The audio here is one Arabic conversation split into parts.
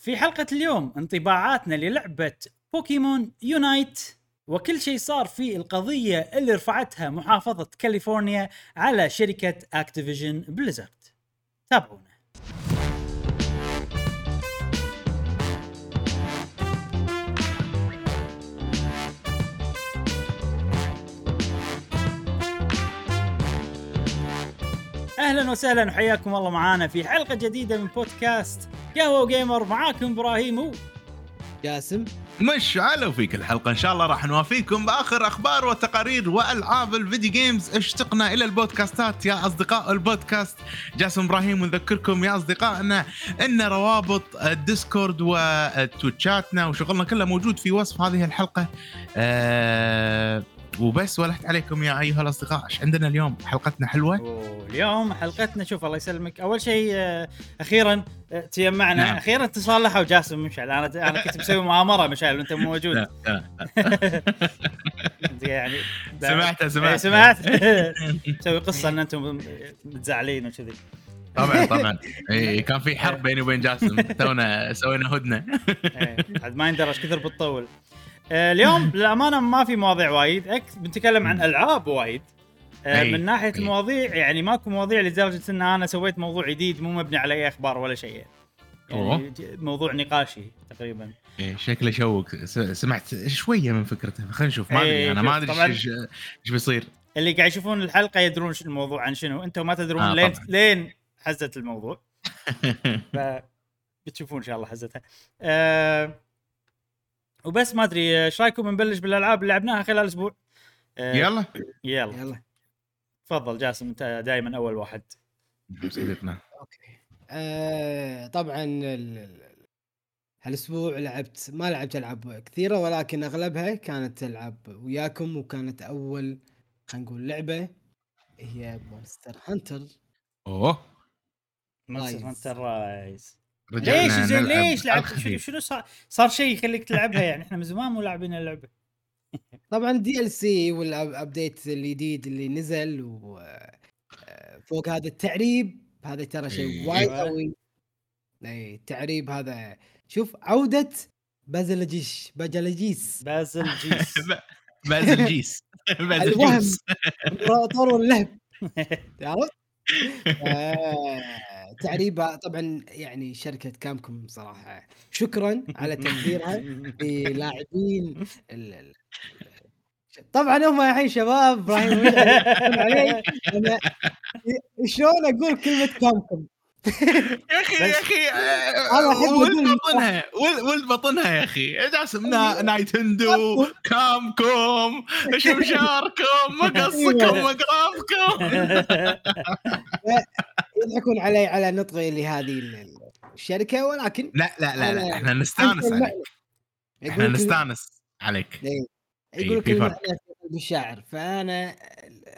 في حلقة اليوم انطباعاتنا للعبة Pokémon Unite وكل شيء صار في القضية اللي رفعتها محافظة كاليفورنيا على شركة Activision Blizzard تابعونا. أهلا وسهلا وحياكم الله معانا في حلقة جديدة من بودكاست قهوة gamer معاكم إبراهيم و جاسم. مش على فيك الحلقة إن شاء الله راح نوافيكم بآخر أخبار وتقارير وألعاب ال video games اشتقنا إلى البودكاستات يا أصدقاء البودكاست. جاسم إبراهيم ونذكركم يا أصدقائنا أن روابط ال Discord وتويتشاتنا وشغلنا كله موجود في وصف هذه الحلقة. أه وبس ولحت عليكم يا أيها الأصدقاء. إيش عندنا اليوم؟ حلقتنا حلوة؟ واليوم حلقتنا شوف الله يسلمك. أول شيء آه، أخيرا آه، تجمعنا. نعم. أخيرا تصالحوا جاسم ومشعل أنا أنا كنت مسوي مؤامرة مشعل وانت مو موجود. لا، يعني سمعتها إيه، سمعتها. سمعت. مسوي قصة إن أنتم متزعلين وكذي. طبعا طبعا. إيه كان في حرب بيني وبين جاسم. تونا سوينا هدنة. إيه، عاد ما يندرى إيش كثر بتطول اليوم للأمانة ما في مواضيع وايد. أك- بنتكلم عن ألعاب وايد. آه، أي، من ناحية. المواضيع يعني ماكو مواضيع لدرجة إن أنا سويت موضوع جديد مو مبني على أي أخبار ولا شيء. يعني موضوع نقاشي تقريبا. إيه شكله شوق سمعت شوية من فكرته خلينا نشوف. ما إيه، ادري أنا ما أدري. إيش إيش بيصير. اللي قاعد يشوفون الحلقة يدرون شو الموضوع عن شنو. أنتم ما تدرون آه، لين طبعاً. لين حزت الموضوع. بتشوفون إن شاء الله حزتها. أه وبس ما أدري إيش رأيكم نبلش بالألعاب اللي لعبناها خلال الأسبوع؟ أه يلا. يلا. يلا. تفضل جاسم أنت دائما أول واحد. صديقنا أوكي. آه طبعا ال- ال- هالأسبوع لعبت ما لعبت ألعاب كثيرة ولكن أغلبها كانت ألعاب وياكم وكانت أول خلينا نقول لعبة هي Monster Hunter أوه. Monster. Hunter Rise رجعنا ليش؟ زين ليش؟ لعبت شنو, صار صار شيء يخليك تلعبها يعني؟ إحنا من زمان مو لاعبين اللعبة. طبعا DLC وال update الجديد اللي نزل و آه، فوق هذا التعريب هذا ترى شيء إيه. وايد أيوة. قوي. إي التعريب هذا شوف عودة Bazelgeuse Bazelgeuse Bazelgeuse. بازل جيس. بازل الوهم. جيس. الامبراطور واللهب عرفت؟ تعريبها طبعا يعني شركة كامكوم صراحة شكرا على تقديرها للاعبين ال- طبعا هم الحين شباب إبراهيم أنا شلون أقول كلمة كامكوم يا أخي يا أخي أحب ولد بطنها ولد- بطنها يا أخي جاسم نا- نايتندو كامكوم شمشاركم مقصكم أيوة. مقرافكم يضحكون علي على نطقي لهذه ال- ال- الشركة ولكن لا لا لا, لا. إحنا نستانس عليك. إحنا نستانس عليك إيه. إيه، يقول في فرق. الشاعر فأنا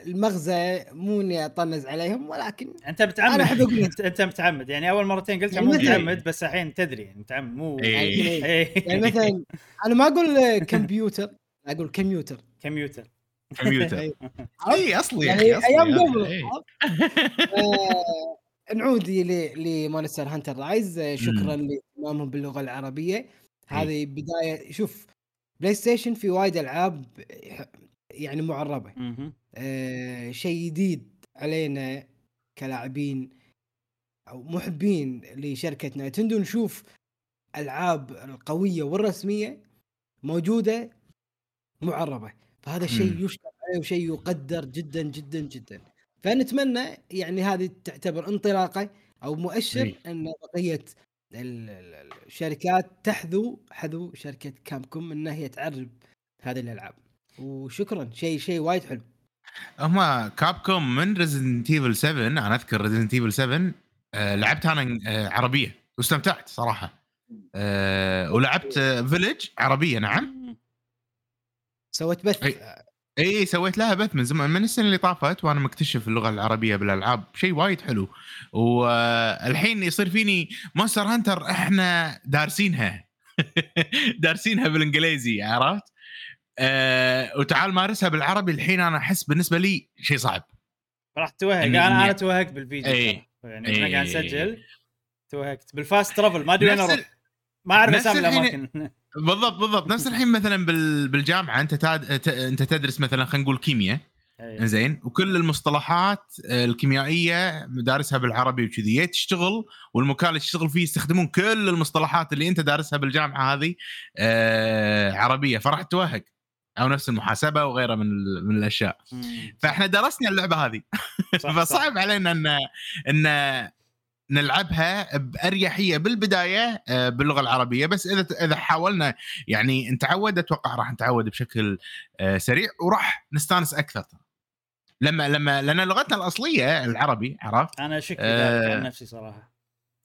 المغزى مو إني أطنز عليهم ولكن أنت متعمد أنا أحب أقول أنت, أنت متعمد يعني أول مرتين قلتها يعني مو متعمد بس الحين تدري يعني متعمد مو إيه. يعني, إيه. يعني مثلا أنا ما أقول كمبيوتر أقول كمبيوتر كمبيوتر كمبيوتر. اي أصلي يعني أيام. قبل إيه. آه، نعود ل Monster Hunter Rise آه، شكرا لإهتمامهم باللغة العربية هذه بداية شوف PlayStation في وايد ألعاب يعني معربة. آه، شيء جديد علينا كلاعبين أو محبين لشركه نايتندو نشوف ألعاب القوية والرسمية موجودة معربة فهذا شيء مم. يشكر عليه وشيء يقدر جدا جدا جدا فنتمنى يعني هذه تعتبر انطلاقة أو مؤشر إي. أن بقية ال- ال- الشركات تحذو حذو شركة كامكوم انها هي تعرب هذه الألعاب وشكرا. شيء شيء وايد حلو. هم Capcom من Resident Evil 7 أنا أذكر Resident Evil 7 آه لعبتها أنا آه عربية. واستمتعت صراحة. آه ولعبت Village عربية. نعم. سويت بث. أي. إي سويت لها بث من زمان. من السنة اللي طافت وأنا مكتشف اللغة العربية بالألعاب. شيء وايد حلو. والحين يصير فيني Monster Hunter إحنا دارسينها. دارسينها بالإنجليزي عرفت؟ آه وتعال مارسها بالعربي الحين أنا أحس بالنسبة لي شيء صعب. راح توهق. أنا أنا توهقت بالفيديو إيه. يعني إحنا قاعد. نسجل. توهقت. بالفاست ترافل ما أدري وين أروح. ما أعرف أسامي الأماكن. بالضبط بالضبط. نفس الحين مثلا بال- بالجامعة أنت تاد... أنت تدرس مثلا خلينا نقول كيمياء. إيه. زين وكل المصطلحات آه، الكيميائية دارسها بالعربي وكذي. تشتغل والمكان اللي تشتغل فيه يستخدمون كل المصطلحات اللي أنت دارسها بالجامعة هذه آه، عربية. فراح توهق. أو نفس المحاسبة وغيرها من من الأشياء. فإحنا درسنا اللعبة هذه. فصعب علينا ان إن نلعبها بأريحية بالبداية آه، باللغة العربية بس إذا إذا حاولنا يعني نتعود أتوقع راح نتعود بشكل آه، سريع وراح نستانس أكثر لما لما لأن لغتنا الأصلية العربي عرفت؟ أنا اشك آه. عن نفسي صراحة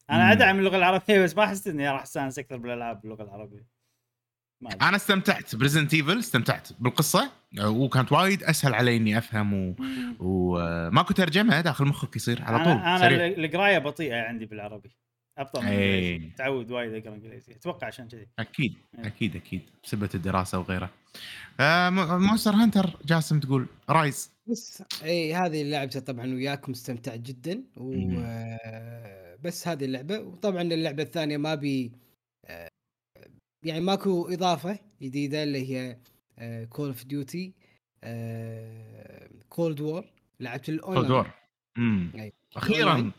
أنا. أدعم اللغة العربية بس ما أحس إني راح أستانس أكثر بالألعاب باللغة العربية. أنا استمتعت ب Resident Evil استمتعت بالقصة. آه، وكانت وايد أسهل علي إني أفهم و... وماكو ترجمة داخل مخك يصير على طول أنا, أنا القراية بطيئة عندي بالعربي. أبطأ من إيه. الإنجليزي. تعود وايد أقرأ إنجليزي. أتوقع عشان كذي. أكيد إيه. أكيد أكيد. بسبة الدراسة وغيره. آه Monster Hunter جاسم تقول Rise. بس اي هذه لعبته طبعا وياكم استمتعت جدا. و. آه، بس هذه اللعبة. وطبعا اللعبة الثانية ما بي آه، يعني ماكو إضافة جديدة اللي هي Call of Duty Cold War لعبت Cold ال online War امم أي. أخيرا.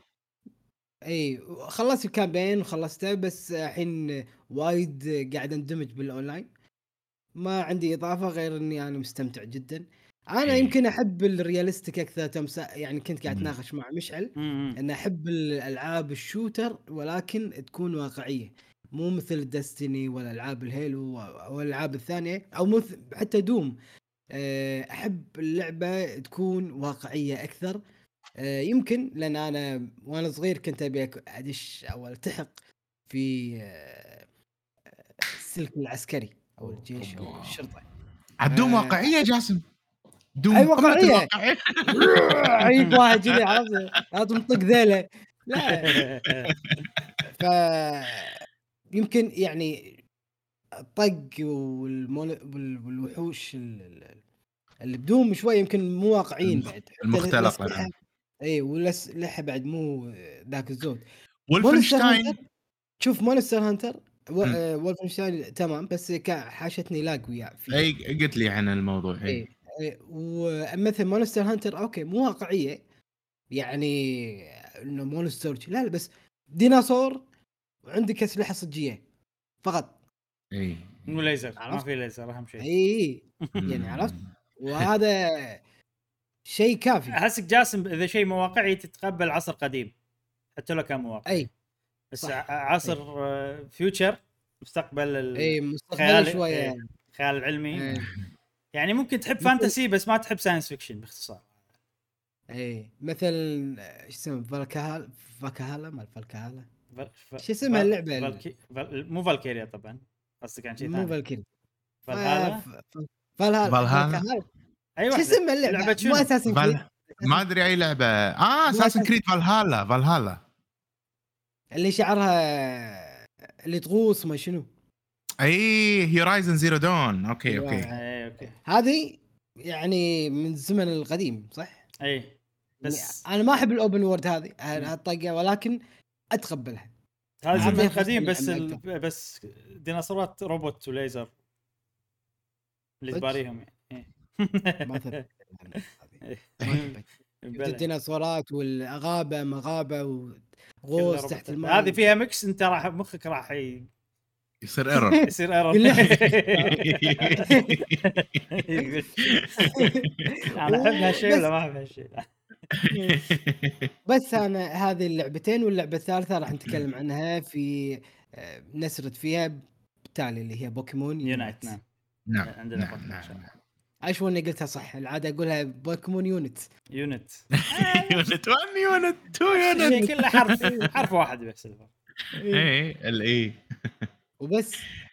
إي خلصت ال campaign وخلصته بس الحين وايد قاعد أندمج بالاونلاين ما عندي إضافة غير إني أنا مستمتع جدا أنا إيه. يمكن أحب ال realistic أكثر تمسا يعني كنت قاعد. أتناقش مع مشعل. ان أحب الألعاب ال shooter ولكن تكون واقعية مو مثل Destiny ولا ألعاب ال Halo أو الالعاب الثانية أو مثل حتى Doom. أه، أحب اللعبة تكون واقعية أكثر. أه، يمكن لأن أنا وأنا صغير كنت أبي أدش أو ألتحق في أه، السلك العسكري أو الجيش أو الشرطة. عدوم آه. واقعية جاسم؟ دوم واقعية. الواقعية. عيب واحد كذي عرفت؟ لا تنطق ذيلة. لا. ف يمكن يعني الطق والوحوش ال- ال- اللي بدوم شوي يمكن مو واقعيين بعد الأسلحة- نعم. إي والاسلحه بعد مو ذاك الزود Wolfenstein شوف Monster Hunter. آه، و Wolfenstein تمام بس حاشتني lag وياه اي قلت لي عن الموضوع إي ومثل Monster Hunter okay مو واقعية يعني إنه monster لا لا بس ديناصور وعندك أسلحة صجية. فقط. إي. مو ليزر. ما؟ في ليزر أهم شيء. إي يعني عرفت؟ وهذا شيء كافي. أحسك جاسم إذا شيء مو واقعي تتقبل عصر قديم. حتى لو كان مو واقعي أي. بس صح. ع- عصر آه، فيوتشر مستقبل ال- أي مستقبل خيال شوية الخيال العلمي إيه. يعني ممكن تحب مثل- فانتسي بس ما تحب ساينس فيكشن باختصار. أي. مثل إيش اسمه فالكهال فالكهالا؟ مال فالكهالا؟ فال- شو اسمها اللعبة؟ فالكي... فال... مو فالكيريا طبعا قصدك عن شيء مو ثاني فالكيري فالهالا آه، ف- ف- Valhalla Valhalla؟ Valhalla. اي شو اسمها اللعبة؟ شنو؟ مو Assassin's Creed. ما أدري أي لعبة آه Assassin's Creed Valhalla Valhalla اللي شعرها اللي تغوص ما شنو أي Horizon Zero Dawn okay أيوة. okay اي okay هذه يعني من الزمن القديم صح؟ اي بس بس أنا ما أحب ال open world هذه الطقه ولكن أتقبلها هذا هذه زمن قديم بس ال... بس ديناصورات روبوت وليزر اللي؟ تباريهم يعني ما أثبت. إيه. الديناصورات والغابة مغابة وغوص. تحت الماء هذه فيها mix انت راح مخك راح ي- يصير error يصير error. أنا أحب هالشيء ولا ما أحب هالشيء بس أنا هذه اللعبتين واللعبة الثالثة راح نتكلم عنها في آه، نسرد فيها بالتالي اللي هي Pokémon Unite نعم. نعم. عندنا نعم بوكيمون نعم. الله. اشو اني قلتها صح؟ العادة أقولها Pokémon Unit Unit Unit 1 Unit 2 Unit شيء كله حرف حرف واحد بس. اي ال I وبس.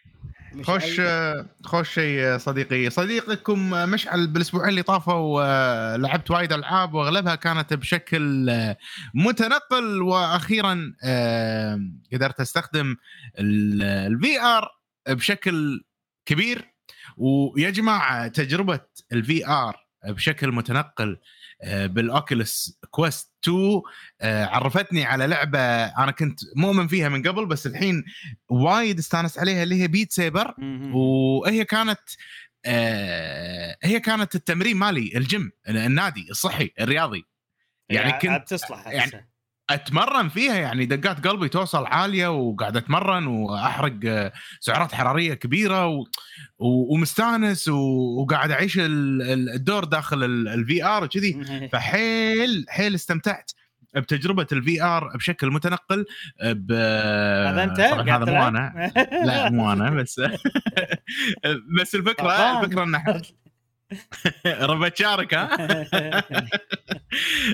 مش خوش أي- خوش شيء صديقي. صديقكم مشعل بالأسبوعين اللي طافوا آه، لعبت وايد ألعاب وأغلبها كانت بشكل آه، متنقل. وأخيرا آه، قدرت أستخدم ال VR بشكل كبير. ويا جماعة تجربة ال VR بشكل متنقل بال Oculus Quest 2 آه، عرفتني على لعبة أنا كنت مؤمن فيها من قبل بس الحين وايد استانست عليها اللي هي Beat Saber. وهي كانت آه، هي كانت التمرين مالي الجيم النادي الصحي الرياضي يعني كنت تصلح يعني. أتمرن فيها يعني دقات قلبي توصل عالية وقاعد أتمرن وأحرق آه، سعرات حرارية كبيرة و... و... ومستانس و... وقاعد أعيش ال- ال- الدور داخل ال VR كذي فحيل حيل استمتعت بتجربة ال VR بشكل متنقل ب هذا أنت هذا مو؟ أنا لا مو أنا بس بس الفكرة. الفكرة إن ربع شارك ها؟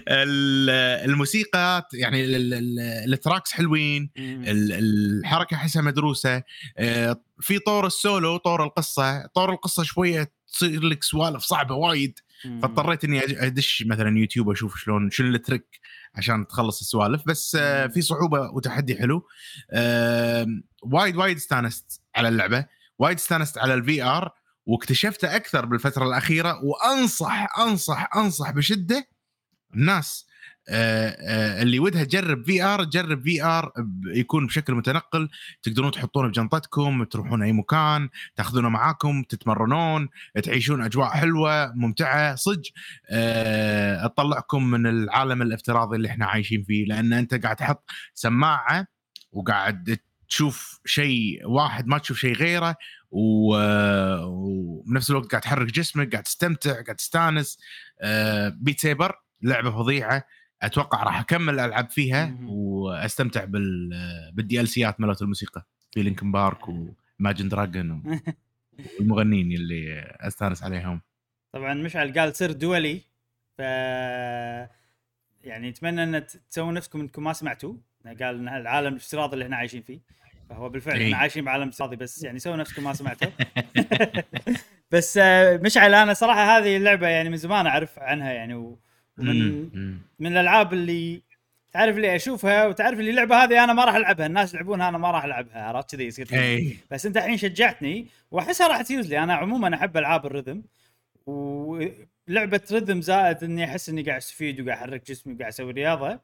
ال- الموسيقى يعني ال- ال- ال tracks حلوين ال- الحركة أحسها مدروسة آه، في طور السولو طور القصة طور القصة شوية تصير لك سوالف صعبة وايد فاضطريت إني أدش مثلا يوتيوب أشوف شلون شنو ال trick عشان تخلص السوالف بس آه، في صعوبة وتحدي حلو آه، وايد وايد استانست على اللعبة وايد استانست على ال VR واكتشفته أكثر بالفترة الأخيرة وأنصح أنصح أنصح بشدة الناس آه، آه، اللي ودها تجرب VR تجرب VR يكون بشكل متنقل تقدرون تحطونه بجنطتكم تروحون أي مكان تاخذونه معاكم تتمرنون تعيشون أجواء حلوة ممتعة صدق تطلعكم من العالم الافتراضي اللي إحنا عايشين فيه لأن أنت قاعد تحط سماعة وقاعد تشوف شيء واحد ما تشوف شيء غيره. وبنفس الوقت قاعد تحرك جسمك قاعد تستمتع قاعد تستانس. Beat Saber لعبة فظيعة. أتوقع راح أكمل ألعب فيها. وأستمتع بال بال DLCات مالت الموسيقى. في Linkin Park و Imagine Dragons والمغنيين اللي أستانس عليهم. طبعا مشعل قال سر دولي. ف يعني أتمنى أن تسوون نفسكم إنكم ما سمعتوا. قال إن العالم الافتراضي اللي إحنا عايشين فيه. فهو بالفعل إي. إحنا عايشين بعالم افتراضي بس يعني سووا نفسكم ما سمعتوا بس آه، مشعل أنا صراحة هذه اللعبة يعني من زمان أعرف عنها يعني ومن. من الألعاب اللي تعرف اللي أشوفها وتعرف اللي اللعبة هذه أنا ما راح ألعبها الناس يلعبونها أنا ما راح ألعبها عرفت كذي يصير. اي بس أنت الحين شجعتني وأحسها راح تفوز لي أنا عموما أحب ألعاب الرذم ولعبة rhythm زائد إني أحس إني قاعد أستفيد وقاعد أحرك جسمي وقاعد أسوي رياضة.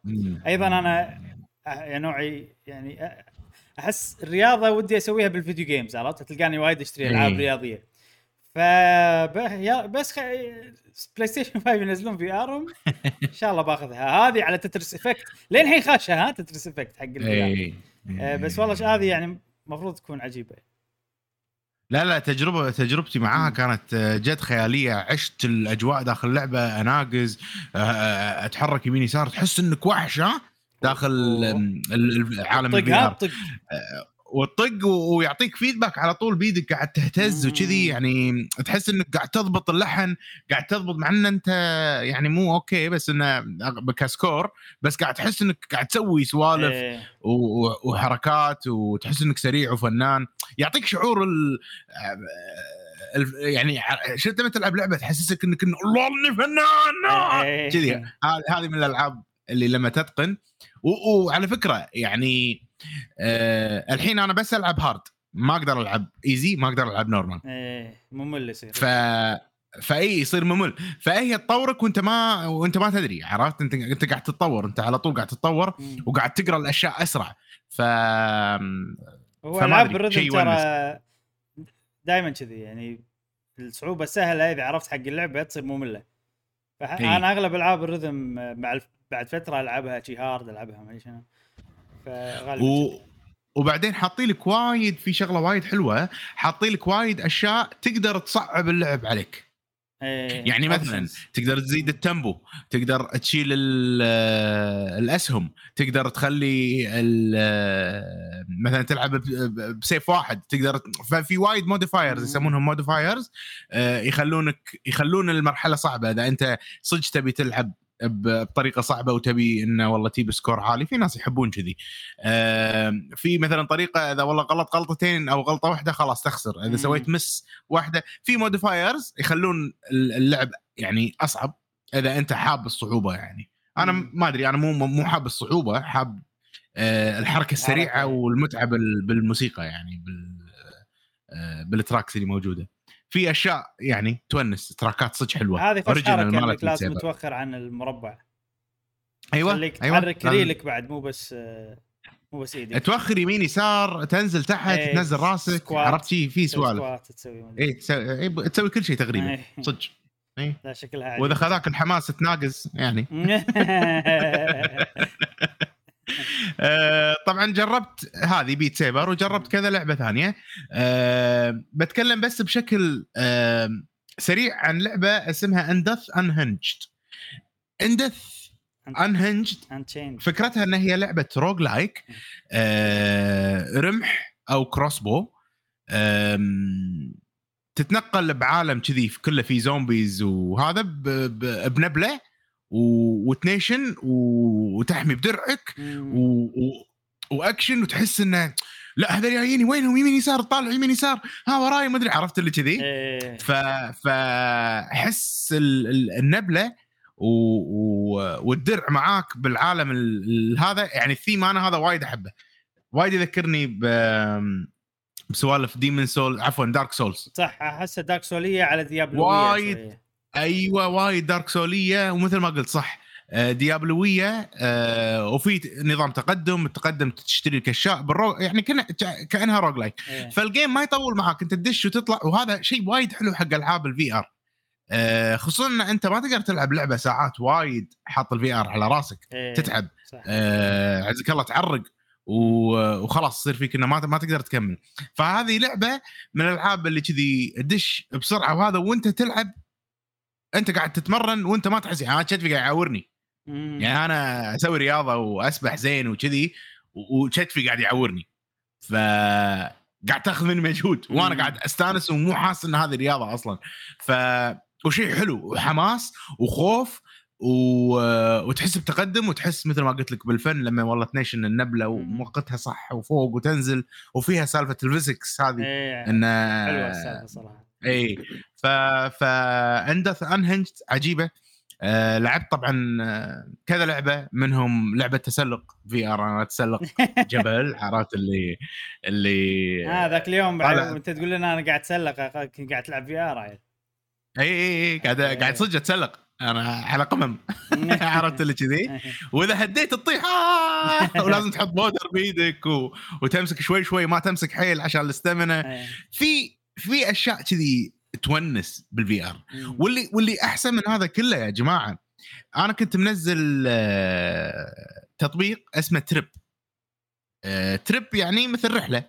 أيضا أنا يا نوعي يعني أحس الرياضة ودي أسويها بال video games عرفت؟ تلقاني وايد أشتري ألعاب إيه. رياضية. ف بس خ... PlayStation 5 ينزلون VR هم إن شاء الله باخذها. هذه على Tetris Effect لين الحين خاشة ها؟ Tetris Effect حق ال VR. اي آه، بس والله هذه يعني المفروض تكون عجيبة. لا لا تجربة تجربتي معاها. كانت آه، جد خيالية. عشت الأجواء داخل اللعبة أناقز آه، أتحرك يمين يسار. تحس إنك وحش ها؟ داخل العالم ال VR طق وتطق و- ويعطيك feedback على طول بيدك قاعد تهتز. وكذي يعني تحس إنك قاعد تضبط اللحن قاعد تضبط مع إن أنت يعني مو okay بس إنه ك score بس قاعد تحس إنك قاعد تسوي سوالف إيه. وحركات وتحس إنك سريع وفنان يعطيك شعور ال ال- يعني شفت لما تلعب لعبة تحسسك إنك الله إني فنان آه، إيه. كذي هذه من الألعاب اللي لما تتقن وعلى فكرة يعني آه الحين أنا بس ألعب hard. ما أقدر ألعب easy ما أقدر ألعب normal. إيه ممل يصير. ف فاي يصير ممل. فهي تطورك وأنت ما وأنت ما تدري عرفت؟ أنت أنت قاعد تتطور أنت على طول قاعد تتطور. وقاعد تقرأ الأشياء أسرع. ف هو ألعاب الرذم ترى دائما كذي يعني الصعوبة السهله إذا عرفت حق اللعبة تصير مملة. فانا أغلب ألعاب الرذم مع. بعد فترة ألعبها شي هارد ألعبها ما أدري شنو. فغالبا و... وبعدين حاطين لك وايد في شغلة وايد حلوة حاطين لك وايد أشياء تقدر تصعب اللعب عليك. إيه، يعني مثلا. تقدر تزيد التمبو تقدر تشيل ال- الأسهم تقدر تخلي ال- مثلا تلعب بسيف واحد تقدر ففي وايد modifiers. يسمونهم modifiers يخلونك يخلون المرحلة صعبة. إذا أنت صدق تبي تلعب بطريقة صعبة وتبي إنه والله تجيب score عالي في ناس يحبون كذي في مثلا طريقة إذا والله غلط غلطتين أو غلطة واحدة خلاص تخسر إذا. سويت miss واحدة في modifiers يخلون اللعب يعني أصعب إذا أنت حاب الصعوبة يعني أنا. ما أدري أنا مو مو حاب الصعوبة حاب آه، الحركة السريعة. والمتعة بال- بالموسيقى يعني بال آه، بال tracks اللي موجودة في أشياء يعني تونس trackات صدق حلوة. هذه فشخره مالت لازم. توخر عن المربع. أيوه خليك أيوه. تحرك ريلك بعد مو بس مو بس إيدك توخر يمين يسار تنزل تحت إيه، تنزل راسك عرفت شي؟ في سوالف. تسوي. اي تسوي, إيه تسوي كل شيء تقريبا. إيه. صدق. إيه. لا شكلها وإذا عجيب. خذاك الحماس تناقز يعني. آه، طبعا جربت هذه Beat Saber وجربت كذا لعبة ثانية. أه بتكلم بس بشكل أه سريع عن لعبة اسمها In Death: Unchained In Death: Unchained فكرتها إن هي لعبة roguelike آه رمح أو crossbow تتنقل بعالم كذي في- كله فيه zombies وهذا بنبله وتنيشن وتحمي بدرعك و... و... وأكشن وتحس انه لا هذول جاييني وينهم؟ يمين يسار طالع يمين يسار ها وراي ما أدري عرفت اللي كذي؟ إيه. ف فحس ال... ال- النبلة و... و... والدرع معاك بالعالم ال... هذا يعني الثيم أنا هذا وايد أحبه. وايد يذكرني ب بسوالف Demon Souls عفوا Dark Souls صح أحسها Dark Soul يه على Diablo يه وايد. أيوه وايد Dark Soul يه ومثل ما قلت صح آه، Diablo يه آه، وفي نظام تقدم التقدم تشتري الكشاء بالرو يعني كنا كأنها roguelike إيه. فال game ما يطول معاك أنت تدش وتطلع وهذا شيء وايد حلو حق ألعاب ال VR خصوصا إن أنت ما تقدر تلعب لعبة ساعات وايد حاط ال VR على راسك إيه. تتعب آه، عزك الله تعرق وخلاص يصير فيك إنه ما ما تقدر تكمل فهذه لعبة من الألعاب اللي كذي تدش بسرعة وهذا وأنت تلعب انت قاعد تتمرن وانت ما تحس يعني أنا كتفي قاعد يعورني. مم. يعني أنا أسوي رياضة وأسبح زين وكذي وكتفي قاعد يعورني. ف قاعد تاخذ مني مجهود وأنا. قاعد أستانس ومو حاسس إن هذه رياضة أصلا. ف وشيء حلو وحماس وخوف و... وتحس بتقدم وتحس مثل ما قلت لك بال fun لما والله تنيشن النبلة وموقتها صح وفوق وتنزل وفيها سالفة ال physics هذه إيه إن حلوة السالفة صراحة. اي ف ف In Death Unchained عجيبة. آه لعبت طبعا آه، كذا لعبة منهم لعبة تسلق VR أنا أتسلق جبل عرفت اللي اللي آه ذاك اليوم. أنت تقول لنا أنا قاعد أتسلق كنت قاعد تلعب VR إي إي إي قاعد قاعد صدق أتسلق. أنا على قمم. عرفت اللي كذي؟ وإذا هديت تطيح آه ولازم تحط powder بايدك و... وتمسك شوي شوي ما تمسك حيل عشان ال stamina إيه. في في أشياء كذي تونس بال VR. واللي واللي أحسن من هذا كله يا جماعة أنا كنت منزل آه، تطبيق اسمه TRIPP. آه، TRIPP يعني مثل رحلة.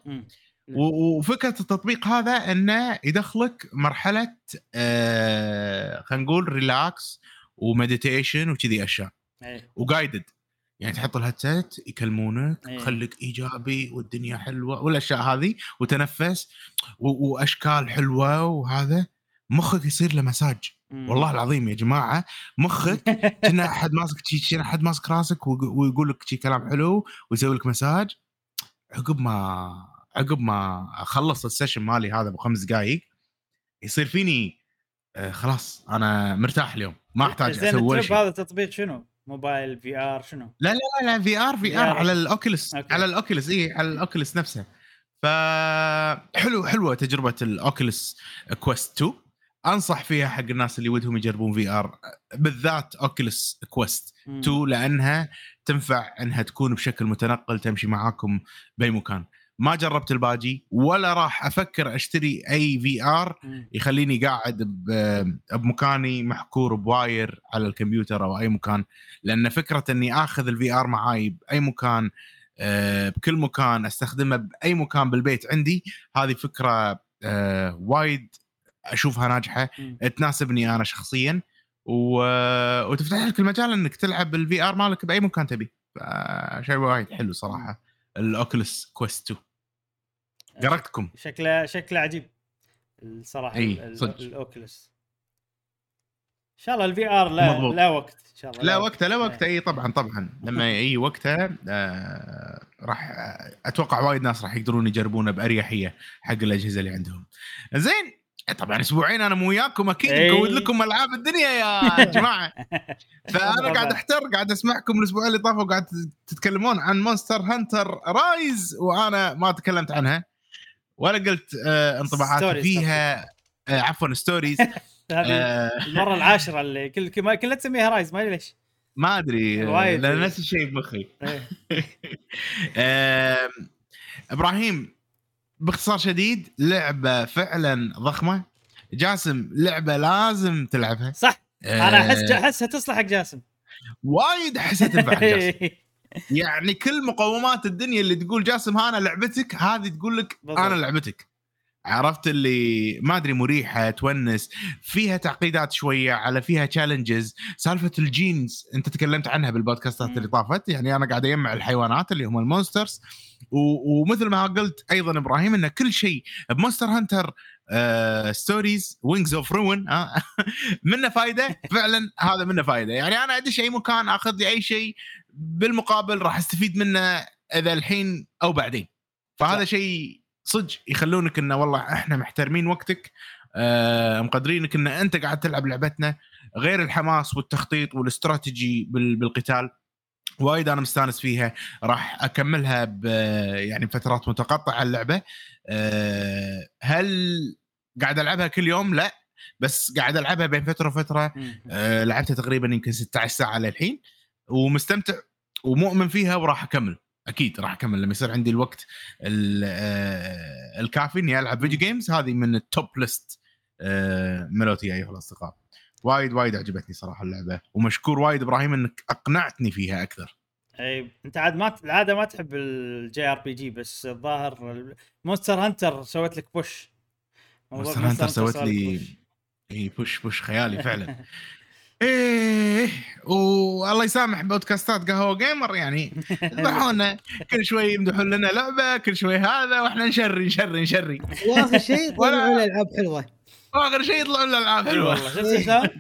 وفكرة التطبيق هذا إنه يدخلك مرحلة آه، خلينا نقول relax و meditation وكذي أشياء. و guided يعني تحط ال headset يكلمونك إيه. خليك إيجابي والدنيا حلوة والأشياء هذه وتنفس وأشكال حلوة وهذا مخك يصير له مساج مم. والله العظيم يا جماعة مخك كنا أحد ماسك شي كنا أحد ماسك راسك ويق- ويقول لك شي كلام حلو ويسوي لك مساج عقب ما عقب ما أخلص ال session مالي هذا بخمس دقائق يصير فيني آه خلاص أنا مرتاح اليوم ما أحتاج زين أسوي شيء هذا تطبيق شنو؟ موبايل VR شنو؟ لا لا لا لا VR VR VR. على ال Oculus okay. على ال Oculus اي على ال Oculus نفسه ف حلو حلوة تجربة ال Oculus Quest 2 أنصح فيها حق الناس اللي ودهم يجربون VR بالذات Oculus Quest مم. 2 لأنها تنفع إنها تكون بشكل متنقل تمشي معاكم بأي مكان ما جربت الباجي ولا راح أفكر أشتري أي VR. يخليني قاعد بمكاني محكور ب wire على الكمبيوتر أو أي مكان لأن فكرة إني آخذ ال VR معاي بأي مكان آه، بكل مكان أستخدمه بأي مكان بالبيت عندي هذه فكرة آه، وايد أشوفها ناجحة. تناسبني أنا شخصيا و... وتفتح لك المجال إنك تلعب ال VR مالك بأي مكان تبي شيء وايد حلو صراحة ال Oculus Quest 2 قرأتكم شكله شكله عجيب الصراحة صدق. ال Oculus إن شاء الله ال VR لا مضبوط. لا وقت إن شاء الله لا وقته لا وقته إيه. إي طبعا طبعا لما يجي وقته آه راح أتوقع وايد ناس راح يقدرون يجربونه بأريحية حق الأجهزة اللي عندهم. زين طبعا أسبوعين أنا مو وياكم أكيد. مكود لكم ألعاب الدنيا يا جماعة فأنا. قاعد أحتر قاعد أسمعكم الأسبوع اللي طافوا قاعد تتكلمون عن Monster Hunter Rise وأنا ما تكلمت عنها ولا قلت آه انطباعاتي Stories فيها آه عفوا Stories هذه آه. المرة العاشرة اللي كل كل- كلها تسميها Rise ما أدري ليش. ما أدري آه،. لأن نفس الشيء بمخي إيه. آه إبراهيم باختصار شديد لعبة فعلا ضخمة. جاسم لعبة لازم تلعبها. صح. أنا أحس آه، أحسها تصلح حق جاسم. وايد أحسها تنفع جاسم. يعني كل مقومات الدنيا اللي تقول جاسم ها أنا لعبتك هذه تقول لك بالضبط. أنا لعبتك. عرفت اللي ما أدري مريحة تونس فيها تعقيدات شوية على فيها challenges سالفة ال genes أنت تكلمت عنها بالبودكاستات. اللي طافت. يعني أنا قاعد أجمع الحيوانات اللي هم ال monsters. و- ومثل ما قلت أيضا إبراهيم إن كل شيء ب Monster Hunter Stories Wings of Ruin منه فايدة. فعلا هذا منه فايدة. يعني أنا ادش اي مكان أخذ لي أي شيء. بالمقابل راح استفيد منه إذا الحين أو بعدين. فهذا. شيء صدق يخلونك إنه والله إحنا محترمين وقتك آه مقدرينك إن أنت قاعد تلعب لعبتنا غير الحماس والتخطيط والاستراتيجي بال- بالقتال وايد أنا مستانس فيها. راح أكملها ب يعني فترات متقطعة اللعبة. أه هل قاعد ألعبها كل يوم؟ لا بس قاعد ألعبها بين فترة وفترة. أه لعبتها تقريبا يمكن 16 ساعة للحين. ومستمتع ومؤمن فيها وراح أكمل. أكيد راح أكمل لما يصير عندي الوقت ال- آه، الكافي إني ألعب video games هذه من ال top list آه، ملوتي أيها الأصدقاء. وايد وايد عجبتني صراحة اللعبة ومشكور وايد إبراهيم إنك أقنعتني فيها أكثر. أي أنت عاد ما العادة ما تحب ال JRPG بس الظاهر Monster Hunter سوت لك push Monster Hunter سوت لي. إي push push خيالي فعلا. إيه والله يسامح بودكاستات قهوة جيمر يعني يذبحونا. كل شوي يمدحون لنا لعبة كل شوي هذا وإحنا نشري نشري نشري. واخر شيء طلعوا ألعاب حلوة. واخر شيء يطلعون لنا ألعاب حلو حلوة. والله شفت؟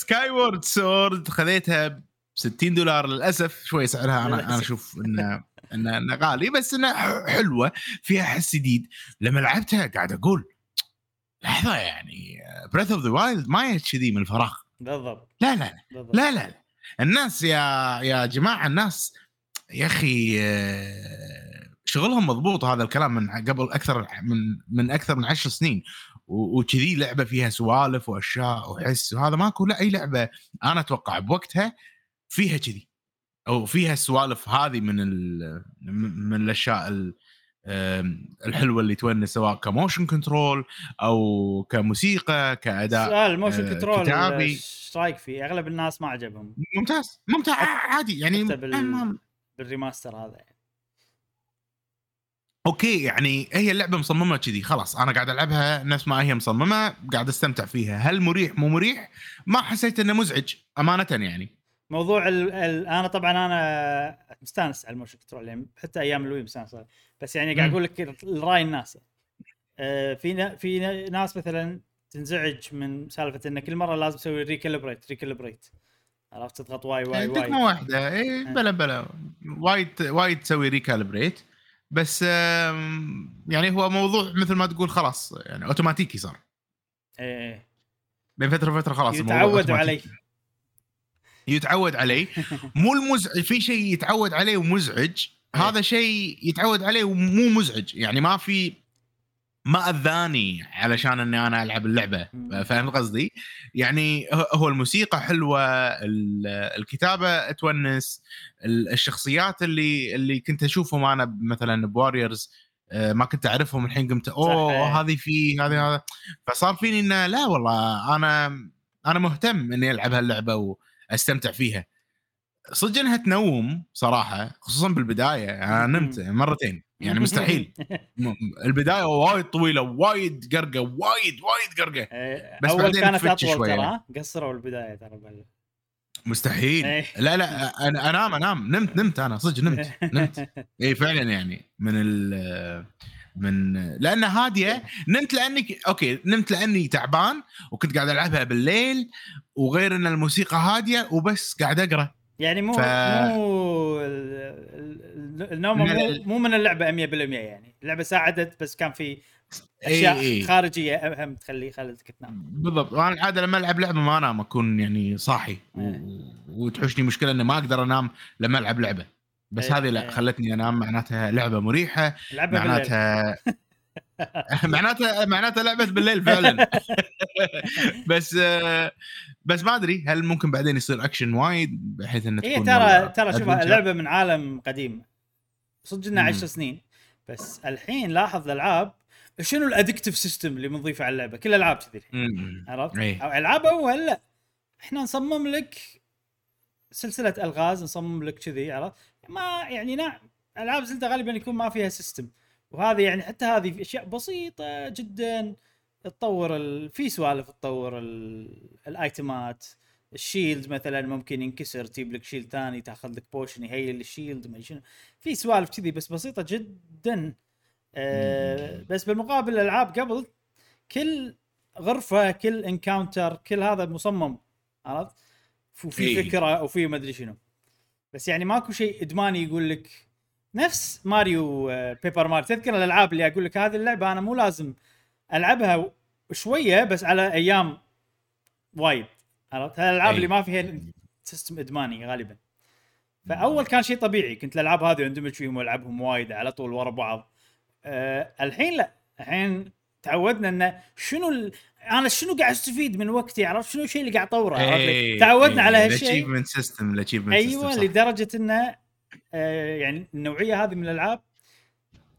Skyward Sword خذيتها ب 60 دولار للأسف. شوي سعرها أنا أنا. أشوف انه انه إنه غالي بس انها ح- حلوة فيها حس جديد. لما لعبتها قاعد أقول لحظة يعني Breath of the Wild ما كذي من الفراغ بالضبط. لا لا بالضبط. لا لا لا. الناس يا يا جماعة الناس يا أخي شغلهم مضبوط هذا الكلام من قبل أكثر من من أكثر من عشر سنين. وكذي لعبة فيها سوالف وأشياء وحس وهذا ماكو لا أي لعبة أنا أتوقع بوقتها فيها كذي. أو فيها السوالف هذه من ال- من الأشياء الحلوة اللي تونس سواء ك motion control أو كموسيقى كأداء سؤال ال motion آه، control كتابي. إيش رأيك فيه؟ أغلب الناس ما عجبهم ممتاز ممتاز عادي يعني بال- ما- بال remaster هذا يعني. أوكي يعني هي اللعبة مصممة كذي خلاص أنا قاعد ألعبها نفس ما هي مصممة قاعد أستمتع فيها هل مريح مو مريح ما حسيت إنه مزعج أمانة يعني موضوع ال... ال... أنا طبعا أنا مستانس على ال motion control يعني حتى أيام ال Wii مستانس عليه. بس يعني قاعد. أقول لك الرأي الناس. آه، في. في نا- ناس مثلا تنزعج من سالفة انه كل مرة لازم تسوي recalibrate recalibrate عرفت؟ تضغط Y Y Y. تكمه واحدة اي بلا بلا. وايد وايد تسوي recalibrate بس يعني هو موضوع مثل ما تقول خلاص يعني اوتوماتيكي صار إيه. بين فترة وفترة خلاص يتعودوا أوتوماتيكي. يتعود عليه مو المزعج في شيء يتعود عليه ومزعج هذا شيء يتعود عليه ومو مزعج يعني ما في ما أذاني علشان إني أنا ألعب اللعبة. فاهم قصدي؟ يعني هو- الموسيقى حلوة ال- الكتابة تونس ال- الشخصيات اللي اللي كنت أشوفهم أنا مثلا بواريورز ما كنت أعرفهم الحين قمت. أوه هذه في هذه هذا فصار فيني إنه لا والله أنا أنا مهتم إني ألعب هاللعبة واستمتع فيها. صدق إنها تنوم صراحة خصوصا بالبداية أنا نمت مرتين يعني مستحيل. البداية وايد طويلة وايد قرقة وايد وايد قرقة. إيه، بس أول بعدين كانت أطول شوية. ترى؟ قصروا البداية ترى مستحيل. إيه. لا لا أنا أنام أنام. نمت نمت أنا صدق نمت نمت. اي فعلا يعني من ال من لأن هادية نمت لأني أوكي نمت لأني تعبان وكنت قاعد ألعبها بالليل وغير إن الموسيقى هادية وبس قاعد أقرأ. يعني مو ف- مو ال- ال- النوم مو, مو من اللعبة 100% يعني. اللعبة ساعدت بس كان في إي أشياء إي. خارجية أهم تخلي خلتك تنام بالضبط. وأنا العادة لما ألعب لعبة ما أنام أكون يعني صاحي و... إيه. وتحوشني مشكلة إني ما أقدر أنام لما ألعب لعبة. بس إيه، هذه لا إيه. خلتني أنام معناتها لعبة مريحة بالليل معناتها معناته معناته لعبة بالليل فعلا بس آه، بس ما أدري هل ممكن بعدين يصير اكشن وايد بحيث انه هي تكون ترى والله ترى شوف؟ اللعبة من عالم قديم صدق مم. 10 سنين بس الحين لاحظ الألعاب شنو ال addictive system اللي بنضيفه على اللعبة كل الألعاب كذي. عرفت؟ إي. أو ألعاب أول لا إحنا نصمم لك سلسلة ألغاز نصمم لك كذي عرفت؟ ما يعني نعم ألعاب زلدة غالبا يكون ما فيها system وهذه يعني حتى هذه في أشياء بسيطة جدا. تطور ال... في سوالف تطور ال... ال itemات. ال shield مثلا ممكن ينكسر تجيب لك shield ثاني تأخذ لك potion ي heal ال shield ما شنو. في سوالف كذي بس بسيطة جدا. آه بس بالمقابل الألعاب قبل كل غرفة كل encounter كل هذا مصمم عرفت؟ وفي إيه. فكرة وفي ما أدري شنو. بس يعني ماكو شيء إدماني يقول لك نفس ماريو آه، Paper Mario تذكر الألعاب اللي أقول لك هذه اللعبة؟ أنا مو لازم ألعبها شوية بس على أيام وايد. عرفت؟ الألعاب. اللي ما فيها system إدماني غالبا. فأول كان شيء طبيعي كنت الألعاب هذه اندمج فيهم والعبهم وايد على طول ورا بعض. أه الحين لا. الحين تعودنا انه شنو ال... أنا شنو قاعد أستفيد من وقتي؟ عرفت؟ شنو الشيء اللي قاعد أطوره؟ عرفت؟ إي. تعودنا. على هالشيء. ال achievement system ال achievement أيوه لدرجة انه آه يعني النوعية هذه من الألعاب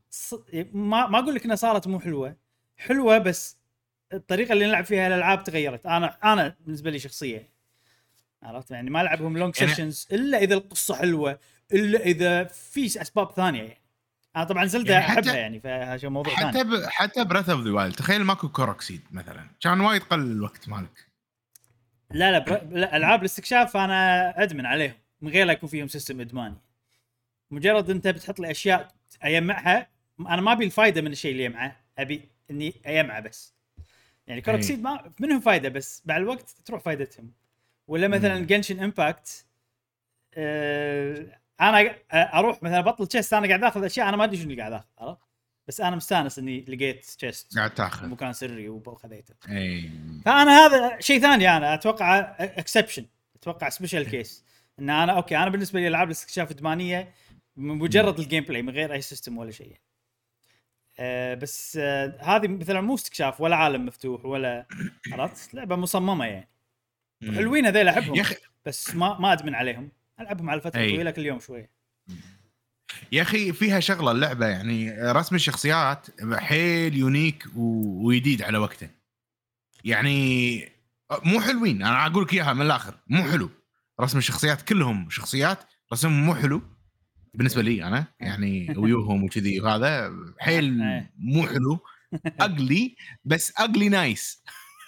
ص... ما ما أقول لك إنها صارت مو حلوة. حلوة بس الطريقة اللي نلعب فيها الألعاب تغيرت. أنا أنا بالنسبة لي شخصيا. عرفت؟ يعني ما العبهم long sessions إلا إذا القصة حلوة إلا إذا في أسباب ثانية. يعني أنا طبعا زلدة يعني حتى- أحبها يعني فهذا موضوع حتى ثاني. ب... حتى Breath of the Wild تخيل ماكو Korok seed مثلا. كان وايد قل الوقت مالك. لا لا, بر... لا ألعاب الاستكشاف أنا أدمن عليهم. من غير لا يكون فيهم system إدماني. مجرد أنت بتحط لي أشياء اجمعها أنا ما أبي الفائده من الشيء اللي يجمعه أبي إني اجمعه بس. يعني Korok seed ما منهم فائده بس مع الوقت تروح فائدتهم ولا مثلا. Genshin Impact آه أنا أروح مثلا بطل chest أنا قاعد آخذ أشياء أنا ما أدري شنو اللي قاعد اخذ عرفت؟ بس أنا مستأنس إني لقيت chest قاعد تأخذ. مكان سري وخذيته. إي. فأنا هذا شيء ثاني أنا أتوقع exception أتوقع special case إن أنا أوكي أنا بالنسبة لي ألعاب الاستكشاف ادمانيه مجرد ال gameplay من غير أي system ولا شيء. آه بس آه هذه مثلا مو استكشاف ولا عالم مفتوح ولا عرفت؟ لعبة مصممة يعني. حلوين هذيل أحبهم. أخي بس ما ما أدمن عليهم. ألعبهم على فترة أي. طويلة كل يوم شوية يا أخي فيها شغلة اللعبة يعني رسم الشخصيات حيل يونيك. وجديد على وقته. يعني مو حلوين أنا أقول لك إياها من الآخر مو حلو. رسم الشخصيات كلهم شخصيات رسمهم مو حلو. بالنسبة لي أنا يعني ويوهم وكذي وهذا حيل إيه. مو حلو. أقلي بس أقلي نايس.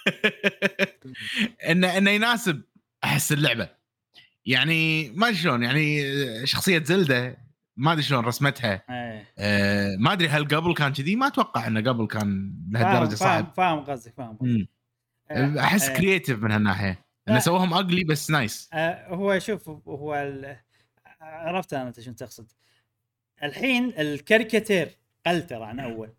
انه إنه يناسب أحس اللعبة. يعني ما أدري شلون يعني شخصية زلدة ما أدري شلون رسمتها. إيه. أه ما أدري هل قبل كان كذي؟ ما أتوقع إنه قبل كان لهالدرجة صعب. فاهم قصدك فاهم قصدك. آه، أحس آه. creative من هالناحية. إنه آه. سووهم ugly بس nice آه، هو شوف هو ال... عرفت أنا أنت شنو تقصد. الحين الكاريكاتير قل ترى عن أول.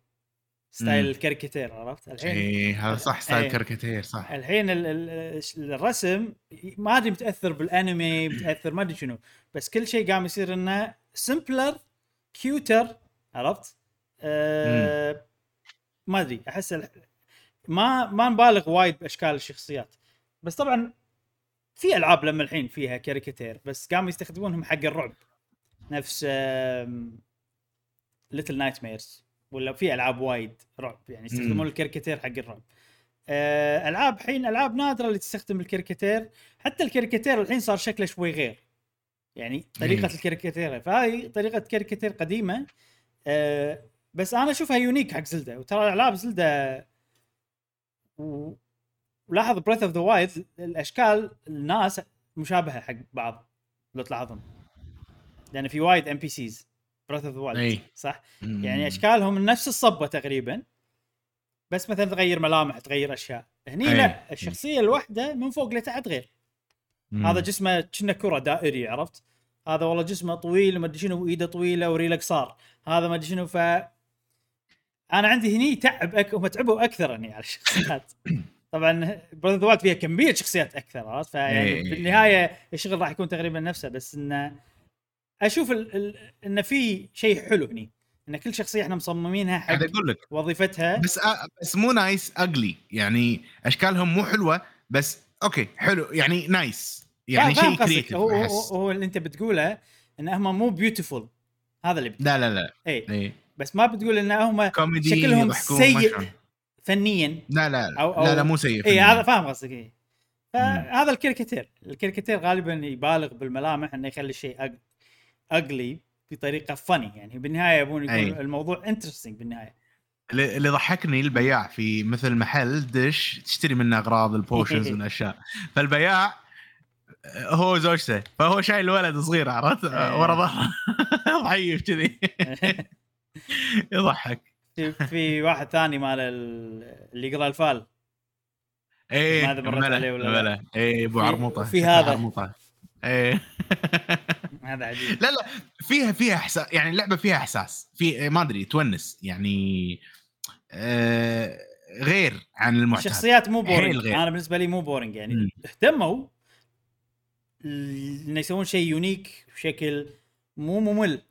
style. الكاريكاتير عرفت الحين اي هذا صح style إيه. كاريكاتير صح الحين ال... ال... الرسم ما أدري متأثر بالأنمي متأثر ما أدري شنو بس كل شيء قام يصير إنه simpler cuter عرفت؟ آه ما أدري أحس. ما ما نبالغ وايد بأشكال الشخصيات بس طبعا في ألعاب لما الحين فيها كاريكاتير بس قاموا يستخدمونهم حق الرعب نفس Little Nightmares ولا في ألعاب وايد رعب يعني يستخدمون. الكاريكاتير حق الرعب. آه، ألعاب الحين ألعاب نادرة اللي تستخدم الكاريكاتير. حتى الكاريكاتير الحين صار شكله شوي غير. يعني طريقة. الكاريكاتير فهذه طريقة كاريكاتير قديمة. آه، بس أنا أشوفها unique حق زلدة. وترى ألعاب زلدة و... ولاحظ Breath of the Wild الأشكال الناس مشابهة حق بعض لو تلاحظون. لأن في وايد NPCs Breath of. Wild صح؟ مم. يعني أشكالهم نفس الصبه تقريبا بس مثلا تغير ملامح تغير أشياء هني أي. لا الشخصية الواحدة من فوق لتحت غير مم. هذا جسمه كنا كرة دائري عرفت هذا والله جسمه طويل وما أدري شنو وإيده طويلة وريله قصار هذا ما أدري شنو ف أنا عندي هني تعب أك... هم تعبوا أكثر هني على الشخصيات طبعا براذر فيها كمية شخصيات أكثر عرفت فيعني إيه. بالنهاية الشغل راح يكون تقريبا نفسه بس إنه أشوف ال... ال... انه في شيء حلو هني. إن كل شخصية إحنا مصممينها حق أقول لك. وظيفتها. بس آه بس مو nice ugly يعني أشكالهم مو حلوة بس أوكي حلو. يعني nice يعني شيء. creative هو, هو, هو اللي أنت بتقوله إن هم مو beautiful هذا اللي بتقول لا لا لا. اي اي بس ما بتقول إن هم شكلهم سيء. فنيا. لا لا أو- لا, لا أو- مو سيء اي. هذا فاهم قصدك اي فهذا الكاريكاتير الكاريكاتير غالبا يبالغ بالملامح إنه يخلي الشيء ugly بطريقة فني يعني بالنهاية يبون يكون أي. الموضوع interesting بالنهاية. اللي ضحكني البياع في مثل محل دش تشتري منه أغراض ال potions والأشياء. فالبياع آه، هو زوجته فهو شايل ولد صغير عرفت؟ آه، ورا ظهره ضعيف كذي. يضحك. في, في واحد ثاني مال ال- اللي يقرأ الفال. إيه ما أدري مرت عليه ولا لا. إيه أبو في- عرموطة شكله هذا. إيه. هذا عجيب. لا لا فيها فيها احساس يعني اللعبة فيها إحساس. في ما أدري تونس يعني آه غير عن المعتاد. الشخصيات مو boring. أنا بالنسبة لي مو boring يعني. اهتموا إنه يسوون شيء unique بشكل مو ممل.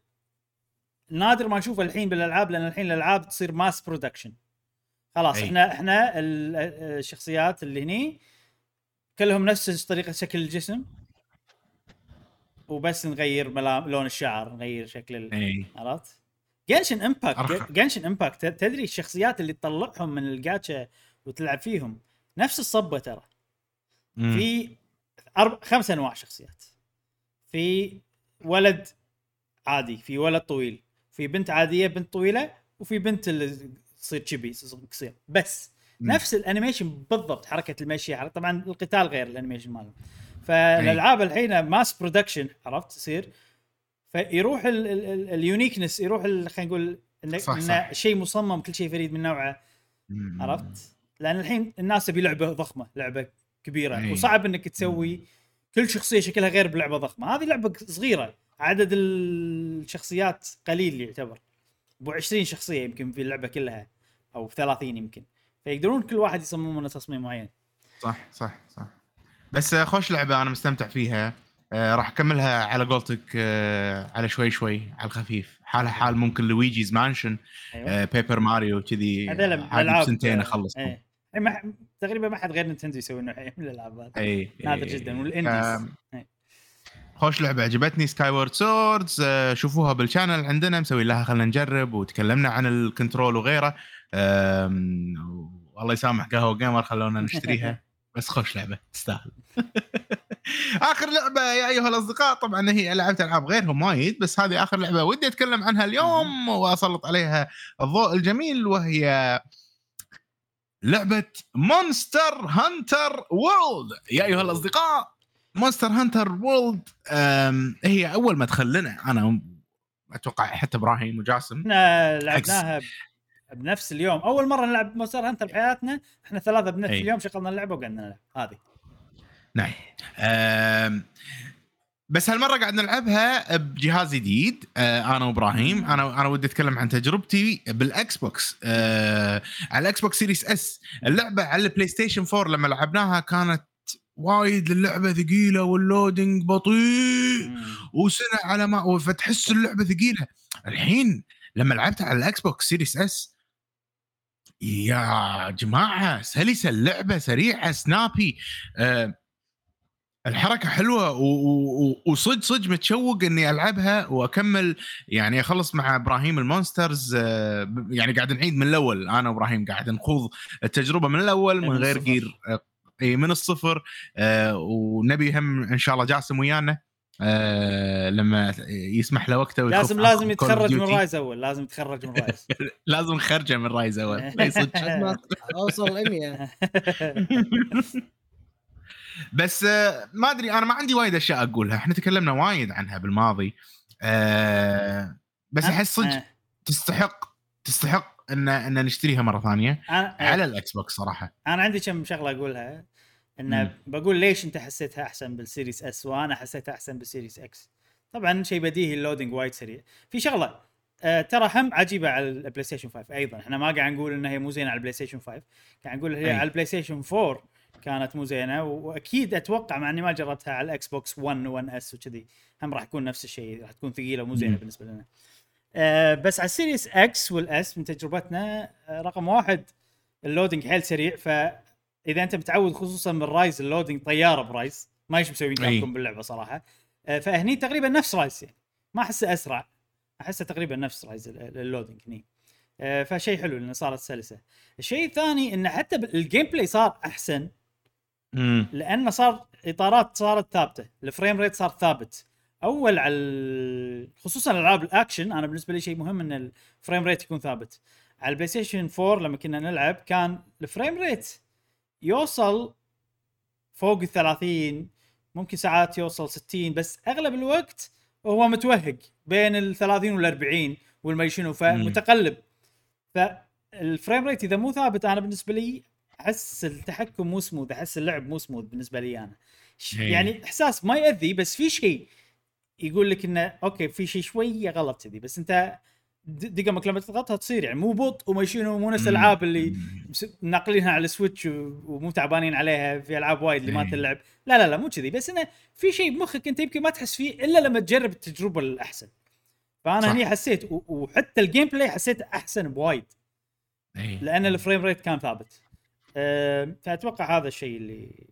نادر ما نشوفه الحين بالألعاب لأن الحين الألعاب تصير mass production خلاص أي. إحنا إحنا ال- الشخصيات اللي هني كلهم نفس طريقة شكل الجسم. وبس نغير ملام لون الشعر نغير شكل ال... إيه. عرفت؟ Genshin Impact Genshin Impact تدري الشخصيات اللي تطلعهم من الجاتشا وتلعب فيهم؟ نفس الصبة ترى. مم. في أربع خمس أنواع شخصيات. في ولد عادي في ولد طويل في بنت عادية بنت طويلة وفي بنت اللي تصير chibi قصير بس مم. نفس ال animation بالضبط حركة المشي حركة طبعا القتال غير ال animation مالهم. فالألعاب الحين mass production عرفت؟ تصير فيروح ال- ال- ال- ال uniqueness يروح خلينا نقول إنه صح،. شيء مصمم كل شيء فريد من نوعه. عرفت؟ لأن الحين الناس تبي لعبة ضخمة لعبة كبيرة. أي. وصعب إنك تسوي كل شخصية شكلها غير بلعبة ضخمة. هذه لعبة صغيرة. عدد الشخصيات قليل يعتبر. أبو 20 شخصية يمكن في اللعبة كلها أو 30 يمكن. فيقدرون كل واحد يصممون تصميم معين. صح صح صح. بس آه، خوش لعبة أنا مستمتع فيها. آه راح أكملها على قولتك آه على شوي شوي على الخفيف. حالها حال ممكن Luigi's Mansion أيوه. آه Paper Mario كذي هذول آه، عادي الألعاب بسنتين آه، اخلص إيه. إيه، ما تقريبا ما حد غير Nintendo يسوي نوع من الألعاب هذه. اي نادر إي. جدا وال indies. إيه. خوش لعبة. عجبتني Skyward Sword شوفوها بال channel عندنا. مسوي لها خلينا نجرب وتكلمنا عن ال control وغيره. آم، والله يسامح قهوة gamer خلونا نشتريها. بس خوش لعبة تستاهل. آخر لعبة يا أيها الأصدقاء طبعا هي لعبت ألعاب غيرهم وايد بس هذه آخر لعبة ودي أتكلم عنها اليوم وأسلط عليها الضوء الجميل وهي لعبة Monster Hunter World يا أيها الأصدقاء Monster Hunter World هي أول ما دخل لنا أنا أتوقع حتى إبراهيم وجاسم إحنا لعبناها بنفس اليوم. أول مرة نلعب Monster Hunter بحياتنا إحنا ثلاثة بنفس أي. اليوم شغلنا اللعبة وقعدنا نلعب. هذه. نعم. بس هالمرة قاعد نلعبها بجهاز جديد آه، أنا وإبراهيم. أنا أنا ودي أتكلم عن تجربتي بال Xbox آه، على ال Xbox Series S. اللعبة على ال PlayStation 4 لما لعبناها كانت وايد اللعبه ثقيلة وال loading بطيء. وسنة على ما فتحس اللعبة ثقيلة. الحين لما لعبتها على ال Xbox Series S يا جماعة سلسة اللعبة سريعة snappy أه الحركة حلوة وصدق صدق متشوق إني ألعبها وأكمل يعني أخلص مع إبراهيم ال monsters أه ب- يعني قاعد نعيد من الأول أنا وإبراهيم قاعد نخوض التجربة من الأول من غير. جير إي، من الصفر أه ونبي هم إن شاء الله جاسم ويانا أه لما يسمح له وقته لازم لازم يتخرج من. Rise أول لازم يتخرج من Rise لازم نخرجه من Rise أول. اوصل 100 بس آه، ما أدري أنا ما عندي وايد أشياء أقولها. إحنا تكلمنا وايد عنها بالماضي. آه، بس أحس صدق آه. تستحق تستحق ان إن نشتريها مرة ثانية على ال Xbox صراحة. أنا عندي كم شغلة أقولها. إنه. بقول ليش أنت حسيتها أحسن بال Series S وأنا حسيتها أحسن بال Series X طبعا شيء بديهي ال loading وايد سريع في شغلة آه ترى هم عجيبة على ال PlayStation 5 أيضا إحنا ما قاعد نقول إنها هي مو زينة على ال PlayStation 5 قاعد نقول هي أي. على ال PlayStation 4 كانت مو زينة وأكيد أتوقع مع إني ما جربتها على ال Xbox 1 1 S وكذي هم راح تكون نفس الشيء راح تكون ثقيلة ومو زينة. بالنسبة لنا آه بس على ال Series X وال S من تجربتنا آه رقم واحد ال loading حيل سريع فاذا أنت متعود خصوصا من Rise ال loading طيارة ب Rise ما إيش مسويين. Capcom باللعبة صراحة. آه فهني تقريبا نفس Rise يعني. ما أحسه أسرع. أحسه تقريبا نفس Rise ال- ال loading هني. آه فشيء حلو لأنه صارت سلسة. الشيء الثاني إنه حتى ال gameplay صار أحسن. لأنه صار إطارات صارت ثابتة. ال frame rate صار ثابت. أول على خصوصا ألعاب الأكشن أنا بالنسبة لي شيء مهم إن ال frame rate يكون ثابت. على ال PlayStation 4 لما كنا نلعب كان ال frame rate يوصل فوق ال 30 ممكن ساعات يوصل 60 بس أغلب الوقت هو متوهق بين ال 30 وال 40 والما شنو فمتقلب فال frame rate إذا مو ثابت أنا بالنسبة لي أحس التحكم مو سموث أحس اللعب مو سموث بالنسبة لي أنا. إيه. يعني إحساس ما يأذي بس في شيء يقول لك إنه okay في شيء شوية غلط كذي بس أنت د- دقمك لما تضغطها تصير يعني مو بطء وما شنو مو نفس الألعاب اللي ناقلينها على ال Switch ومو تعبانين عليها في ألعاب وايد اللي ما إيه. تلعب لا لا لا مو كذي بس إنه في شيء بمخك أنت يمكن ما تحس فيه إلا لما تجرب التجربة الأحسن فأنا صح. هني حسيت وحتى ال gameplay حسيت أحسن بوايد إيه. لأن ال frame rate كان ثابت أه فأتوقع هذا الشيء اللي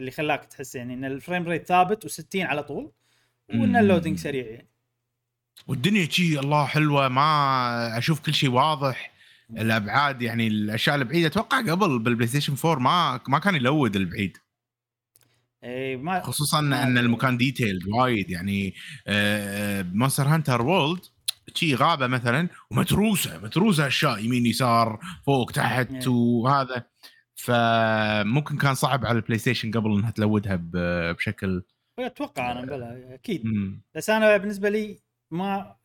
اللي خلاك تحس يعني إن ال frame rate ثابت و60 على طول وإن. ال loading سريع يعني والدنيا شي الله حلوة ما أشوف كل شيء واضح الأبعاد يعني الأشياء البعيدة أتوقع قبل بال PlayStation 4 ما ما كان ي load البعيد اي ما خصوصا ما إن. المكان detail وايد يعني Monster Hunter World شي غابة مثلا ومتروسة متروسة أشياء يمين يسار فوق تحت إيه. وهذا فممكن كان صعب على ال PlayStation قبل إنها ت load ها بشكل أتوقع أنا بلا أكيد مم. بس أنا بالنسبة لي ما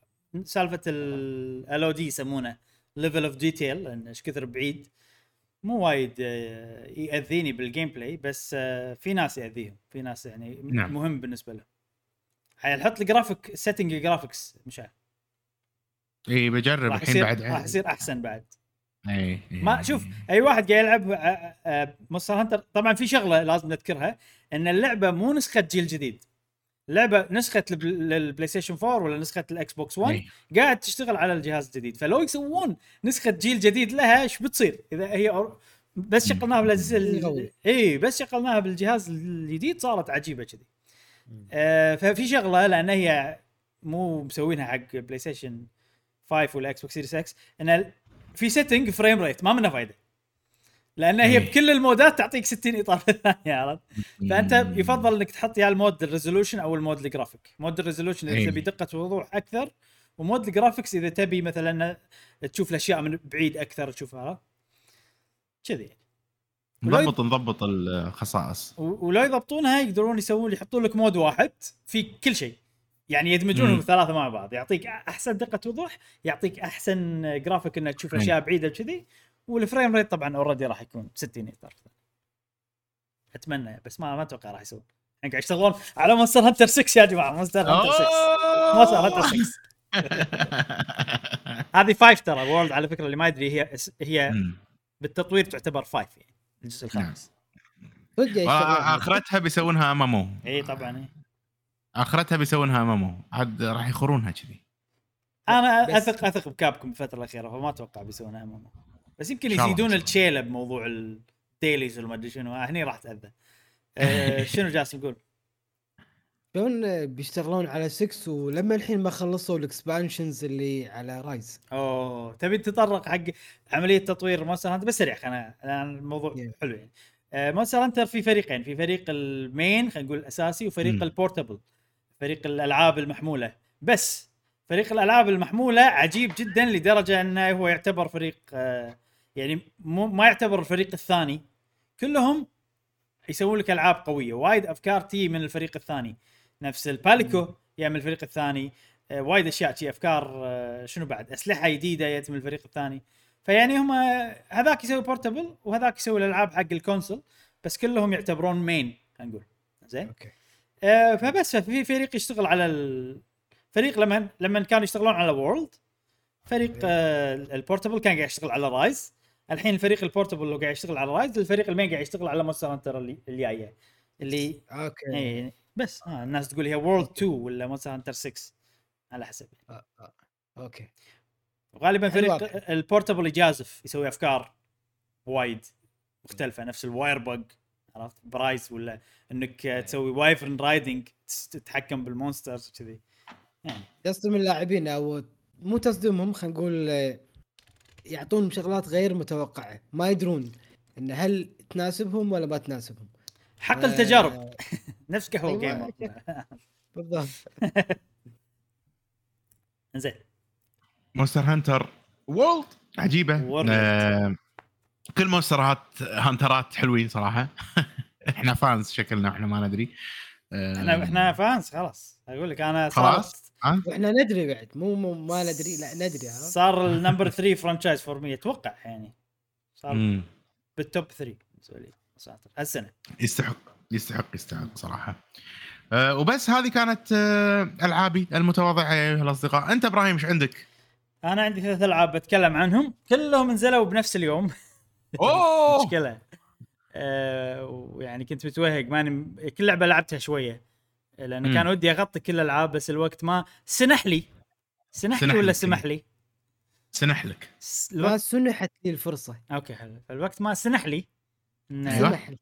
سالفة ال دي يسمونه level of detail لأن إيش كثر بعيد. مو وايد آه، يأذيني بال gameplay بس آه، في ناس يأذيهم. في ناس يعني نعم. مهم بالنسبة له حيحط ال graphic setting ال graphics مشان إي بجرب الحين بعد. راح يصير أحسن بعد. إي. ما شوف أي واحد قاعد يلعب Monster Hunter طبعا في شغلة لازم نذكرها إن اللعبة مو نسخة جيل جديد. اللعبه نسخة البل- ال PlayStation 4 ولا نسخة ال Xbox 1 إي. قاعد تشتغل على الجهاز الجديد فلو يسوون نسخة جيل جديد لها إيش بتصير إذا هي أور- بس. شغلناها بالجهاز يغوي. اي بس شغلناها بالجهاز الجديد صارت عجيبة كذي آه ففي شغلة لأن هي مو مسوينها حق PlayStation 5 ولا Xbox Series X ان في setting frame rate ما منه فايدة لأن هي إيه. بكل المودات تعطيك 60 اطار ثانية عرفت فأنت يفضل إنك تحط يا ال mode ال resolution أو ال mode ال graphic mode ال resolution إذا إيه. تبي دقة وضوح أكثر و mode ال graphics إذا تبي مثلا تشوف الأشياء من بعيد أكثر تشوفها كذي نضبط نضبط الخصائص ولو يضبطونها يقدرون يسوون يحطون لك mode واحد في كل شيء يعني يدمجونهم. الثلاثة مع بعض يعطيك أحسن دقة وضوح يعطيك أحسن جرافيك إنك تشوف. أشياء بعيدة كذي وال frame rate طبعا already راح يكون 60 اطار أتمنى بس ما ما أتوقع راح يسوون. يعني قاعد يشتغلون على Monster Hunter 6 يا جماعة. Monster Hunter 6 Monster Hunter 6 هذه 5 ترى World على فكرة اللي ما يدري هي هي. بالتطوير تعتبر 5 يعني الجزء نعم. الخامس. يشتغلون. آخرتها بيسوونها MMO إي طبعا. آخرتها بيسوونها MMO عاد راح يخورونها كذي. أنا اثق أثق ب Capcom بالفترة الأخيرة فما أتوقع بيسوونها MMO بس يمكن يزيدون. التشيلة بموضوع ال delays ولا ما أدري شنو هني راح تأذى أه شنو جالس نقول؟ شلون بيشتغلون على 6 ولما الحين ما خلصوا ال expansions اللي على Rise أوه تبي تتطرق حق عملية تطوير Monster Hunter بس سريع خلينا الآن الموضوع Yeah. حلو يعني آه، Monster Hunter في فريقين في فريق ال main خلينا نقول الأساسي وفريق مم. ال portable فريق الألعاب المحمولة بس فريق الألعاب المحمولة عجيب جدا لدرجة إنه هو يعتبر فريق آه، يعني مو ما يعتبر الفريق الثاني كلهم يسوون لك ألعاب قوية وايد أفكار تيي من الفريق الثاني. نفس ال Palico يعمل الفريق الثاني آه، وايد أشياء شي أفكار آه، شنو بعد؟ أسلحة جديدة جت من الفريق الثاني. فيعني هم هذاك يسوي portable وهذاك يسوي الألعاب حق ال console بس كلهم يعتبرون main خلينا نقول. زين؟ okay. آه، فبس في فريق يشتغل على الفريق لما لما كانوا يشتغلون على World فريق آه، ال portable كان قاعد يشتغل على Rise الحين الفريق ال portable اللي قاعد يشتغل على Rise الفريق ال main قاعد يشتغل على Monster Hunter اللي اللي جاية اللي okay. اي بس آه الناس تقول هي World 2 ولا Monster Hunter 6 على حسب. آه، آه. أوكي. وغالبا حلو فريق. ال portable يجازف يسوي أفكار وايد مختلفة نفس ال wirebug عرفت؟ ب Rise ولا إنك تسوي wyvern riding تتحكم بال monsters كذي يعني. تصدم اللاعبين أو مو تصدمهم خلينا نقول يعطون شغلات غير متوقعة ما يدرون إن هل تناسبهم ولا ما تناسبهم. حق آه، التجارب نفس قهوه أيوة. gamer بالضبط. زين Monster Hunter World عجيبة. آه كل مونسترات هانترات حلوين صراحة. إحنا fans شكلنا إحنا ما ندري. آه، إحنا إحنا fans خلاص. أقول لك أنا خلاص؟ وإحنا ندري بعد مو, مو ما ندري لا ندري صار ال number 3 franchise for me أتوقع يعني. صار مم. بال top بال top 3 بالنسبة لي. هالسنة. يستحق يستحق يستحق صراحة. أه وبس هذه كانت أه ألعابي المتواضعة أيها الأصدقاء. أنت إبراهيم إيش عندك؟ أنا عندي ثلاث ألعاب بتكلم عنهم. كلهم نزلوا بنفس اليوم. أوه! مشكلة. آه ويعني كنت متوهق ماني كل لعبة لعبتها شوية. لأنه مم. كان ودي أغطي كل الألعاب بس الوقت ما سنح لي. سنح سنح لي ولا لك. سمح لي؟ سنح لك. س- ما الوقت سنحت لي الفرصة. okay حلو. فالوقت ما سنح لي. ان أيوة. سمح لي.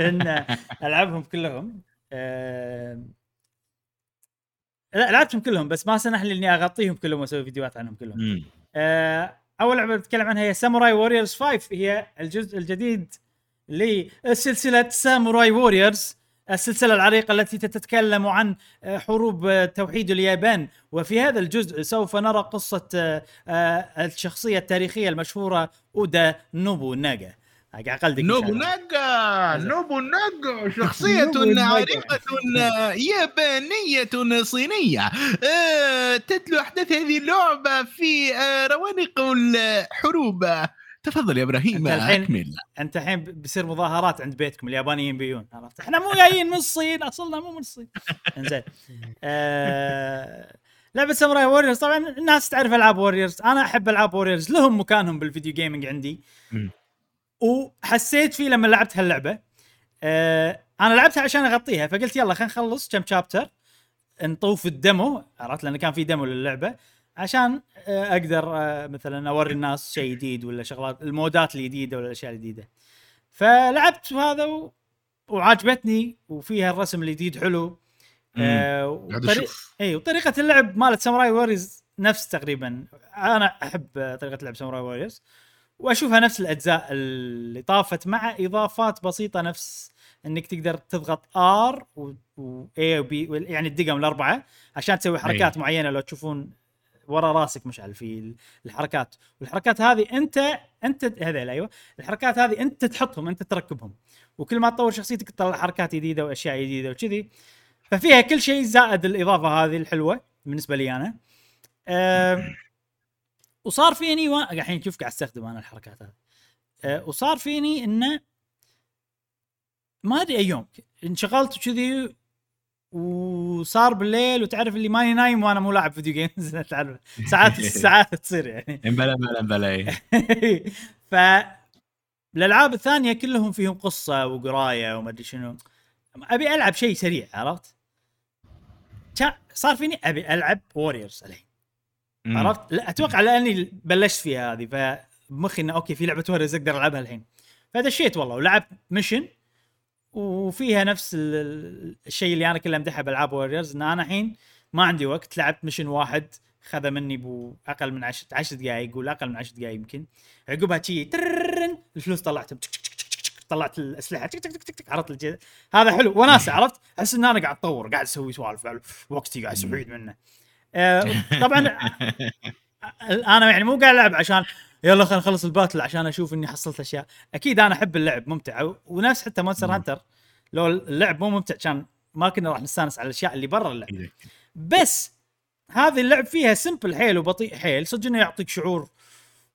ان ألعبهم كلهم آه... لا لعبتهم كلهم بس ما سنح لي إني أغطيهم كلهم وأسوي فيديوهات عنهم كلهم. آه، أول لعبة بتكلم عنها هي Samurai Warriors 5 هي الجزء الجديد لسلسلة Samurai Warriors السلسلة العريقة التي تتكلم عن آه، حروب آه، توحيد اليابان وفي هذا الجزء سوف نرى قصة آه، الشخصية التاريخية المشهورة أودا نوبو ناغا شاء نوبو. ناغا. نوبو ناغا شخصية. عريقة يابانية صينية تتلو أحداث هذه اللعبة في روانق الحروب تفضل يا إبراهيم أنت الحين- أكمل. أنت الحين بيصير مظاهرات عند بيتكم اليابانيين بيون عرفت؟ إحنا مو جايين من الصين أصلنا مو من الصين. إنزين. آه... لعبة Samurai Warriors. طبعا الناس تعرف ألعاب Warriors. أنا أحب ألعاب Warriors لهم مكانهم بال video gaming عندي. وحسيت فيه لما لعبت هاللعبة. آه... أنا لعبتها عشان أغطيها فقلت يلا خلينا نخلص كم chapter نطوف ال demo عرفت؟ لأن كان في demo للعبة. عشان آه، أقدر آه، مثلا أوري الناس شيء جديد ولا شغلات المودات الجديدة ولا الأشياء الجديدة. فلعبت هذا و... وعاجبتني وفيها الرسم الجديد حلو. آه وطريق... اي وطريقة اللعب مالت Samurai Warriors نفس تقريبا. أنا أحب طريقة لعب Samurai Warriors وأشوفها نفس الأجزاء اللي طافت مع إضافات بسيطة نفس إنك تقدر تضغط R و, و A و B يعني الدقم الأربعة عشان تسوي حركات معينة لو تشوفون ورا راسك مشعل في الحركات. والحركات هذه انت أنت هذيل أيوه. الحركات هذه أنت تحطهم أنت تركبهم. وكل ما تطور شخصيتك تطلع حركات جديدة وأشياء جديدة وكذي. ففيها كل شيء زائد الإضافة هذه الحلوة بالنسبة لي أنا. أم، وصار فيني وأنا الحين شوف قاعد أستخدم أنا الحركات هذه. أه، وصار فيني إنه ما أدري اي يوم انشغلت كذي وصار بالليل وتعرف اللي ماني نايم وأنا مو لاعب video games تعرف؟ ساعات ساعات تصير يعني. بلا بلا بلا ف الألعاب الثانية كلهم فيهم قصة وقراية وما أدري شنو. أبي ألعب شيء سريع عرفت؟ صار فيني أبي ألعب Warriors الحين. عرفت؟ لا أتوقع لأني بلشت فيها هذه فمخي إنه okay في لعبة Warriors أقدر ألعبها الحين. فدشيت والله ولعبت mission وفيها نفس ال- ال- الشيء اللي أنا كله امدحه بألعاب Warriors إن أنا الحين ما عندي وقت لعبت mission واحد خذ مني بو أقل من 10 10 دقائق ولا أقل من 10 دقائق يمكن. عقبها شي الفلوس تك- طلعت الأسلحة تك- تك- تك- تك- عرفت الجد. هذا حلو. وناسة عرفت؟ أحس إن أنا قاعد اتطور قاعد أسوي سوالف وقتي قاعد استفيد منه. آه، طبعا أنا يعني مو قاعد ألعب عشان يلا خلينا نخلص ال battle عشان أشوف إني حصلت أشياء. أكيد أنا أحب اللعب ممتع. ونفس حتى Monster. Hunter لو اللعب مو ممتع كان ما كنا راح نستانس على الأشياء اللي برا اللعب. بس هذه اللعب فيها simple حيل وبطيء حيل. صدق إنه يعطيك شعور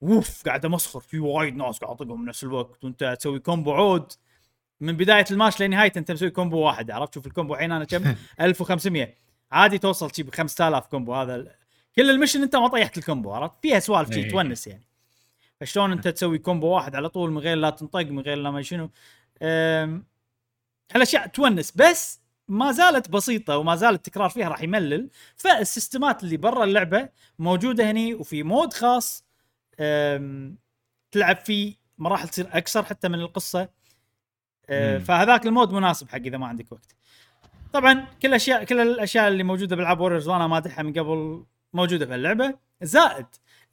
ووف قاعد أمسخر. في وايد ناس قاعد أطقهم بنفس الوقت. وأنت تسوي combo عود. من بداية الماتش لنهايته أنت مسوي combo واحد. عرفت؟ شوف ال combo الحين أنا كم؟ 1500 عادي توصل شي ب 5000 combo. هذا كل ال mission أنت ما طيحت ال combo عرفت؟ فيها سوالف إيه. تونس يعني. فشلون انت تسوي combo واحد على طول من غير لا تنطق من غير لا ما شنو. هالأشياء تونس بس ما زالت بسيطة وما زال التكرار فيها راح يملل. فالسيستمات اللي برا اللعبة موجودة هني وفي mode خاص تلعب فيه مراحل تصير اقصر حتى من القصة. أه،. فهذاك ال mode مناسب حق إذا ما عندك وقت. طبعا كل الاشياء كل الأشياء اللي موجودة بالعاب Warriors وأنا مادحها من قبل موجودة في اللعبه زائد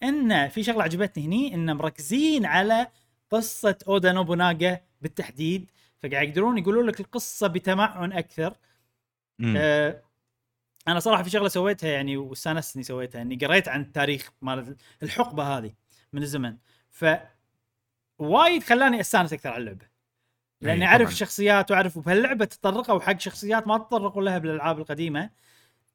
إن في شغلة عجبتني هني إن مركزين على قصة أودا نوبوناغا بالتحديد. فقاعد يقدرون يقولون لك القصة بتمعن أكثر. مم. آه أنا صراحة في شغلة سويتها يعني واستانست اني سويتها إني قريت عن التاريخ مال الحقبة هذه من الزمن. ف وايد خلاني أستانس أكثر على اللعبة. لأني أي أعرف. الشخصيات وأعرف وبهاللعبه تطرقوا حق شخصيات ما تطرقوا لها بالألعاب القديمة.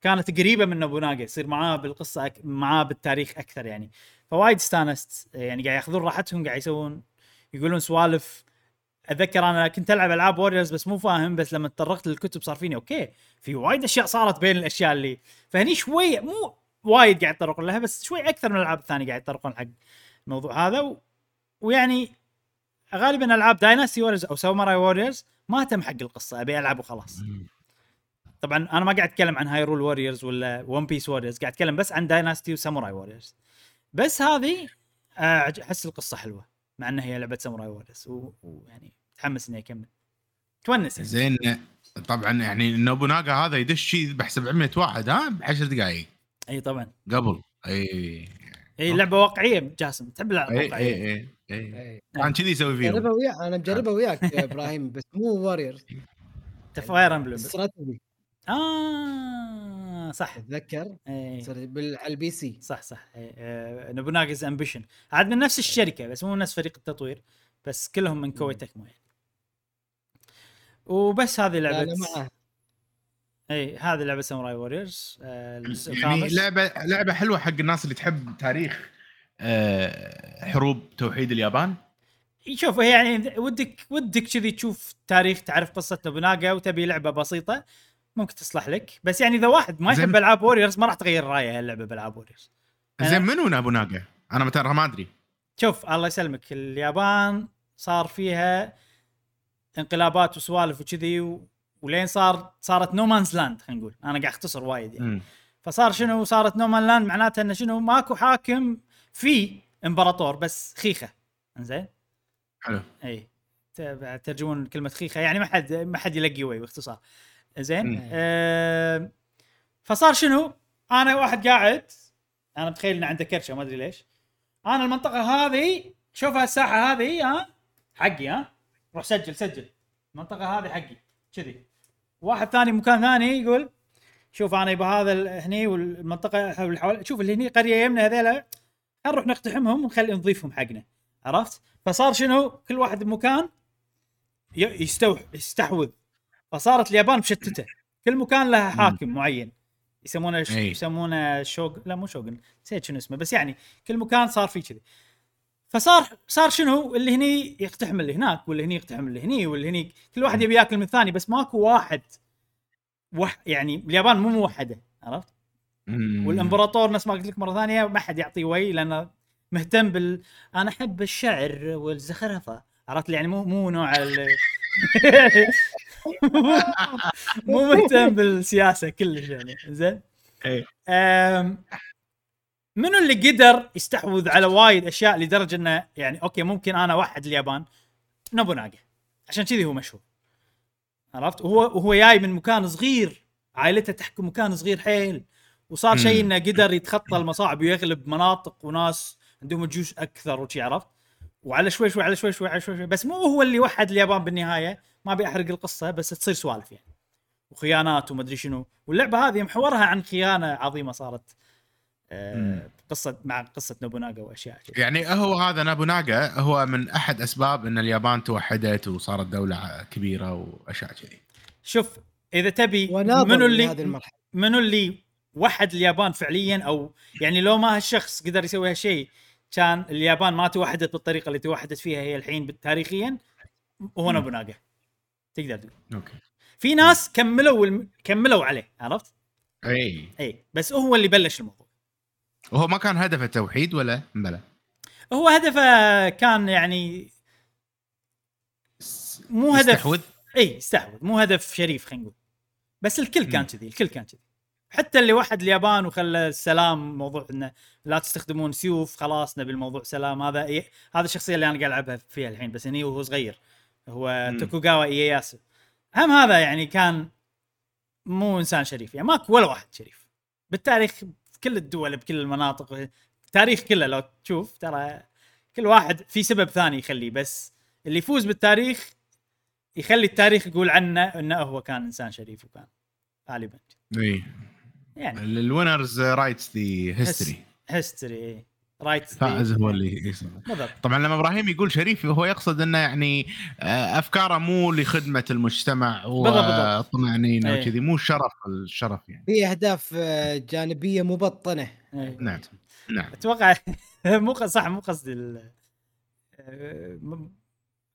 كانت قريبة من نوبوناغا يصير معاه بالقصة أك... معاه بالتاريخ أكثر يعني. فوايد استانست يعني قاعد ياخذون راحتهم قاعد يسوون يقولون سوالف. أتذكر أنا كنت ألعب ألعاب Warriors بس مو فاهم بس لما تطرقت للكتب صار فيني okay في وايد أشياء صارت بين الأشياء اللي فهني شوي مو وايد قاعد يتطرقون لها بس شوي أكثر من الألعاب الثانية قاعد يتطرقون حق الموضوع هذا. و... ويعني غالبا ألعاب Dynasty Warriors أو Samurai Warriors ما أهتم حق القصة أبي ألعب وخلاص. طبعا أنا ما قاعد أتكلم عن Hyrule Warriors ولا One Piece Warriors قاعد أتكلم بس عن Dynasty و Samurai Warriors بس هذه آه، أحس القصة حلوة مع إنها هي لعبة Samurai Warriors ويعني متحمس إني أكمل. تونس يعني. زين طبعا يعني نوبوناغا هذا يدش شيء يذبح 700 واحد ها؟ ب 10 دقائق إي طبعا. قبل. إي. إي لعبة واقعية جاسم تحب الالعاب إي الواقعيه إي إي إي. كان كذي يسوي فيهم. جربها وياك أنا مجربها وياك يا إبراهيم بس مو Warrior Fire Emblem strategy. آه صح. تتذكر اي صار بال- على ال PC. صح صح. إيه، Nobunaga's Ambition عاد من نفس الشركة بس مو نفس فريق التطوير بس كلهم من Koei Tecmo يعني وبس هذه لا، لعبة معه اي هذه لعبة Samurai Warriors آه يعني لعبة لعبة حلوة حق الناس اللي تحب تاريخ آه، حروب توحيد اليابان. شوف هي يعني ودك ودك كذي تشوف تاريخ تعرف قصة نوبوناغا وتبي لعبة بسيطة. ممكن تصلح لك. بس يعني إذا واحد ما. يحب ألعاب Warriors ما راح تغير رأيه هاللعبه بألعاب Warriors زين منو نوبوناغا؟ أنا ترى ما أدري. شوف الله يسلمك. اليابان صار فيها انقلابات وسوالف وكذي و... ولين صار صارت no man's land خلينا نقول. أنا قاعد أختصر وايد يعني. مم. فصار شنو؟ صارت no man land معناتها إنه شنو؟ ماكو حاكم في إمبراطور بس خيخة. إنزين؟ حلو. اي ترجمون كلمة خيخة. يعني ما حد ما حد يلقي وي باختصار. زين. آه فصار شنو؟ أنا واحد قاعد أنا متخيل إنه عنده كرشه ما أدري ليش. أنا المنطقة هذه شوف الساحه هذه ها؟ حقي ها؟ روح سجل سجل. المنطقة هذه حقي كذي. واحد ثاني مكان ثاني يقول شوف أنا يبغى هذا هني والمنطقة حول شوف اللي هني قرية يمنا هذيلا خلينا نروح نقتحمهم ونخلي نضيفهم حقنا. عرفت؟ فصار شنو؟ كل واحد بمكان يستوح يستحوذ. فصارت اليابان مشتتة. كل مكان لها حاكم معين. يسمونه ش... أي. يسمونه شوغ لا مو شوغن. نسيت شنو اسمه بس يعني كل مكان صار فيه كذي. فصار صار شنو؟ اللي هني يقتحم اللي هناك واللي هني يقتحم اللي هني واللي هني كل واحد يبي ياكل من الثاني بس ماكو واحد وح... يعني اليابان مو موحدة عرفت؟ والامبراطور نفس ما قلت لك مرة ثانية ما حد يعطيه ويه لأنه مهتم بال أنا أحب الشعر والزخرفة عرفت؟ يعني مو مو نوع ال... مو مهتم بالسياسة كلش يعني. زين؟ إيه. منو اللي قدر يستحوذ على وايد أشياء لدرجة إنه يعني okay ممكن أنا وحد اليابان نوبوناغا عشان كذي هو مشهور. عرفت؟ وهو وهو جاي من مكان صغير عائلته تحكم مكان صغير حيل وصار شيء. إنه قدر يتخطى المصاعب ويغلب مناطق وناس عندهم جيوش أكثر وشي عرفت؟ وعلى شوي شوي على شوي شوي على شوي شوي بس مو هو اللي وحد اليابان بالنهاية. ما أبي أحرق القصة بس تصير سوالف يعني. وخيانات ومدري شنو. واللعبة هذه محورها عن خيانة عظيمة صارت آه. قصة مع قصة نوبوناغا وأشياء كذي. يعني هو هذا نابوناغا هو من أحد أسباب إن اليابان توحدت وصارت دولة كبيرة وأشياء كذي. شوف إذا تبي منو اللي منو اللي وحد اليابان فعليا أو يعني لو ما هالشخص قدر يسوي هالشيء كان اليابان ما توحدت بالطريقة اللي توحدت فيها هي الحين تاريخيا هو مم. تقدر تقول. أوكي. في ناس كملوا والم... كملوا عليه عرفت؟ أي. أي. بس هو اللي بلش الموضوع. وهو ما كان هدفه التوحيد ولا بلا؟ هو هدفه كان يعني مو هدف يستحوذ؟ إي استحوذ مو هدف شريف خلينا نقول. بس الكل كان. كذي الكل كان كذي. حتى اللي وحد اليابان وخلى السلام موضوع إنه لا تستخدمون سيوف خلاص نبي الموضوع سلام. هذا إيه هذا الشخصية اللي أنا قاعد ألعبها فيها الحين بس هني وهو صغير. هو. توكوغاوا ايياسو هم هذا يعني كان مو إنسان شريف يعني ماكو ولا واحد شريف. بالتاريخ في كل الدول بكل المناطق التاريخ كله لو تشوف ترى كل واحد في سبب ثاني يخليه بس اللي يفوز بالتاريخ يخلي التاريخ يقول عنه إنه هو كان إنسان شريف وكان غالبا. اي يعني. ال winners writes the history history write فائز هو اللي بالضبط طبعا لما إبراهيم يقول شريف هو يقصد إنه يعني آه، أفكاره مو لخدمة المجتمع. وطمانينه إيه. وكذي مو الشرف الشرف يعني في أهداف آه، جانبية مبطنة إيه. نعم نعم أتوقع مو صح مو قصدي ال آه،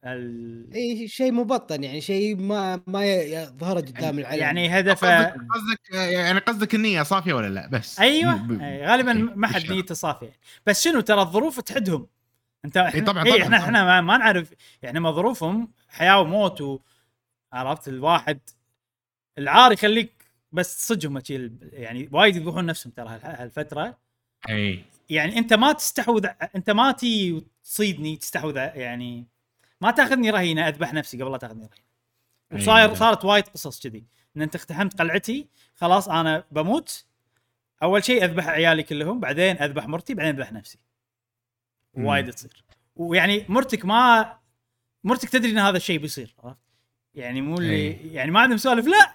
ال- اي شيء مبطن يعني شيء ما ما يظهر قدام العلم. يعني هدفه قصدك يعني قصدك النيه صافية ولا لا؟ بس. أيوه. ب- ب- أي غالبا أوكي، ما حد. نيته صافية. بس شنو ترى الظروف تحدهم. أنت إحنا طبعاً، إيه طبعاً، إحنا طبعاً. إحنا ما, ما نعرف يعني ما ظروفهم حياة وموت و... عرفت؟ الواحد العار يخليك بس صدقهم يعني وايد يذبحون نفسهم ترى هال- هالفترة. اي يعني أنت ما تستحوذ أنت ما تي وتصيدني تستحوذ يعني ما تاخذني رهينة أذبح نفسي قبل لا تاخذني رهينة. وصاير بالضبط. صارت وايد قصص كذي. إن أنت اقتحمت قلعتي خلاص أنا بموت. أول شيء أذبح عيالي كلهم بعدين أذبح مرتي بعدين أذبح نفسي. وايد تصير. ويعني مرتك ما مرتك تدري إن هذا الشيء بيصير عرفت؟ يعني مو اللي أي. يعني ما عندهم سوالف لا!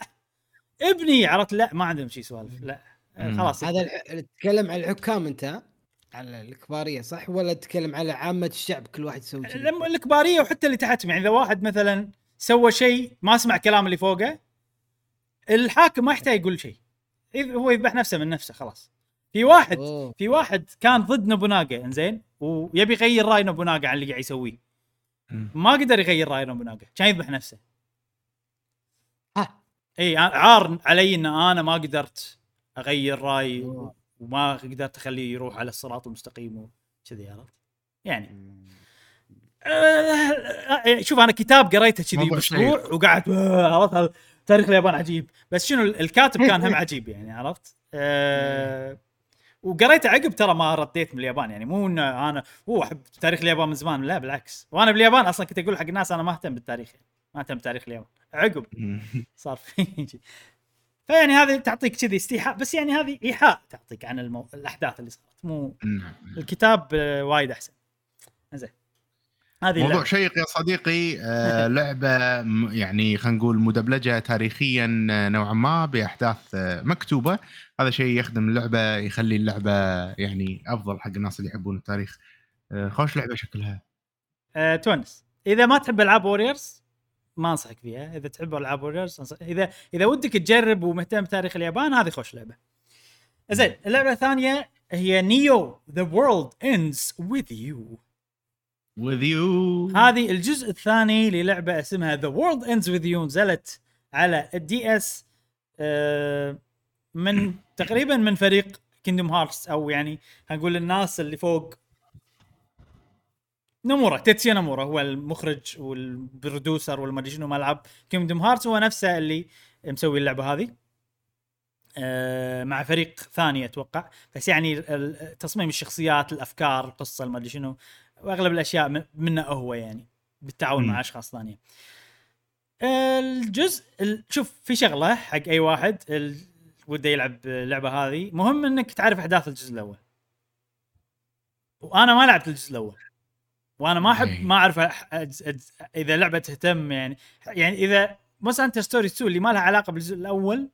ابني! عرفت؟ لا ما عندهم شيء سوالف لا. خلاص. هذا. تتكلم عن الحكام أنت على الكباريه صح ولا تتكلم على عامة الشعب كل واحد يسوي؟ لما الكباريه وحتى اللي تحتهم يعني إذا واحد مثلا سوى شيء ما سمع كلام اللي فوقه الحاكم ما يحتاج يقول شيء هو يذبح نفسه من نفسه خلاص في واحد أوه. في واحد كان ضد نوبوناغا إنزين ويبي يغير رأي نوبوناغا عن اللي قاعد يسويه. ما قدر يغير رأي نوبوناغا كان يذبح نفسه ها إي عار علي إن أنا ما قدرت أغير رأي أوه. وما قدرت اخليه يروح على الصراط المستقيم وكذي عرفت؟ يعني. آه، شوف أنا كتاب قريته كذي بأسبوع شيق. وقعدت عرفت تاريخ اليابان عجيب. بس شنو الكاتب كان هم عجيب يعني عرفت؟ آه، وقريته عقب ترى ما رديت من اليابان يعني. مو ان أنا هو أحب تاريخ اليابان من زمان. لا بالعكس. وأنا باليابان أصلا كنت أقول حق الناس أنا ما أهتم بالتاريخ يعني. ما أهتم بتاريخ اليابان. عقب. صار في. فيعني هذه تعطيك كذي استيحاء بس يعني هذه إيحاء تعطيك عن المو... الأحداث اللي صارت. مو نعم الكتاب آه، وايد أحسن. زين هذه موضوع اللعبة. شيق يا صديقي آه لعبة يعني خلينا نقول مدبلجة تاريخيا آه، نوعا ما بأحداث مكتوبة. هذا شيء يخدم اللعبة يخلي اللعبة يعني أفضل حق الناس اللي يحبون التاريخ. آه خوش لعبة شكلها. آه، تونس. إذا ما تحب ألعاب Warriors ما أنصحك فيها. إذا تحب ألعاب Warriors. اذا إذا ودك تجرب ومهتم بتاريخ اليابان هذه خوش لعبة. زين اللعبة الثانية هي NEO The World Ends With You with you. هذه الجزء الثاني للعبة اسمها The World Ends With You نزلت على ال DS من تقريبا من فريق Kingdom Hearts أو يعني هنقول الناس اللي فوق نمورا تيتسويا نمورا هو المخرج وال producer والمدري شنو مال لعبة Kingdom Hearts هو نفسه اللي مسوي اللعبة هذه. آه، مع فريق ثاني أتوقع. بس يعني تصميم الشخصيات الأفكار القصة المدري شنو. وأغلب الأشياء من- منه هو يعني بالتعاون. مع أشخاص ثانيين. الجزء ال- شوف في شغلة حق أي واحد وده يلعب اللعبة هذه. مهم إنك تعرف أحداث الجزء الأول. وأنا ما لعبت الجزء الأول. وأنا ما احب أي. ما اعرف إذا لعبة تهتم يعني. يعني إذا مثلا انت ستوري 2 اللي ما لها علاقة بالجزء الأول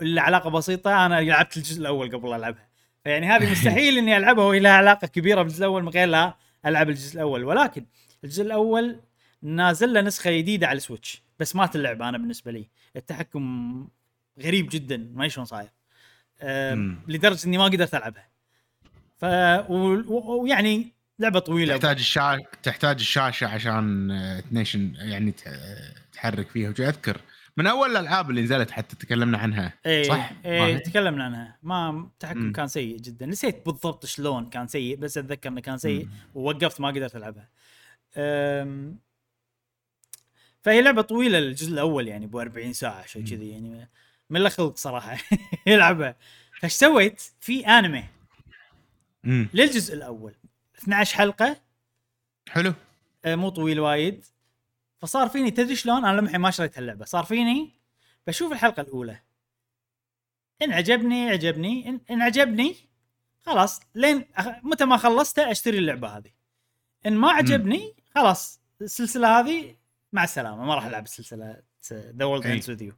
اللي علاقة بسيطة أنا لعبت الجزء الأول قبل لا ألعبها. فيعني هذه مستحيل إني ألعبها وهي لها علاقة كبيرة بالجزء الأول من غير لا ألعب الجزء الأول. ولكن الجزء الأول نازل له نسخة جديدة على ال Switch بس ما تنلعب أنا بالنسبة لي. التحكم غريب جدا ما شلون صاير. لدرجة إني ما قدرت ألعبها. ف ويعني لعبة طويلة. تحتاج الشاشه تحتاج الشاشة عشان آه، تنيشن يعني تحرك فيها. أذكر من أول الألعاب اللي نزلت حتى تكلمنا عنها. إيه صح؟ إيه؟ تكلمنا عنها. ما التحكم. كان سيء جدا. نسيت بالضبط شلون كان سيء بس أتذكر إنه كان سيء مم. ووقفت ما قدرت ألعبها. أم، فهي لعبة طويلة الجزء الأول يعني ب 40 ساعة شيء كذي يعني من لا خلق صراحة يلعبها. فايش سويت؟ في أنمي. للجزء الأول. 12 حلقة. حلو. آه، مو طويل وايد. فصار فيني تدري شلون؟ أنا لمحي ما شريت هاللعبة. صار فيني بشوف الحلقة الأولى. إن عجبني عجبني. إن, إن عجبني خلاص. لين أخ... متى ما خلصته أشتري اللعبة هذه. إن ما عجبني خلاص. السلسلة هذه مع السلامة. ما راح ألعب السلسله The World. Ends With You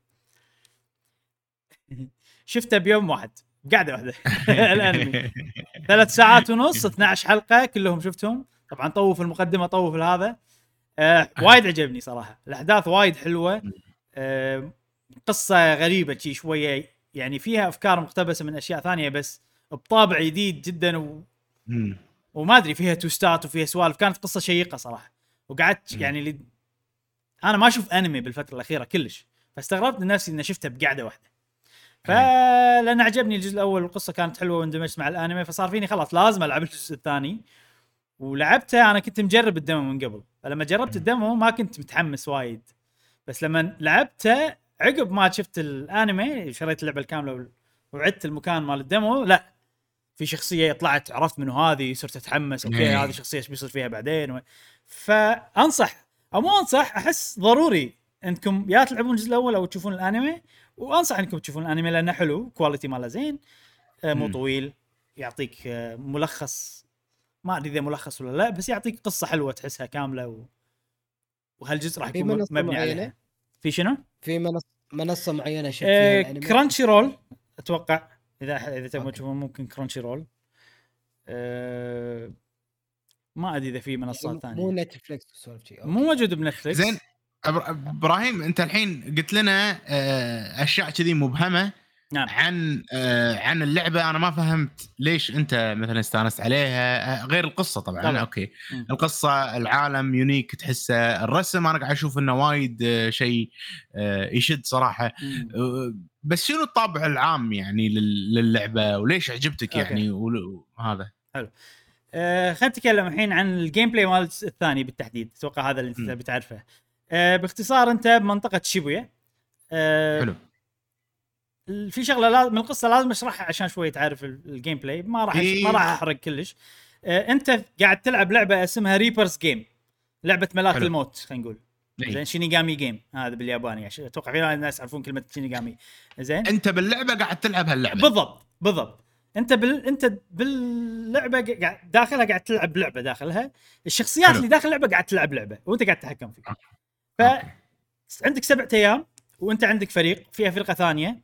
شفته بيوم واحد. قاعدة واحدة. الانمي ثلاث ساعات ونص 12 حلقة كلهم شفتهم. طبعا طوف المقدمة طوف هذا. آه وايد عجبني صراحة. الأحداث وايد حلوة. آه قصة غريبة شي شوية. يعني فيها أفكار مقتبسة من أشياء ثانية بس بطابع جديد جدا و... وما أدري فيها توستات وفيها سوالف. كانت قصة شيقة صراحة. وقعدت. يعني اللي أنا ما أشوف أنمي بالفترة الأخيرة كلش. فاستغربت من نفسي إني شفتها بقعدة واحدة. فلان عجبني الجزء الأول والقصة كانت حلوة واندمجت مع الأنمي فصار فيني خلاص لازم ألعب الجزء الثاني. ولعبته أنا كنت مجرب الدمو من قبل. فلما جربت الدمو ما كنت متحمس وايد. بس لما لعبته عقب ما شفت الأنمي شريت اللعبة الكاملة وعدت المكان مال ال demo لا. في شخصية طلعت عرفت منو هذه صرت أتحمس okay إيه. هذه شخصية إيش بيصير فيها بعدين؟ و... فأنصح. أو مو أنصح أحس ضروري إنكم يا تلعبون الجزء الأول أو تشوفون الأنمي وأنصح إنكم تشوفون الأنمي لأنه حلو quality ماله زين آه، مو. طويل يعطيك آه، ملخص ما أدري إذا ملخص ولا لا بس يعطيك قصة حلوة تحسها كاملة و... وهالجزء راح في يكون منصة مبني معينة؟ عليها في شنو؟ في منصه منصة معينة شفت آه Crunchy Roll أتوقع إذا إذا تبغون. تشوفون ممكن Crunchyroll آه ما أدري إذا في منصات يعني مو ثانية Netflix شي okay. مو موجود ب Netflix زين إبراهيم أنت الحين قلت لنا آه، أشياء كذي مبهمة نعم. عن آه، عن اللعبة. أنا ما فهمت ليش أنت مثلا استانست عليها آه، غير القصة طبعا, طبعاً. okay. القصة العالم unique تحسه الرسم أنا قاعد أشوف إنه وايد شيء يشد صراحة. بس شنو الطابع العام يعني لل- للعبة؟ وليش عجبتك. يعني؟ وهذا آه خلينا نتكلم الحين عن ال gameplay مال الثاني بالتحديد. أتوقع هذا اللي أنت. بتعرفه. آه باختصار انت بمنطقة شيبويا آه حلو. في شغلة لازم من القصة لازم أشرحها عشان شوي تعرف ال- ال gameplay ما راح إيه. ما راح أحرق كلش. آه انت قاعد تلعب لعبة اسمها Reapers' Game لعبة ملاك حلو. الموت خلينا نقول. إيه. زين 死神 game هذا بالياباني. عشان أتوقع في ناس يعرفون كلمة 死神 زين؟ أنت باللعبة قاعد تلعب هاللعبة. بالضبط بالضبط. أنت بال... أنت باللعبة قاعد داخلها قاعد تلعب لعبة داخلها. الشخصيات حلو. اللي داخل اللعبة قاعد تلعب لعبة وأنت قاعد تتحكم فيه أوكي. فعندك سبعة أيام وأنت عندك فريق فيها فرقة ثانية.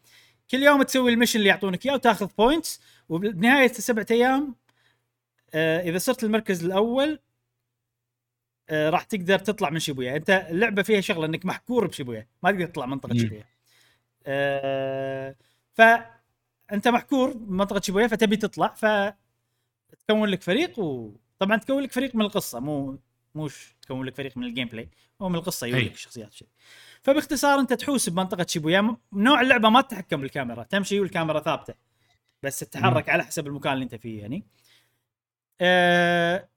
كل يوم تسوي ال mission اللي يعطونك إياه وتاخذ points وبنهاية السبعة أيام آه إذا صرت المركز الأول آه راح تقدر تطلع من شيبويا. أنت اللعبة فيها شغلة إنك محكور بشيبويا. ما تقدر تطلع منطقة. شيبويا. آه فانت محكور بمنطقة شيبويا فتبي تطلع فتكون لك فريق وطبعا تكون لك فريق من القصة مو موش تكون لك فريق من ال gameplay هو من القصة يجيب أي. لك الشخصيات شيء. فباختصار أنت تحوس بمنطقة شيبويا نوع اللعبة ما تتحكم بالكاميرا تمشي والكاميرا ثابتة بس تتحرك على حسب المكان اللي أنت فيه يعني. آه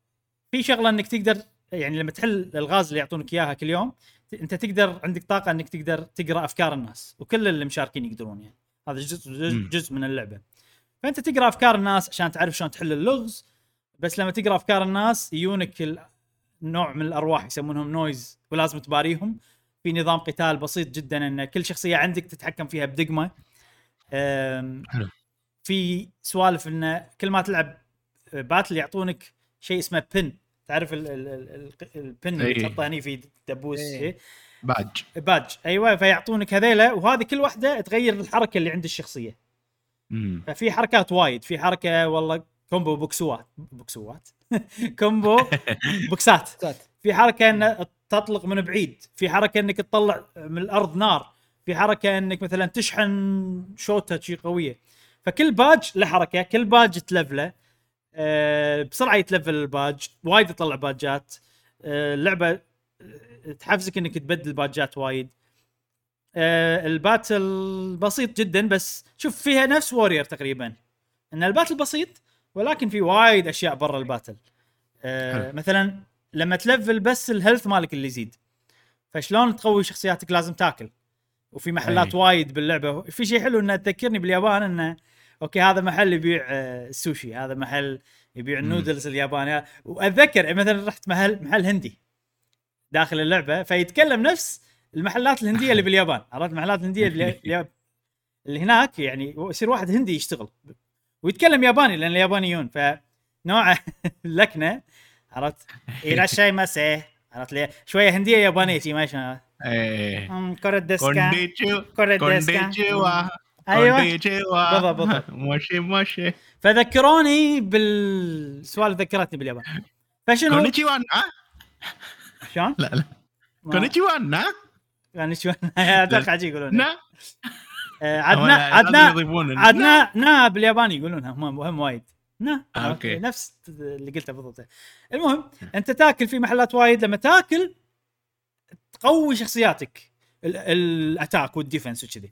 في شغلة إنك تقدر يعني لما تحل الالغاز اللي يعطونك إياها كل يوم أنت تقدر عندك طاقة إنك تقدر تقرأ أفكار الناس وكل اللي مشاركين يقدرون يعني. هذا جزء جزء. جزء من اللعبة. فأنت تقرأ أفكار الناس عشان تعرف شلون تحل اللغز بس لما تقرأ أفكار الناس يجونك نوع من الأرواح يسمونهم نويز ولازم تباريهم في نظام قتال بسيط جدا إن كل شخصية عندك تتحكم فيها بدقمة حلو. في سوالف انه كل ما تلعب battle يعطونك شيء اسمه pin تعرف ال- ال- ال- ال- ال pin اللي إي. تحطه هني في دبوس. إيه؟ باج باج أيوه فيعطونك هذيلا وهذه كل واحدة تغير الحركة اللي عند الشخصية مم. ففي حركات وايد في حركة والله combo بوكسات. بوكسات؟ combo بوكسات. سات. في حركة أن تطلق من بعيد. في حركة أنك تطلع من الأرض نار. في حركة أنك مثلا تشحن شوتة شي قوية. فكل باج له حركة. كل باج تلفله. أه بسرعة يتلفل الباج. وايد يطلع باجات. أه اللعبة آه، تحفزك أنك تبدل باجات وايد. أه ال battle بسيط جدا بس شوف فيها نفس Warriors تقريبا. أن ال battle بسيط ولكن في وايد أشياء برا ال battle. أه. مثلا لما تلفل بس ال health مالك اللي يزيد فشلون تقوي شخصياتك لازم تاكل؟ وفي محلات أي. وايد باللعبة. في شيء حلو إنه تذكرني باليابان إنه أوكي هذا محل يبيع آه، السوشي هذا محل يبيع. النودلز اليابانية. وأتذكر مثلا رحت محل محل هندي داخل اللعبة فيتكلم نفس المحلات الهندية اللي باليابان. عرفت؟ المحلات الهندية اللي- اللي هناك يعني يصير واحد هندي يشتغل. ويتكلم ياباني لأن اليابانيون فنوع اللكنه عرفت؟ إلى ماسي عرفت؟ لي شوية هندية يابانية شي ما إيه. كونديتشو كورة ديسكا كونديتشوا أيوه بالضبط، بالضبط. موشي موشي فذكروني بالسوالف ذكرتني باليابان. فشنو؟ كونيتشيوا نا شلون؟ لا لا. كونيتشيوا نا؟ شو أتوقع شي يقولون. عدنا عدنا عدنا な بالياباني يقولونها هم هم وايد. な آه، أوكي. نفس اللي قلته بالضبط. المهم أنت تاكل في محلات وايد. لما تاكل تقوي شخصياتك. ال- ال attack وال defense وكذي.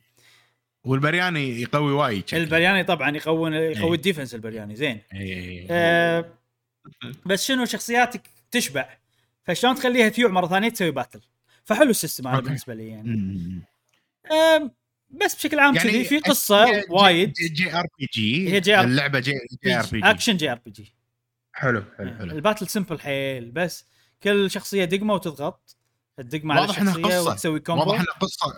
والبرياني يقوي وايد. البرياني طبعا يقوي يقوي إيه. ال defense البرياني. زين. إيه. آه بس شنو شخصياتك تشبع؟ فشلون تخليها تيوع مرة ثانية تسوي battle؟ فحلو ال system هذا. بالنسبة لي يعني. بس بشكل عام يعني كذي في قصة J- وايد. J- JRPG. هي جي آر- اللعبة جي جي ار بي جي. action JRPG. حلو حلو حلو. ال battle simple حيل بس كل شخصية دقمة وتضغط. الدقمه على الشخصيه قصة. وتسوي combo واضح إنها قصة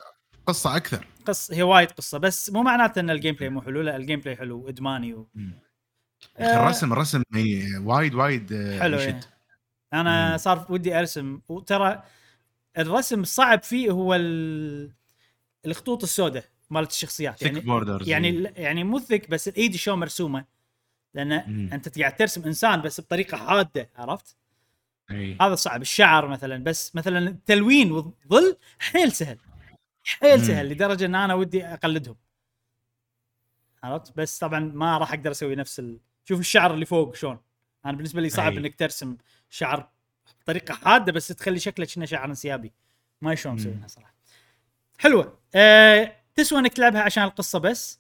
قصة أكثر. قص هي وايد قصة بس مو معناته إن ال gameplay مو حلو لا ال gameplay حلو إدماني و... أخي الرسم الرسم إيه، وايد وايد آه، حلو يشد. يعني. أنا مم. صار ودي أرسم وترى الرسم الصعب فيه هو ال... الخطوط السوداء مالت الشخصيات thick يعني borders يعني يعني مو thick بس الإيد شلون مرسومة لأن مم. أنت قاعد ترسم إنسان بس بطريقة حاده عرفت؟ إيه. هذا صعب الشعر مثلا بس مثلا التلوين والظل حيل سهل حيل مم. سهل لدرجة إن أنا ودي أقلدهم عرفت بس طبعا ما راح أقدر أسوي نفس ال... شوف الشعر اللي فوق شلون أنا بالنسبة لي صعب أي. إنك ترسم شعر بطريقة حاده بس تخلي شكله كأنه شعر انسيابي ما شلون. مسوينها صراحة حلوة. أه تسوى انك تلعبها عشان القصة بس.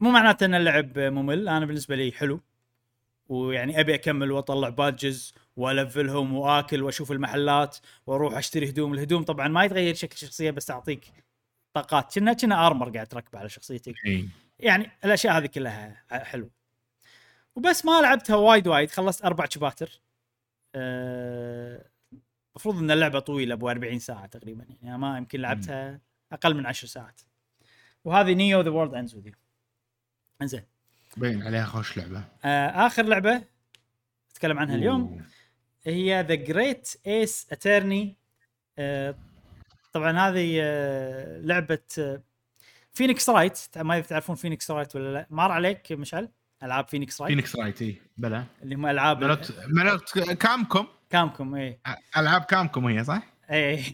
مو معناته إن اللعب ممل أنا بالنسبة لي حلو. ويعني أبي أكمل وأطلع بادجز وألفلهم وآكل وأشوف المحلات وأروح أشتري هدوم. الهدوم طبعا ما يتغير شكل الشخصيه بس تعطيك طاقات. كنا كنا ارمر قاعد تركبه على شخصيتك. يعني الأشياء هذه كلها حلو. وبس ما لعبتها وايد وايد خلصت أربع شباتر أه، المفروض إن اللعبة طويلة أبو 40 ساعة تقريبا يعني. ما يمكن لعبتها أقل من 10 ساعات. وهذه Neo The World Ends with You إنزين. باين عليها خوش لعبة؟ آه، آخر لعبة أتكلم عنها اليوم. أوه. هي The Great Ace Attorney طبعا هذه آه، لعبة Phoenix Wright ما تعرفون Phoenix Wright ولا لا. مر عليك مشعل؟ ألعاب Phoenix Wright Phoenix Wright إي بلا اللي هم ألعاب مالوت مالوت Capcom Capcom اي ألعاب Capcom هي صح؟ اي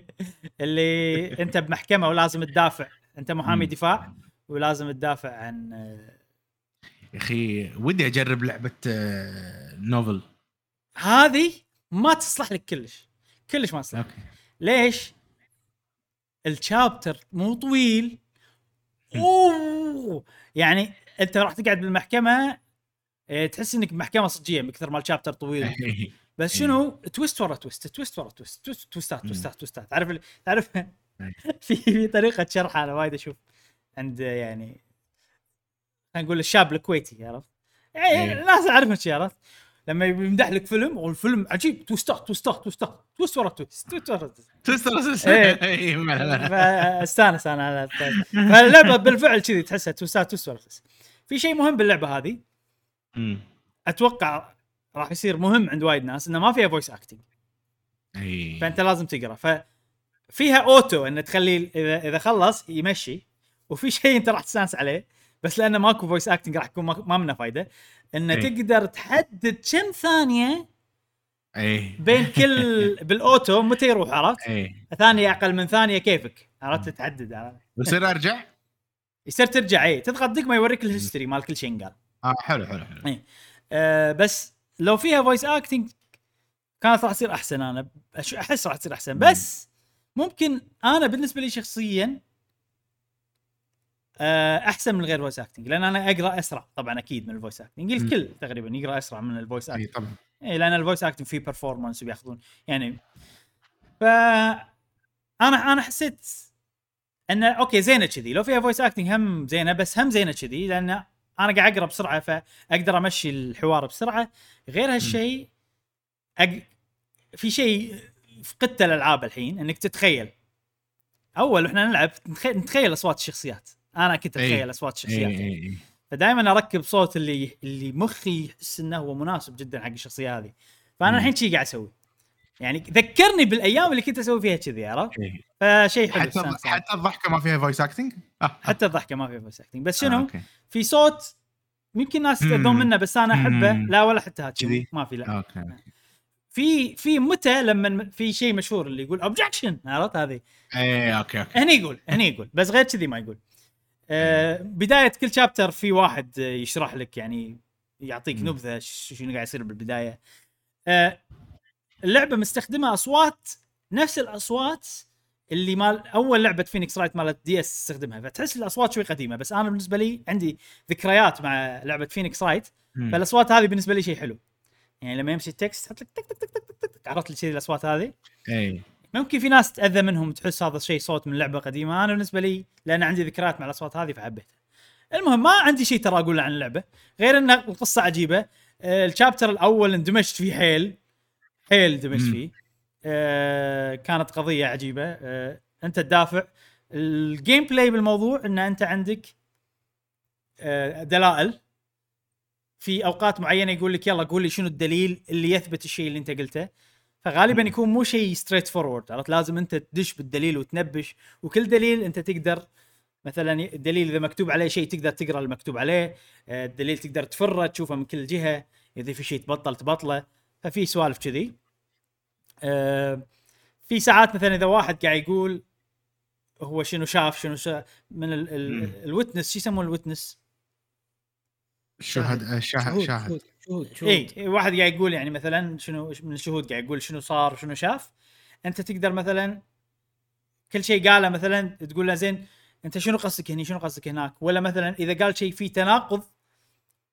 اللي أنت بمحكمة ولازم تدافع. أنت محامي. دفاع ولازم تدافع عن آه، يا أخي ودي أجرب لعبة آه، novel. هذه ما تصلح لك كلش. كلش ما تصلح. okay. ليش؟ ال chapter مو طويل. أوه! يعني أنت راح تقعد بالمحكمة إيه، تحس إنك بمحكمة صجية من كثر ما ال chapter طويل. بس شنو twist ورا twist twist ورا twist twist twist ات twist ات twist ات تعرف تعرف في في طريقة شرح أنا وايد أشوف عند يعني خلينا نقول الشاب الكويتي عرفت؟ يعني. الناس اعرفهم شي عرفت؟ لما يمدح لك فيلم والفيلم عجيب twist ات twist ات twist ات twist ورا twist twist ورا twist twist إيه. فاستانس أنا على فاللعبة بالفعل كذي تحسها twist ات twist ورا twist في شيء مهم باللعبة هذه. أتوقع راح يصير مهم عند وايد ناس إنه ما فيها voice acting اي فأنت لازم تقرأ. ففيها auto إنه تخلي اذا إذا خلص يمشي وفي شيء أنت راح تستانس عليه بس لأنه ماكو voice acting راح يكون ما ما منه فايدة. إنه إيه. تقدر تحدد كم ثانية اي بين كل بال auto متى يروح عرفت؟ اي ثانية أقل من ثانية كيفك عرفت؟ تحدد عرفت؟ بصير أرجع؟ يصير ترجع اي تضغط دقمه يوريك ال history مال كل شيء قال آه حلو حلو حلو. آه بس لو فيها voice acting كانت راح تصير أحسن. أنا أحس راح تصير أحسن. بس ممكن أنا بالنسبة لي شخصيا آه، أحسن من غير voice acting لأن أنا أقرأ أسرع. طبعا أكيد من ال voice acting الكل تقريبا يقرأ أسرع من ال voice إي acting طبعا. إيه لأن ال voice acting فيه performance وبياخذون. يعني ف أنا أنا حسيت إن okay زينة كذي. لو فيها voice acting هم زينة بس هم زينة كذي. لأن أنا قاعد أقرأ بسرعة فأقدر أمشي الحوار بسرعة. غير هالشيء أق... في شيء فقدته الألعاب الحين إنك تتخيل. أول إحنا نلعب نتخ- نتخيل أصوات الشخصيات. أنا كنت إي. أتخيل أصوات الشخصيات اي اي فدائما أركب صوت اللي اللي مخي يحس إنه هو مناسب جدا حق الشخصية هذه. فأنا. الحين شي قاعد أسوي. يعني ذكرني بالأيام اللي كنت أسوي فيها كذي عرفت. فشيء حلو حتى. حتى الضحكة ما فيها voice acting حتى الضحكة ما فيها voice acting بس آه، شنو okay. في صوت يمكن ناس يتاذون مم. منه بس أنا أحبه. لا ولا حتى هاتشي كذي؟ ما في لا. okay في في متى لما في شيء مشهور اللي يقول objection عرفت هذه؟ اي okay okay. هني يقول هني يقول بس غير كذي ما يقول. آه بداية كل chapter في واحد آه، يشرح لك يعني يعطيك. نبذة شنو قاعد يصير بالبداية. آه اللعبه مستخدمة أصوات نفس الأصوات اللي مال أول لعبة Phoenix Wright مالت DS تستخدمها فتحس الأصوات شوي قديمة بس أنا بالنسبة لي عندي ذكريات مع لعبة Phoenix Wright. فالأصوات هذه بالنسبة لي شيء حلو. يعني لما يمشي ال text تحط لك تك تك تك تك تك تك عرفت لي كذي الأصوات هذه؟ إي. ممكن في ناس تاذى منهم تحس هذا الشيء صوت من لعبة قديمة أنا بالنسبة لي لأن عندي ذكريات مع الأصوات هذه فحبيتها. المهم ما عندي شيء ترى أقوله عن اللعبة غير إن القصة عجيبة. آه، ال chapter الأول اندمجت فيه حيل حيل اندمجت. فيه. كانت قضية عجيبة. آه، أنت تدافع. ال gameplay بالموضوع إن أنت عندك آه، دلائل في أوقات معينة يقول لك يلا قول لي شنو الدليل اللي يثبت الشيء اللي أنت قلته. فغالبا. يكون مو شيء straightforward عرفت؟ لازم أنت تدش بالدليل وتنبش. وكل دليل أنت تقدر مثلا الدليل إذا مكتوب عليه شيء تقدر تقرأ المكتوب عليه. آه، الدليل تقدر تفره تشوفه من كل جهة. إذا في شيء تبطل تبطله. ففي سوالف كذي. آه، في ساعات مثلا إذا واحد قاعد يقول هو شنو شاف شنو شاف من ال-. ال- الوتنس شو يسمون الوتنس؟ شهد شاهد شهود شاهد شهود شهود اي واحد قاعد يقول يعني مثلا شنو من الشهود قاعد يقول شنو صار وشنو شاف أنت تقدر مثلا كل شيء قاله مثلا تقول له زين أنت شنو قصدك هني شنو قصدك هناك ولا مثلا إذا قال شيء فيه تناقض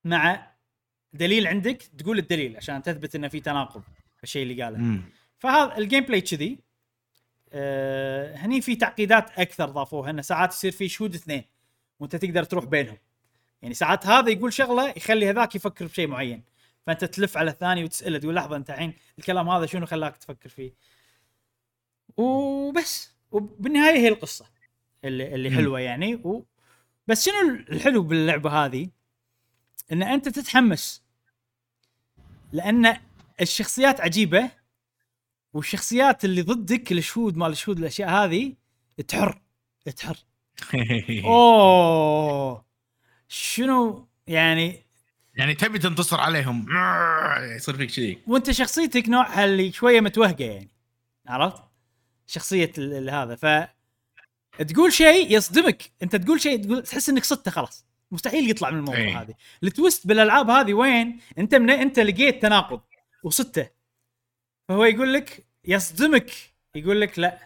مع دليل عندك تقول الدليل عشان تثبت إنه في تناقض الشيء اللي قاله. فهذا ال gameplay كذي. آه هني في تعقيدات أكثر ضافوها انه ساعات يصير في شهود اثنين وأنت تقدر تروح بينهم. يعني ساعات هذا يقول شغلة يخلي هذاك يفكر بشيء معين فأنت تلف على الثاني وتسأله تقول لحظة أنت الحين الكلام هذا شنو خلاك تفكر فيه؟ وبس. وبالنهاية هي القصة اللي اللي. حلوة يعني. و بس شنو الحلو باللعبة هذه؟ إن أنت تتحمس لأن الشخصيات عجيبة والشخصيات اللي ضدك الشهود مال الشهود الأشياء هذه تحر تحر. أوه. شنو يعني؟ يعني تبي تنتصر عليهم. يصير فيك كذي وأنت شخصيتك نوعها اللي شوية متوهقة يعني. عرفت؟ شخصية هذا. ف تقول شيء يصدمك. أنت تقول شيء تقول تحس إنك صدته خلاص. مستحيل يطلع من الموضوع إيه. هذه. التويست بالألعاب هذه وين؟ أنت من أنت لقيت تناقض وصدته. فهو يقول لك يصدمك. يقول لك لا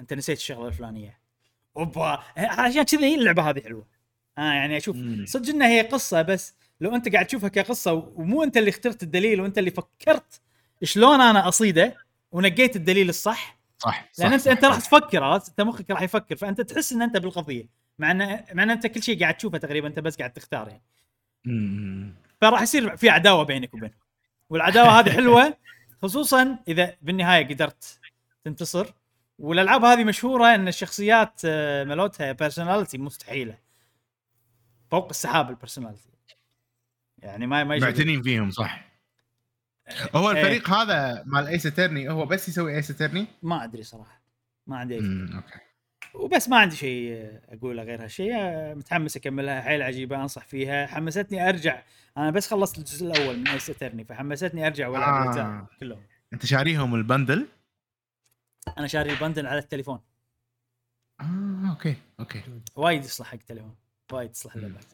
أنت نسيت الشغلة الفلانية. أوبا. عشان كذي اللعبة هذه حلوة. آه يعني أشوف. صدق إنها هي قصة بس لو أنت قاعد تشوفها كقصة ومو أنت اللي اخترت الدليل وأنت اللي فكرت شلون أنا أصيده ونقيت الدليل الصح. صح لأن صح، انت راح. تفكر عرفت أنت مخك راح يفكر فأنت تحس إن أنت بالقضية. مع ان مع إن أنت كل شيء قاعد تشوفه تقريبا أنت بس قاعد تختار يعني. فراح يصير في عداوة بينك وبينه والعداوة هذه حلوة. خصوصا إذا بالنهاية قدرت تنتصر. والألعاب هذه مشهورة إن الشخصيات آه، ملوتها personality مستحيلة. فوق السحاب ال personality يعني ما ما معتنين فيهم صح. هو إيه. الفريق هذا مال Ace Attorney هو بس يسوي Ace Attorney ما أدري صراحة. ما عندي فكرة. okay. وبس ما عندي شيء اقوله غير هالشيء متحمس أكملها. حيل عجيبة أنصح فيها. حمستني أرجع. أنا بس خلصت الجزء الأول من Ace Attorney فحمستني أرجع وألعب آه. كلهم. أنت شاريهم ال bundle؟ أنا شاري ال bundle على التليفون. آه okay okay. وايد يصلح حق التليفون. وايد يصلح اللعبات.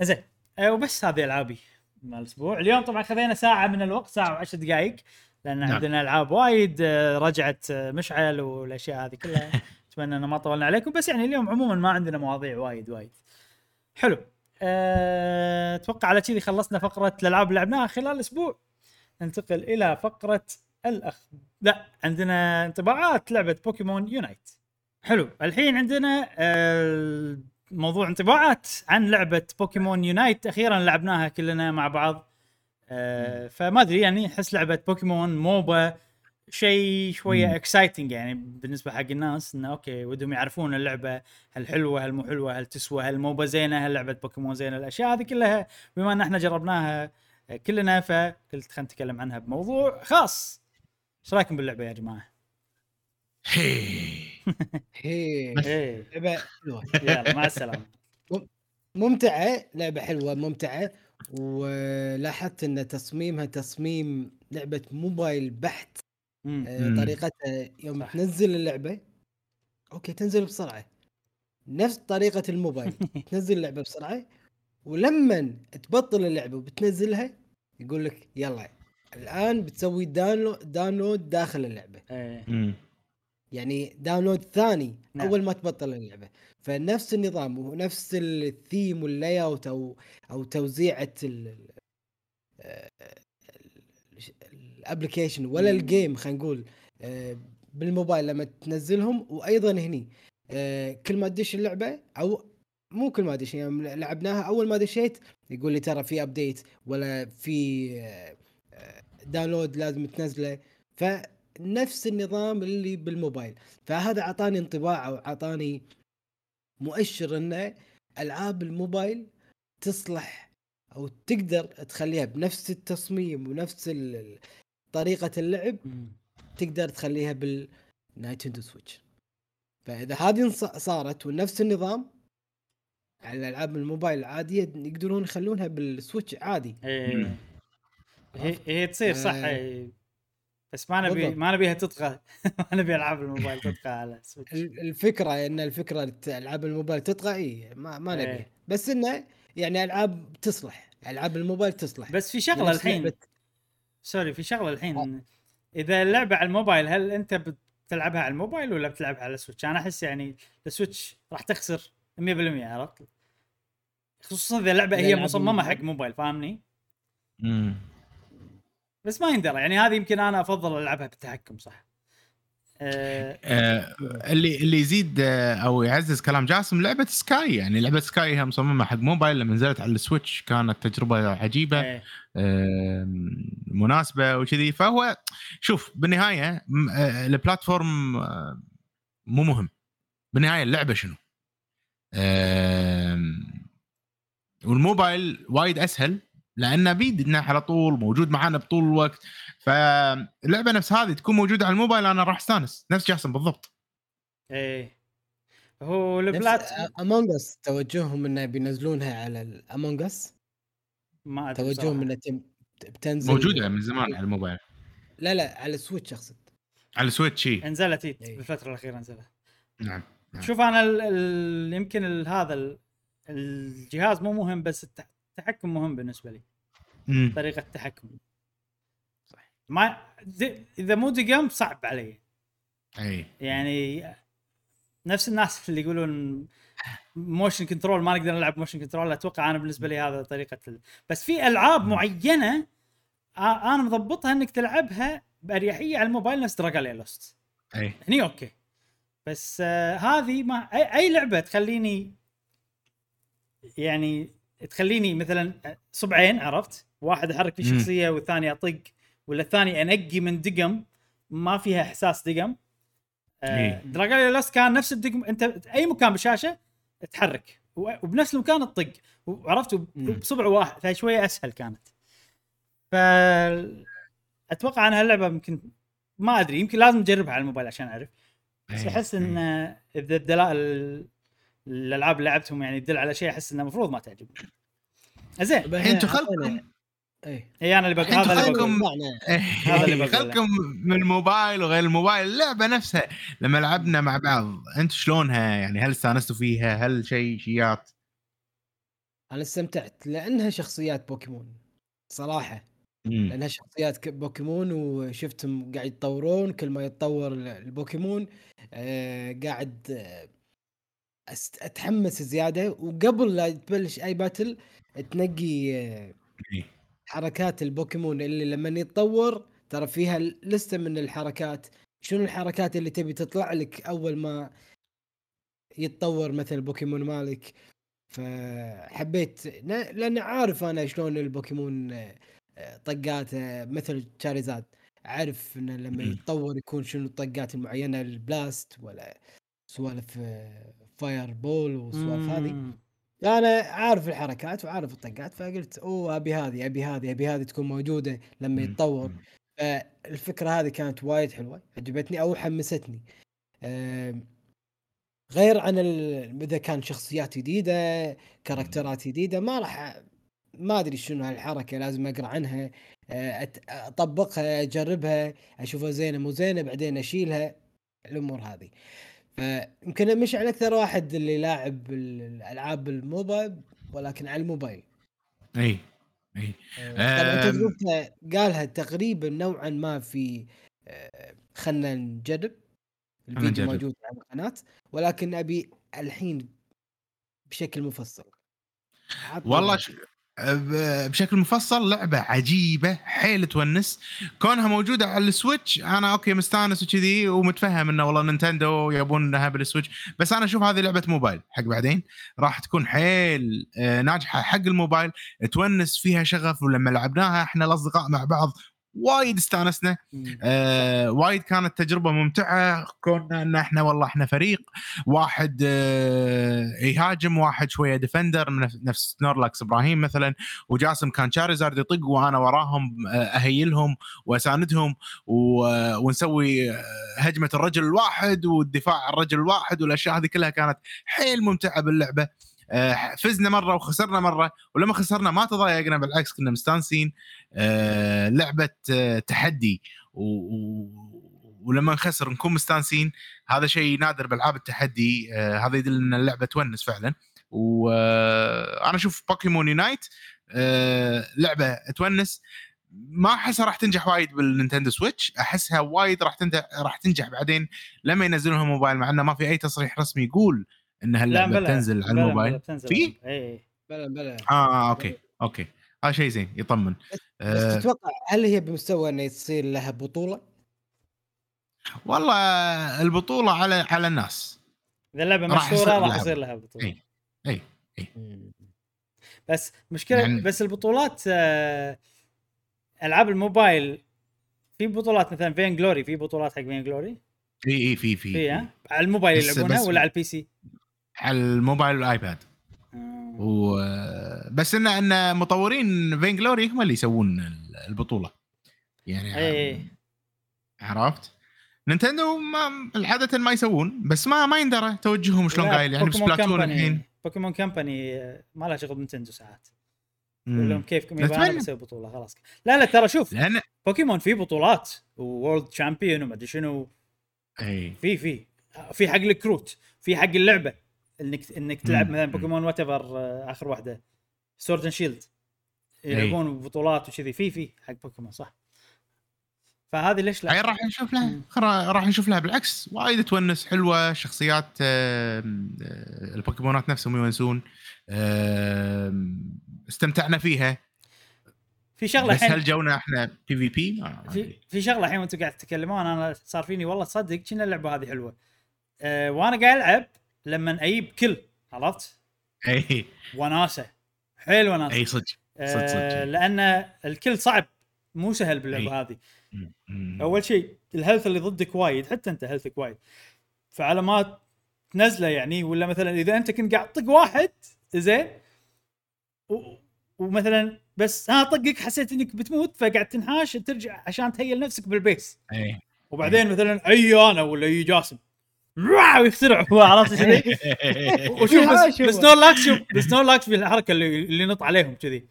زين أه وبس هذه ألعابي مال الأسبوع. اليوم طبعا خذينا ساعة من الوقت ساعة وعشر دقائق لأن نعم. عندنا ألعاب وايد آه، رجعت آه، مشعل والأشياء هذه كلها. أتمنى أن ما طولنا عليكم بس يعني اليوم عموما ما عندنا مواضيع وايد وايد. حلو. أه... أتوقع على كذي خلصنا فقرة الألعاب اللي لعبناها خلال الأسبوع ننتقل إلى فقرة الاخ لا عندنا انطباعات لعبة Pokémon Unite. حلو. الحين عندنا آه، موضوع انطباعات عن لعبة Pokémon Unite. أخيرا لعبناها كلنا مع بعض. آه، فما أدري يعني أحس لعبة بوكيمون مو بهالشيء شوية. exciting يعني بالنسبة حق الناس إنه okay ودهم يعرفون اللعبة هل حلوة هل مو حلوة هل تسوى هل مو بزينة هل لعبة بوكيمون زينة الأشياء هذه كلها بما إن إحنا جربناها كلنا فقلت خلينا نتكلم عنها بموضوع خاص إيش رأيكم باللعبة يا جماعة؟ هي. هي إيه لعبة حلوة يلا مع السلامة ممتعة لعبة حلوة ممتعة ولاحظت إن تصميمها تصميم لعبة موبايل بحت مم. آه،. طريقتها يوم صح. تنزل اللعبة okay تنزل بسرعة نفس طريقة الموبايل تنزل اللعبة بسرعة ولما تبطل اللعبة وبتنزلها يقول لك يلا الآن بتسوي download download داخل اللعبة إيه مم. يعني download ثاني نعم. أول ما تبطل اللعبة فنفس النظام ونفس الثيم واللاي اوت أو أو توزيعة ال application ولا. ال game خلينا نقول آه، بالموبايل لما تنزلهم وأيضا هني. آه، كل ما تدش اللعبة أو مو كل ما دش يعني لعبناها أول ما دشيت يقول لي ترى في update ولا في آه، آه، download لازم تنزله. فنفس النظام اللي بالموبايل. فهذا أعطاني انطباع أو أعطاني مؤشر انه ألعاب الموبايل تصلح أو تقدر تخليها بنفس التصميم ونفس طريقة اللعب. تقدر تخليها بالنايتندو سويتش فإذا هذه صارت ونفس النظام على العاب الموبايل العادية يقدرون يخلونها بالسويتش عادي مم. هي هي تصير صح آه. إيه. بس ما نبي. ما نبيها تطغى ما نبي ألعاب الموبايل تطغى على سويتش ال- الفكرة إن الفكرة ألعاب الموبايل تطغى اي ما, ما إيه. نبيها بس إنه يعني ألعاب تصلح ألعاب الموبايل تصلح بس في شغلة الحين sorry في شغلة. الحين إذا اللعبة على الموبايل هل أنت بتلعبها على الموبايل ولا بتلعبها على السويتش؟ أنا أحس يعني السويتش راح تخسر 100% عرفت؟ خصوصا إذا اللعبة هي مصممة. حق موبايل فاهمني؟ مم. بس ما يندرى يعني هذه يمكن أنا أفضل ألعبها بالتحكم صح. أه آه، اللي اللي يزيد آه، أو يعزز كلام جاسم لعبة سكاي يعني لعبة سكاي هي مصممة حق موبايل لما نزلت على السويتش كانت تجربة عجيبة. آه، مناسبة وكذي فهو شوف بالنهاية آه، ال platform آه، مو مهم بالنهاية اللعبة شنو؟ والموبايل وايد أسهل لأنه بيدنا على طول موجود معانا بطول الوقت فاللعبة نفس هذه تكون موجودة على الموبايل أنا راح أستانس نفس جاسم بالضبط إيه هو ال... بلات Among Us توجههم إنه بينزلونها على ال Among Us ما أدري توجههم. إنه تم- بتنزل موجودة من زمان على الموبايل لا لا على السويتش أقصد على السويتش إي. نزلت إيه، إيه. بالفترة الأخيرة نزلت نعم نعم. شوف أنا ال ال يمكن ال هذا ال الجهاز مو مهم بس التح- التحكم مهم بالنسبة لي. مم. طريقة التحكم. صح. ما د- إذا مو دقم صعب علي. أي. يعني نفس الناس اللي يقولون motion control ما نقدر نلعب motion control أتوقع أنا بالنسبة لي هذا طريقة ال... بس في ألعاب معينة آ- أنا مضبطها إنك تلعبها بأريحية على الموبايل نفس Dragalia Lost أي. هني okay. بس آه هذه ما أي, أي لعبة تخليني يعني تخليني مثلا صبعين عرفت واحد أحرك فيه. شخصية والثاني أطق ولا الثاني أنقي من دقم ما فيها إحساس دقم آه إيه. Dragalia Lost كان نفس الدقم أنت أي مكان بالشاشه تحرك وبنفس المكان تطق وعرفت. بصبع واحد فهي شوية أسهل كانت ف أتوقع ان هاللعبة يمكن ما أدري يمكن لازم نجربها على الموبايل عشان أعرف بس إيه. احس إن إذا الدلائل الألعاب اللي لعبتهم يعني تدل على شيء أحس إنه المفروض ما تعجبني. زين. أنتوا خلكم. اي أنا اللي بقول هذا اللي خلكم- بقول. هذا اللي بقوله. خلكم من الموبايل وغير الموبايل. اللعبة نفسها لما لعبنا مع بعض أنتم شلونها؟ يعني هل استانستوا فيها؟ هل شيء شيات أنا استمتعت لأنها شخصيات بوكيمون صراحة. مم. لأنها شخصيات ك- بوكيمون وشفتهم قاعد يتطورون. كل ما يتطور ال- البوكيمون آه قاعد آه أتحمس زيادة وقبل لا تبلش أي battle تنقي إيه. حركات البوكيمون اللي لما يتطور ترى فيها لستة من الحركات شنو الحركات اللي تبي تطلع لك أول ما يتطور مثل البوكيمون مالك فحبيت لأن عارف أنا شلون البوكيمون آه، طقاته مثل Charizard عارف انه لما مم. يتطور يكون شنو الطقات المعينة ال blast ولا سوالف آه، fire ball والسوالف هذه. أنا عارف الحركات وعارف الطقات فقلت أوه أبي هذه أبي هذه أبي هذه تكون موجودة لما. يتطور. فالفكرة هذه كانت وايد حلوة عجبتني أو حمستني غير عن إذا كان شخصيات جديدة كاركترات جديدة ما راح ما أدري شنو هالحركة لازم أقرأ عنها آه، أطبقها أجربها أشوفها زينة مو زينة بعدين أشيلها الأمور هذه فيمكن مشعل أكثر واحد اللي لاعب ال- الالعاب الموبايل ولكن على الموبايل إي إي طبعا أم. تجربته قالها تقريبا نوعا ما في آه، خلنا نجرب الفيديو. موجود على القناة ولكن أبي الحين بشكل مفصل والله. ش... بشكل مفصل لعبة عجيبة حيل تونس. كونها موجودة على السويتش أنا okay مستانس وكذي ومتفهم إنه والله نينتندو يبونها بالسويتش. بس أنا أشوف هذه لعبة موبايل حق بعدين. راح تكون حيل آه، ناجحة حق الموبايل. تونس فيها شغف ولما لعبناها إحنا الأصدقاء مع بعض وايد استانسنا. آه وايد كانت تجربة ممتعة. كنا إن إحنا والله إحنا فريق. واحد آه يهاجم واحد شوية defender من نفس- Snorlax إبراهيم مثلا. وجاسم كان Charizard يطق وأنا وراهم آه أهيلهم وأساندهم و- ونسوي آه، هجمة الرجل الواحد والدفاع الرجل الواحد والأشياء هذه كلها كانت حيل ممتعة باللعبة. آه، فزنا مرة وخسرنا مرة ولما خسرنا ما تضايقنا بالعكس كنا مستانسين. آه، لعبة آه، تحدي. ولما نخسر نكون مستانسين. هذا شيء نادر بالعاب التحدي. آه، هذا يدل إن اللعبة تونس فعلا. وأنا أشوف Pokémon Unite آه، لعبة تونس. ما أحسها راح تنجح وايد بال Nintendo Switch. أحسها وايد راح راح تنجح بعدين لما ينزلونها موبايل مع إنه ما في أي تصريح رسمي يقول إن هاللعبه بتنزل على بلى- الموبايل؟ بلى بتنزل في؟ اي بلى بلى. آه أوكي أوكي. هذا شيء زين يطمن. بس آه تتوقع هل هي بمستوى إنه يصير لها بطولة؟ والله البطولة على على الناس. إذا اللعبة مشهورة راح يصير لها بطولة. إي إي بس مشكلة يعني- بس البطولات آه، ألعاب الموبايل في بطولات مثلا Vainglory في بطولات حق Vainglory إي إي في في في على الموبايل بس- يلعبونها بس- ولا على ال PC؟ على الموبايل وال iPad. و... بس ان إن مطورين Vainglory هم اللي يسوون البطولة. يعني اي عرفت؟ Nintendo ما عادة ما يسوون بس ما ما يندرى توجههم شلون قايل. يعني بس Splatoon company- الحين. Pokémon Company آه، ما لها شغل ب Nintendo ساعات. يقول لهم كيفكم أنا نتمنى. بسوي بطولة خلاص. لا لا ترى شوف لأن بوكيمون في بطولات world champion وما أدري شنو. اي في في. في حق الكروت في حق اللعبة. إنك إنك تلعب. مثلا. Pokémon whatever آخر واحدة. Sword and Shield يلعبون بطولات وكذي. في في حق بوكيمون صح. فهذه ليش لا؟ راح نشوف لها راح نشوف لها بالعكس. وايد تونس حلوة شخصيات آه، البوكيمونات نفسهم يونسون. استمتعنا فيها. في شغلة بس هل جونا إحنا PvP؟ في. في شغلة الحين وأنتم قاعد تتكلمون. أنا صار فيني والله تصدق كنا اللعبة هذه حلوة. أه وأنا قاعد ألعب لما أجيب كل عرفت؟ إي. وناسة. حيل وناسة. إي صدق صدق صدق. أه لأن الكل صعب مو سهل باللعبة. هذه. أول شيء ال health اللي ضدك وايد حتى أنت health ك وايد. فعلى ما تنزله يعني ولا مثلا إذا أنت كنت قاعد تطق واحد زين ومثلا بس ها طقك حسيت إنك بتموت فقاعد تنحاش ترجع عشان تهيل نفسك بال base. إي. وبعدين مثلا أي أنا ولا أي جاسم. wow يخترع هو عرفت كذي وشوف بس بس. Snorlax شوف بس Snorlax في الحركة اللي اللي ينط عليهم كذي.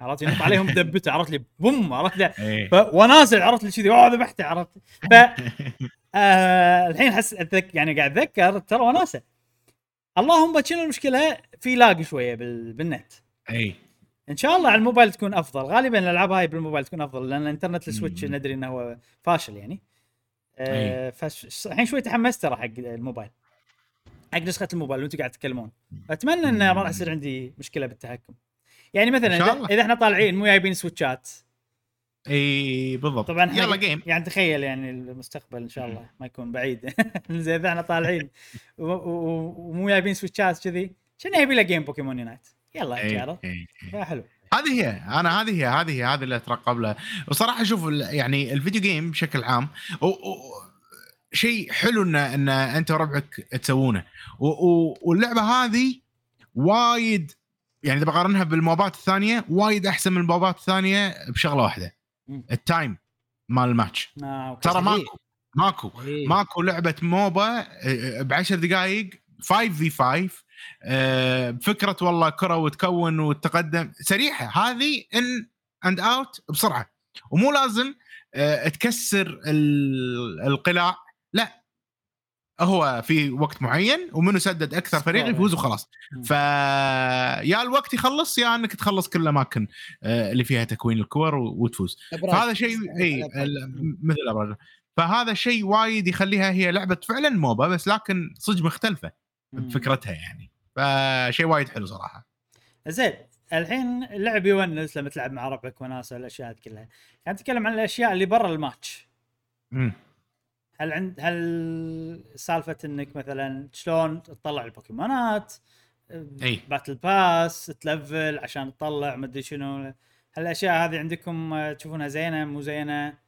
عرفت ينط عليهم دبته عرفت لي؟ boom عرفت لي؟ ف- ونازل عرفت لي كذي أوه ذبحته. عرفت؟ ف آه الحين حس أتذك يعني قاعد أتذكر ترى وناسة. اللهم شنو المشكلة؟ في lag شوية بال... بالنت. إي. إن شاء الله على الموبايل تكون أفضل. غالبا الألعاب هاي بالموبايل تكون أفضل لأن انترنت ال Switch. ندري إنه هو فاشل يعني. آه فالحين شوي تحمست ترى حق الموبايل. حق نسخة الموبايل وأنتم قاعد تتكلمون. أتمنى انه ما راح يصير عندي مشكلة بالتحكم. يعني مثلا إن شاء إذا. إذا إحنا طالعين مو جايبين سويتشات. إي بالضبط. طبعا يلا game يعني تخيل يعني المستقبل إن شاء الله ما يكون بعيد. زي إذا إحنا طالعين ومو جايبين سويتشات كذي شنو يبي له game Pokémon Unite يلا يا. حلو. هذه هي أنا هذه هي هذه هي هذه اللي أترقب لها وصراحة أشوف ال- يعني ال video game بشكل عام و... و... شيء حلو إن إن أنت وربعك تسوونه و... و... واللعبة هذه وايد يعني إذا بقارنها بالموبات الثانية وايد أحسن من الموبات الثانية بشغلة واحدة. ال time مال الماتش آه،. ترى. ماكو ماكو. ماكو لعبة MOBA ب 10 دقائق 5 في 5 آه، بفكرة والله كرة وتكون وتقدم سريعة هذه in and out بسرعة ومو لازم آه، تكسر ال- القلاع لا هو في وقت معين ومنو سدد أكثر فريق. يفوز وخلاص. فيا الوقت يخلص يا إنك تخلص كل الأماكن آه، اللي فيها تكوين الكور وتفوز أبراج. فهذا شيء إي أبراج. مثل الابراج فهذا شيء وايد يخليها هي لعبة فعلا MOBA بس لكن صدق مختلفة. بفكرتها يعني فشيء وايد حلو صراحة. زين الحين اللعب يونس لما تلعب مع ربعك وناسه الاشياء هذه كلها. يعني نتكلم عن الأشياء اللي برا الماتش. مم. هل عند هل سالفة إنك مثلا شلون تطلع البوكيمونات؟ إي. battle pass تلفل عشان تطلع مدري شنو. هالأشياء هذه عندكم تشوفونها زينة مو زينة؟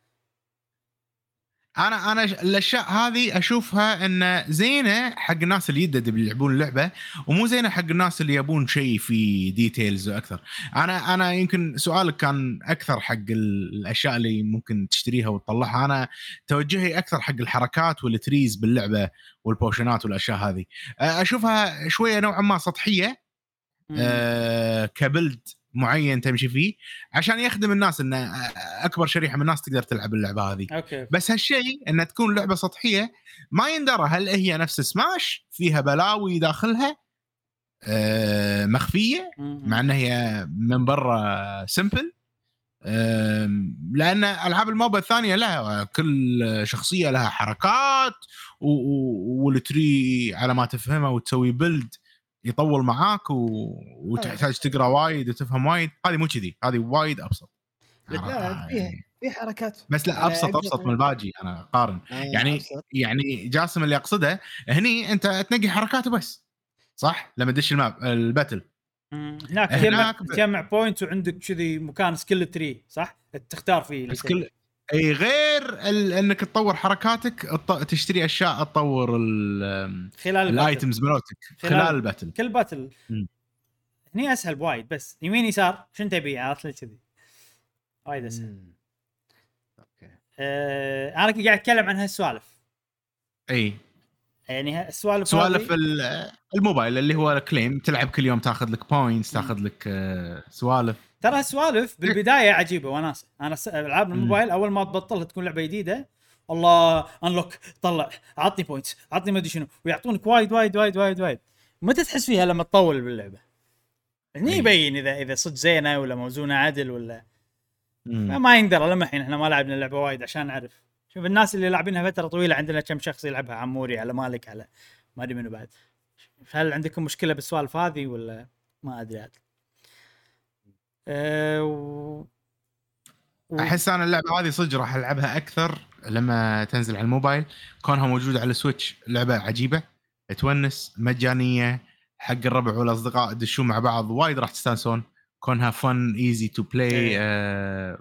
أنا أنا الأشياء هذه أشوفها إن زينة حق الناس اللي يدد اللي يلعبون اللعبه ومو زينة حق الناس اللي يبون شيء في details وأكثر. أنا أنا يمكن سؤالك كان أكثر حق ال- الأشياء اللي ممكن تشتريها وتطلعها. أنا توجهي أكثر حق الحركات وال trees باللعبة وال potion ات والأشياء هذه. أه، أشوفها شوية نوعا ما سطحية. آه، ك build معين تمشي فيه عشان يخدم الناس إن أكبر شريحة من الناس تقدر تلعب اللعبة هذه أوكي بس هالشيء انها تكون لعبة سطحية ما يندرى هل هي نفس سماش فيها بلاوي داخلها آه، مخفية. مع انها هي من برا simple لأن ألعاب ال MOBA الثانية لها كل شخصية لها حركات وال tree على ما تفهمه وتسوي build يطول معاك و... وتحتاج تقرأ وايد وتفهم وايد. هذه مو كذي هذه وايد أبسط. لا، فيها. يعني- في حركات. بس لا آه، أبسط أبسط من الباجي أنا قارن آه، يعني أبسط. يعني جاسم اللي أقصده هني أنت تنقي حركاته بس صح؟ لما تدش ال map ال battle. هناك تجمع ب- تجمع point وعندك كذي مكان skill tree صح؟ تختار فيه كل أي غير ال... إنك تطور حركاتك الط... تشتري أشياء تطور ال... خلال. ال items مالتك خلال- خلال ال battle. كل battle. هني أسهل بوايد بس يمين يسار شنو تبي؟ عرفت لي كذي. وايد أسهل. مم. آه أنا قاعد أتكلم عن هالسوالف. أي. يعني السوالف سوالف الموبايل اللي هو claim تلعب كل يوم تاخذ لك points تاخذ لك آه، سوالف. ترى السوالف بالبداية عجيبة وناسه أنا ألعاب. الموبايل أول ما تبطلها تكون لعبة جديدة الله unlock طلع عطني points عطني ما أدري شنو ويعطونك وايد وايد وايد وايد وايد. متى تحس فيها لما تطول باللعبة؟ هني أي. يبين إذا إذا صدق زينة ولا موزونة عدل ولا. ما يندرى لما الحين إحنا ما لعبنا اللعبه وايد عشان نعرف. شوف الناس اللي لاعبينها فترة طويلة عندنا كم شخص يلعبها؟ عموري على مالك على ما أدري منو بعد. هل عندكم مشكلة بالسوالف هذه ولا ما أدري عاد؟ أه و... و... أحس أنا اللعبة هذه صدق راح ألعبها أكثر لما تنزل على الموبايل. كونها موجودة على ال Switch لعبة عجيبة تونس مجانية حق الربع والأصدقاء تدشون مع بعض وايد راح تستانسون. كونها fun easy to play.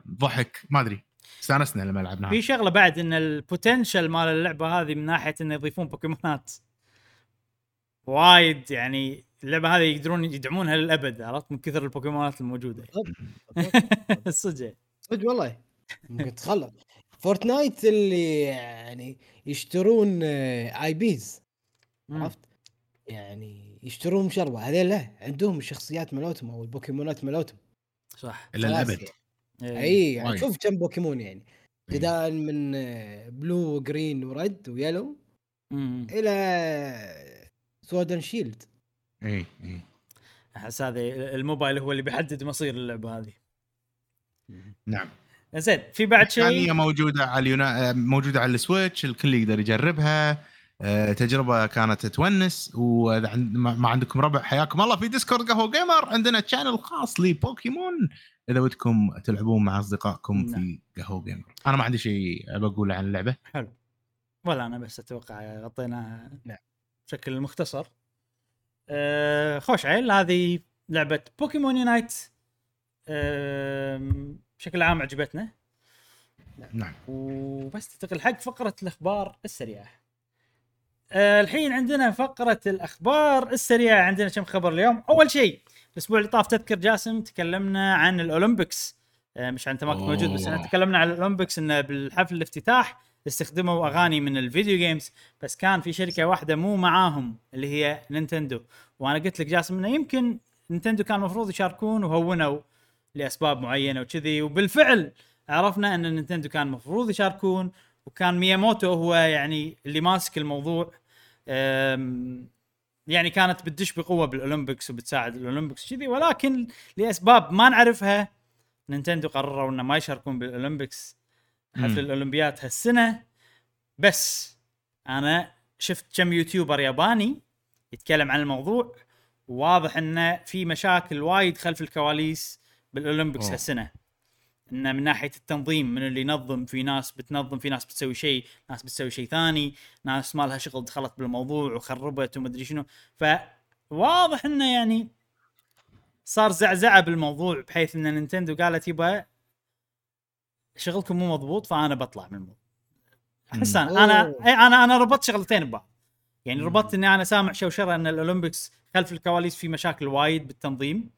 ضحك ما أدري. استانسنا لما لعبناها. في شغلة بعد إن ال potential مال اللعبة هذه من ناحية انه يضيفون بوكيمونات وايد يعني اللعبة هذه يقدرون يدعمونها للأبد عرفت؟ من كثر البوكيمونات الموجودة. صدق. صدق والله. ممكن تخلص. Fortnite اللي يعني يشترون آه، IPs مم. عرفت؟ يعني يشترون مشروع. هذول لا عندهم الشخصيات مالتهم أو البوكيمونات مالتهم. صح. إلى الأبد. يعني. إيه. أي يعني. شوف كم بوكيمون يعني. بدال من آه، Blue و Green و Red و Yellow. إلى Sword and Shield اي اي أحس هذا الموبايل هو اللي بيحدد مصير اللعبة هذه. نعم. زين في بعد ثانية شيء موجودة على اليونا... موجودة على ال Switch الكل يقدر يجربها. آه، تجربة كانت تونس وإذا عند ما عندكم ربع حياكم الله في Discord قهوة جيمر. عندنا channel خاص لبوكيمون. إذا ودكم تلعبون مع أصدقائكم نعم. في قهوة جيمر. أنا ما عندي شيء بقوله عن اللعبة. حلو. ولا أنا بس أتوقع غطينا نعم. بشكل مختصر. أه خوش عيل. هذه لعبة Pokémon Unite أه بشكل عام عجبتنا. نعم. وبس تنتقل حق فقرة الأخبار السريعة. أه الحين عندنا فقرة الأخبار السريعة. عندنا كم خبر اليوم؟ أول شيء الأسبوع اللي طاف تذكر جاسم تكلمنا عن ال Olympics. أه مش انت ما كنت موجود بس أوه. تكلمنا عن ال Olympics إنه بالحفل الافتتاح. استخدموا أغاني من ال video games بس كان في شركة واحدة مو معاهم اللي هي Nintendo. وأنا قلت لك جاسم إنه يمكن Nintendo كان المفروض يشاركون وهونوا لأسباب معينة وكذي. وبالفعل عرفنا إن Nintendo كان المفروض يشاركون وكان مياموتو هو يعني اللي ماسك الموضوع. يعني كانت بتدش بقوة بال Olympics وبتساعد ال Olympics كذي ولكن لأسباب ما نعرفها Nintendo قرروا إنه ما يشاركون بال Olympics. حفل. الاولمبياد هالسنة بس أنا شفت كم YouTuber ياباني يتكلم عن الموضوع واضح إنه في مشاكل وايد خلف الكواليس بال Olympics. هالسنة إنه من ناحية التنظيم من اللي ينظم في ناس بتنظم في ناس بتسوي شيء ناس بتسوي شيء ثاني ناس ما لها شغل دخلت بالموضوع وخربت ومدري شنو فواضح إنه يعني صار زعزعة بالموضوع بحيث إن Nintendo قالت يبا شغلكم مو مضبوط فأنا بطلع من الموضوع احس. أنا أنا أنا أنا ربطت شغلتين ببعض. يعني. ربطت إني أنا سامع شوشره إن الأولمبيكس خلف الكواليس في مشاكل وايد بالتنظيم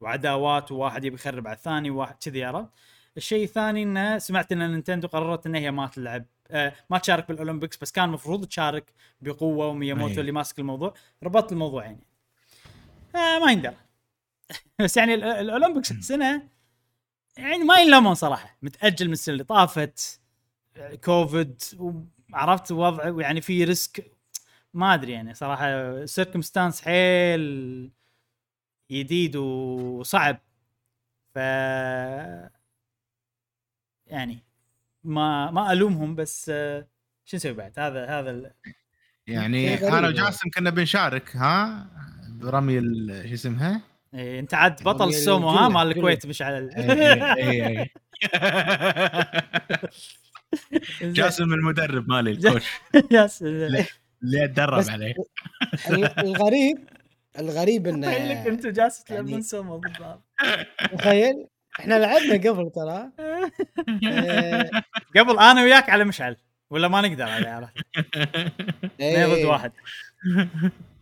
وعداوات وواحد يبي يخرب على الثاني وواحد كذي عرفت؟ الشيء الثاني إنه سمعت إن نينتندو قررت ان هي ما تلعب آه ما تشارك بالأولمبيكس بس كان المفروض تشارك بقوة ومياموتو. اللي ماسك الموضوع. ربطت الموضوعين. آه ما يندر بس يعني ال- ال Olympics السنة يعني ما ينلومون صراحة. متأجل من السنة اللي طافت كوفيد وعرفت وضع يعني في risk. ما أدري يعني صراحة circumstance حيل جديد وصعب. ف يعني ما ما ألومهم بس شو نسوي بعد؟ هذا هذا ال- يعني أنا يعني. وجاسم كنا بنشارك ها؟ برمي شو اسمها؟ إيه، أنت عاد بطل السومو ها؟ مال. الكويت مش على ال- اي اي اي جاسم المدرب مالي الكوتش. ياس لا. اللي اتدرب بس- عليه. ال- الغريب الغريب إنه تخيل لك أنتم جالس يعني- تلعبون سومو ضد بعض تخيل إحنا لعبنا قبل ترى. قبل أنا وياك على مشعل ولا ما نقدر عليه عرفت؟ اثنين ضد إيه، واحد.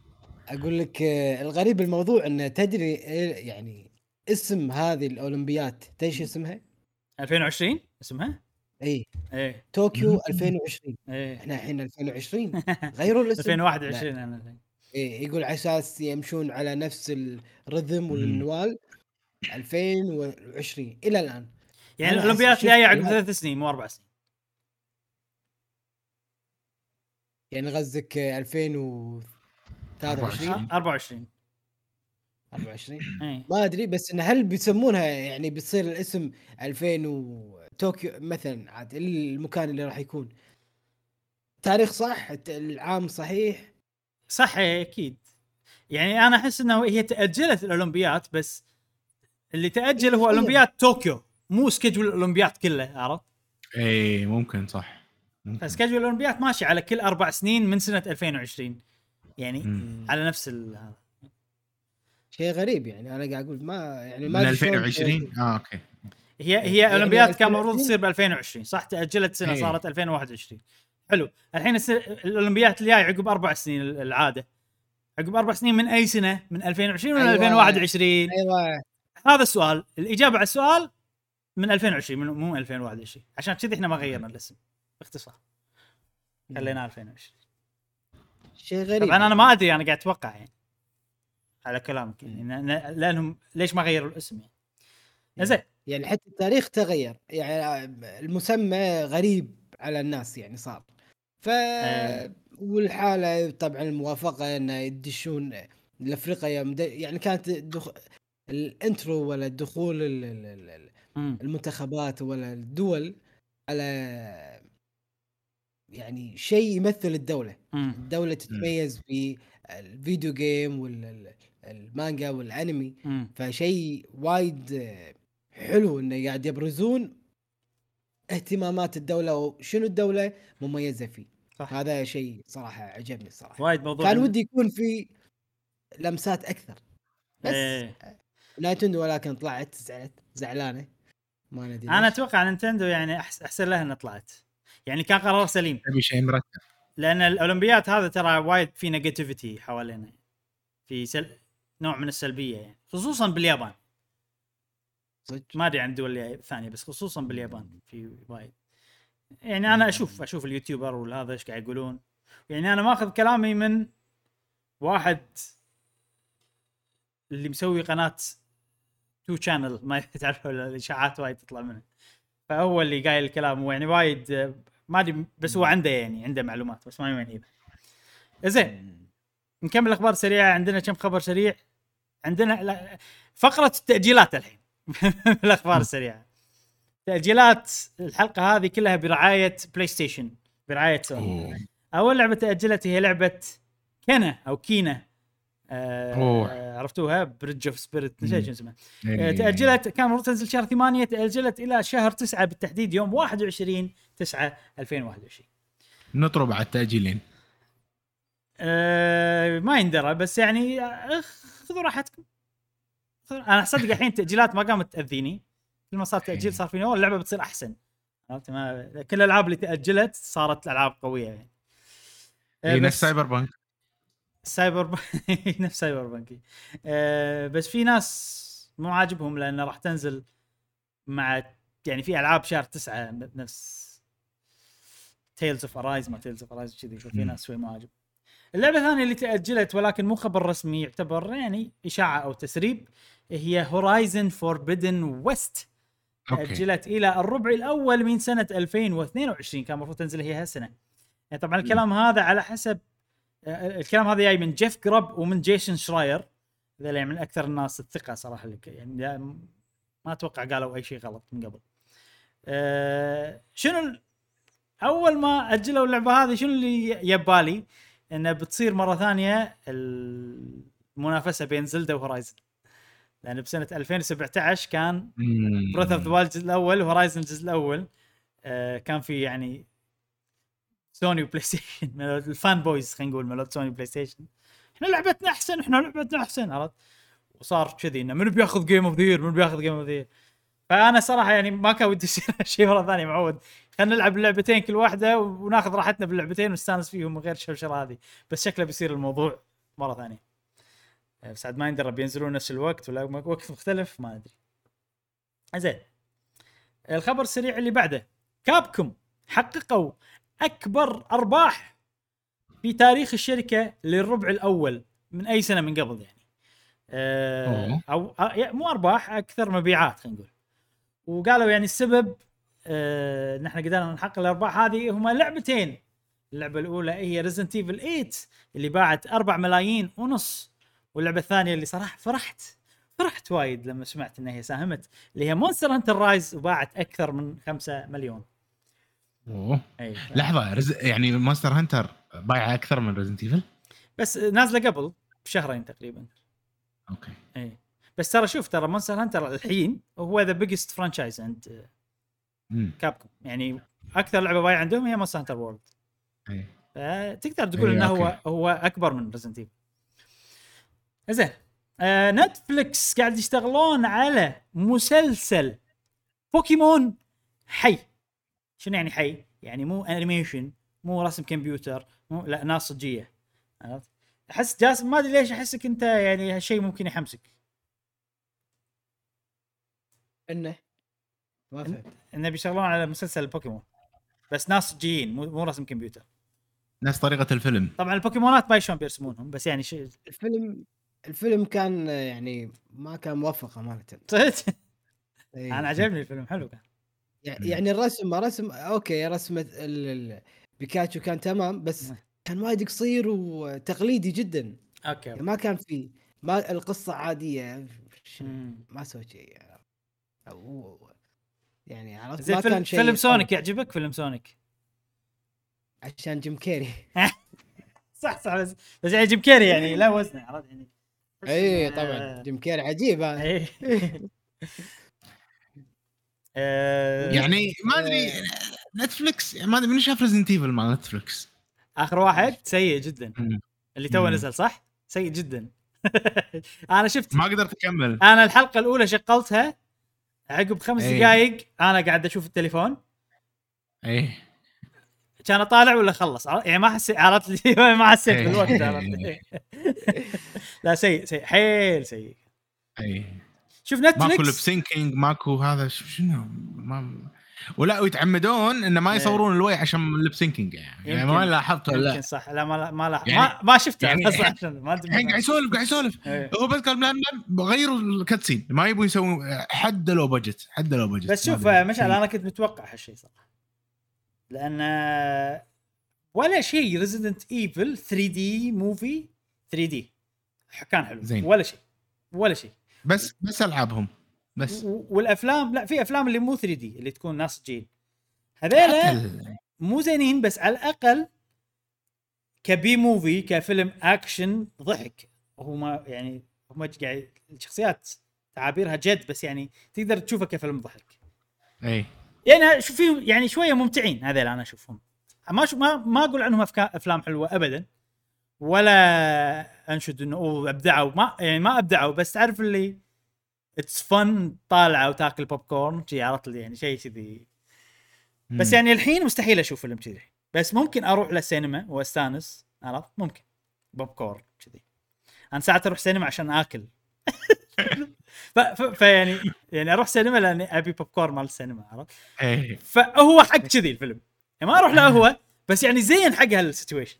أقول لك آه، الغريب الموضوع انه تدري إيه يعني اسم هذه الأولمبيات تدري اسمها؟ 2020 اسمها؟ إي. إيه طوكيو 2020 إيه إحنا الحين 2020 غيروا الاسم. 2021 أنا الحين. إيه يقول على أساس يمشون على نفس الرذم والمنوال 2020 إلى الآن. يعني الاولمبياد شفت جاية عقب. ثلاث سنين مو أربع سنين. يعني قصدك 2023 24. 24 24 إيه. ما أدري بس إن هل بيسمونها يعني بيصير الاسم 2000 وطوكيو مثلا عاد المكان اللي راح يكون. تاريخ صح؟ العام صحيح؟ صح إيه، أكيد. يعني أنا أحس إنه هي تأجلت الاولمبياد بس اللي تأجل هو تخيل. اولمبياد طوكيو مو schedule الاولمبياد كله عرفت؟ اي ممكن صح. ممكن. ف schedule الاولمبياد ماشي على كل أربع سنين من سنة 2020 يعني مم. على نفس ال هذا. شيء غريب يعني. أنا قاعد أقول ما يعني ما من أدري شلون 2020 آه أوكي. هي هي يعني اولمبياد كان 2020 المفروض تصير ب 2020 صح؟ تأجلت سنة إيه. صارت 2021 حلو. الحين السنة الأولمبياد الجاي عقب أربع سنين العادة. عقب أربع سنين من أي سنة؟ من 2020 ولا أيوة. 2021 أيوه. هذا السؤال. الإجابة على السؤال من 2020 من مو من 2021 عشان كذي إحنا ما غيرنا الاسم. باختصار. خليناه 2020 شيء غريب. طبعا أنا ما أدري أنا قاعد أتوقع يعني. على كلامك يعني لأنهم ليش ما غيروا الاسم يعني؟ زين. يعني حتى التاريخ تغير. يعني المسمى غريب على الناس يعني صار. ف إيه. والحالة طبعا الموافقة انه يدشون لافريقيا يوم د- يعني كانت دخ... ال intro ولا دخول. المنتخبات ولا الدول على يعني شيء يمثل الدولة مم. الدولة تتميز بال video game والمانجا والانمي مم. فشيء وايد حلو إنه قاعد يبرزون اهتمامات الدولة وشنو الدولة مميزة فيه صح. هذا شيء صراحة عجبني الصراحه وايد موضوع كان ودي يكون في لمسات أكثر بس إيه. نينتندو ولكن طلعت زعلت زعلانة ما ندري أنا. أتوقع نينتندو يعني أحسن لها إنها طلعت يعني كان قرار سليم. تبي شيء مرتب. لأن الأولمبيات هذا ترى وايد في negativity حوالينا. في سل... نوع من السلبية يعني. خصوصا باليابان. صدق؟ ما أدري عن الدول الثانية بس خصوصا باليابان في وايد. يعني أنا أشوف أشوف ال YouTuber والهذا إيش قاعد يقولون. يعني أنا ماخذ كلامي من واحد اللي مسوي قناة Two Channel ما تعرفوا الاشاعات وايد تطلع منه. فهو اللي قايل الكلام. ويعني وايد ما أدري بس هو عنده يعني عنده معلومات بس ما يمين زين نكمل الاخبار سريعة. عندنا كم خبر سريع؟ عندنا لا- فقرة التأجيلات الحين. الأخبار السريعة. تأجيلات الحلقة هذه كلها برعاية بلاي ستيشن برعايه سوني. أول لعبة تأجلت هي لعبة Kena أو Kena. آه. عرفتوها؟ Bridge of Spirits نسيت شو اسمه. آه، إيه. تأجلت كان المفروض تنزل شهر 8 تأجلت إلى شهر 9 بالتحديد يوم 21 9 2021 نطرب على التأجيلين. أه ما يندرى بس يعني خذوا راحتكم. أنا أصدق الحين تاجيلات ما قامت تأذيني. كل ما صار تأجيل صار فيني والله اللعبة بتصير أحسن. عرفت؟ ما كل الألعاب اللي تأجلت صارت ألعاب قوية يعني. هي بس- نفس Cyberpunk Cyber p... نفس Cyberpunk أه بس في ناس مو عاجبهم لأنه راح تنزل مع يعني في ألعاب شهر تسعة نفس Tales of Arise ما Tales of Arise كذي مم. ناس شوي ما عاجب. اللعبة الثانية اللي تأجلت ولكن مو خبر رسمي يعتبر يعني إشاعة أو تسريب هي Horizon Forbidden West أوكي. تأجلت إلى الربع الأول من سنة 2022 كان المفروض تنزل هي هالسنة. يعني طبعا الكلام هذا على حسب آه، الكلام هذا جاي من جيف جراب ومن جيسون شراير. هذول يعني من أكثر الناس الثقة صراحة اللي ك- يعني ما أتوقع قالوا أي شيء غلط من قبل. أه شنو أول ما أجلوا اللعبة هذه شنو اللي يبالي إنه بتصير مرة ثانية المنافسة بين Zelda و Horizon. لأن بسنة 2017 كان Breath of the Wild الجزء الأول و Horizon الجزء الأول. آه كان في يعني سوني وبلاي ستيشن ال fanboys خلينا نقول مالت سوني وبلاي ستيشن إحنا لعبتنا أحسن إحنا لعبتنا أحسن عرفت؟ وصار كذي إنه منو بياخذ Game of the منو بياخذ Game of the فأنا صراحة يعني ما كان ودي يصير شيء مرة ثانية معود. خلينا نلعب اللعبتين كل واحدة وناخذ راحتنا باللعبتين ونستأنس فيهم من غير الشوشره هذه. بس شكله بيصير الموضوع مرة ثانية. آه، بس عاد ما يندرى بينزلون نفس الوقت ولا وقت مختلف ما أدري. زين. الخبر السريع اللي بعده. كابكوم حققوا أكبر أرباح في تاريخ الشركة للربع الأول من أي سنة من قبل يعني. آه. أو آه، مو أرباح أكثر مبيعات خلينا نقول. وقالوا يعني السبب آه ان إحنا قدرنا نحقق الأرباح هذه هما لعبتين. اللعبة الأولى هي Resident Evil 8 اللي باعت 4 ملايين ونص واللعبة الثانية اللي صراحة فرحت فرحت وايد لما سمعت إنها هي ساهمت اللي هي Monster Hunter Rise وباعت أكثر من 5 مليون. أوه. أي. لحظة Res... يعني Monster Hunter بايعة أكثر من Resident Evil بس نازلة قبل بشهرين تقريبا. أوكي. أي. بس ترى شوف ترى Monster Hunter الحين هو the biggest franchise عند كابكوم. يعني أكثر لعبة بايعه عندهم هي Monster Hunter World. إيه. فتقدر تقول إيه، إنه هو. هو أكبر من Resident Evil زين. آه نتفلكس قاعد يشتغلون على مسلسل بوكيمون حي. شنو يعني حي؟ يعني مو animation مو رسم كمبيوتر مو لا ناس صجيه عرفت؟ أحس جاسم ما أدري ليش أحسك أنت يعني هالشيء ممكن يحمسك. إنه. ما فهمت. إنه بيشتغلون على مسلسل بوكيمون. بس ناس صجيين مو مو رسم كمبيوتر. نفس طريقة الفيلم. طبعا البوكيمونات ما شلون بيرسمونهم بس يعني شيء الفيلم الفيلم كان يعني ما كان موفق امانه صدق؟ إيه. أنا عجبني الفيلم حلو كان. يع- يعني الرسم ما رسم أوكي ال- بيكاتشو كان تمام بس نعم. كان وايد قصير وتقليدي جدا. أوكي يعني ما كان في ما القصة عادية ش- مم. ما سوى شيء أو يعني عرفت زين ما فيلم, كان شيء فيلم سونيك يعجبك فيلم سونيك؟ عشان جيم كيري. صح صح بس بس يعني جيم كيري يعني لا وزنه عرفت يعني. اي إيه، طبعا. جيم كيري عجيب هذا آه، يعني ما أدري نتفلكس ما أدري من شاف Resident Evil مع نتفلكس آخر واحد؟ سيء جدا. اللي تو. نزل صح؟ سيء جدا. أنا شفت ما قدرت أكمل. أنا الحلقة الأولى شغلتها عقب خمس إيه. دقائق أنا قاعد أشوف التليفون. إيه. كان اطالع ولا خلص؟ يعني ما حسيت عرفت ما حسيت إيه. بالوقت عرفت؟ لا سيء سيء حيل سيء. إيه. شوف ماكو نتفلكس سينكينج ماكو هذا شنو؟ ما ولا ويتعمدون إنه ما إيه. يصورون الوي عشان اللب سينكينج يعني, يعني. ما لاحظت ولا يمكن لا صح. لا ما ما لا. يعني- ما, ما شفته. يعني بس الحين- عشان ما الحين قاعد يسولف قاعد يسولف. إيه. هو بس قال بلان غيروا الكاتسين ما يبون يسوون حد لو بجت حد لو بجت بس ما شوف. مشعل أنا كنت متوقع هالشيء صراحة. لأن ولا شيء Resident Evil 3D movie 3D كان حلو. زين. ولا شيء. ولا شيء. بس بس ألعابهم. بس. والأفلام لا في أفلام اللي مو 3D اللي تكون ناسجين هذيلا حتى ال- مو زينين بس على الأقل ك be movie كفيلم أكشن ضحك. هو ما يعني هم قاعد الشخصيات تعابيرها جد بس يعني تقدر تشوفه كفيلم ضحك. إي. يعني شوف يعني شوية ممتعين هذول أنا أشوفهم. ما شو ما ما أقول عنهم أفلام حلوة ابدا ولا أنشد إنه أوه أبدعوا. ما يعني ما أبدعوا بس تعرف اللي it's fun طالعة وتاكل بوب كورن شي عرفت لي يعني شيء كذي. بس. يعني الحين مستحيل أشوف فيلم كذي. بس ممكن أروح للسينما وأستانس عرفت؟ ممكن. بوب كورن كذي. أنا ساعات أروح سينما عشان آكل. فيعني يعني أروح سينما لأني أبي بوب كورن مال السينما عرفت؟ إيه. فهو حق كذي الفيلم. يعني ما أروح له هو بس يعني زين حق هال situation.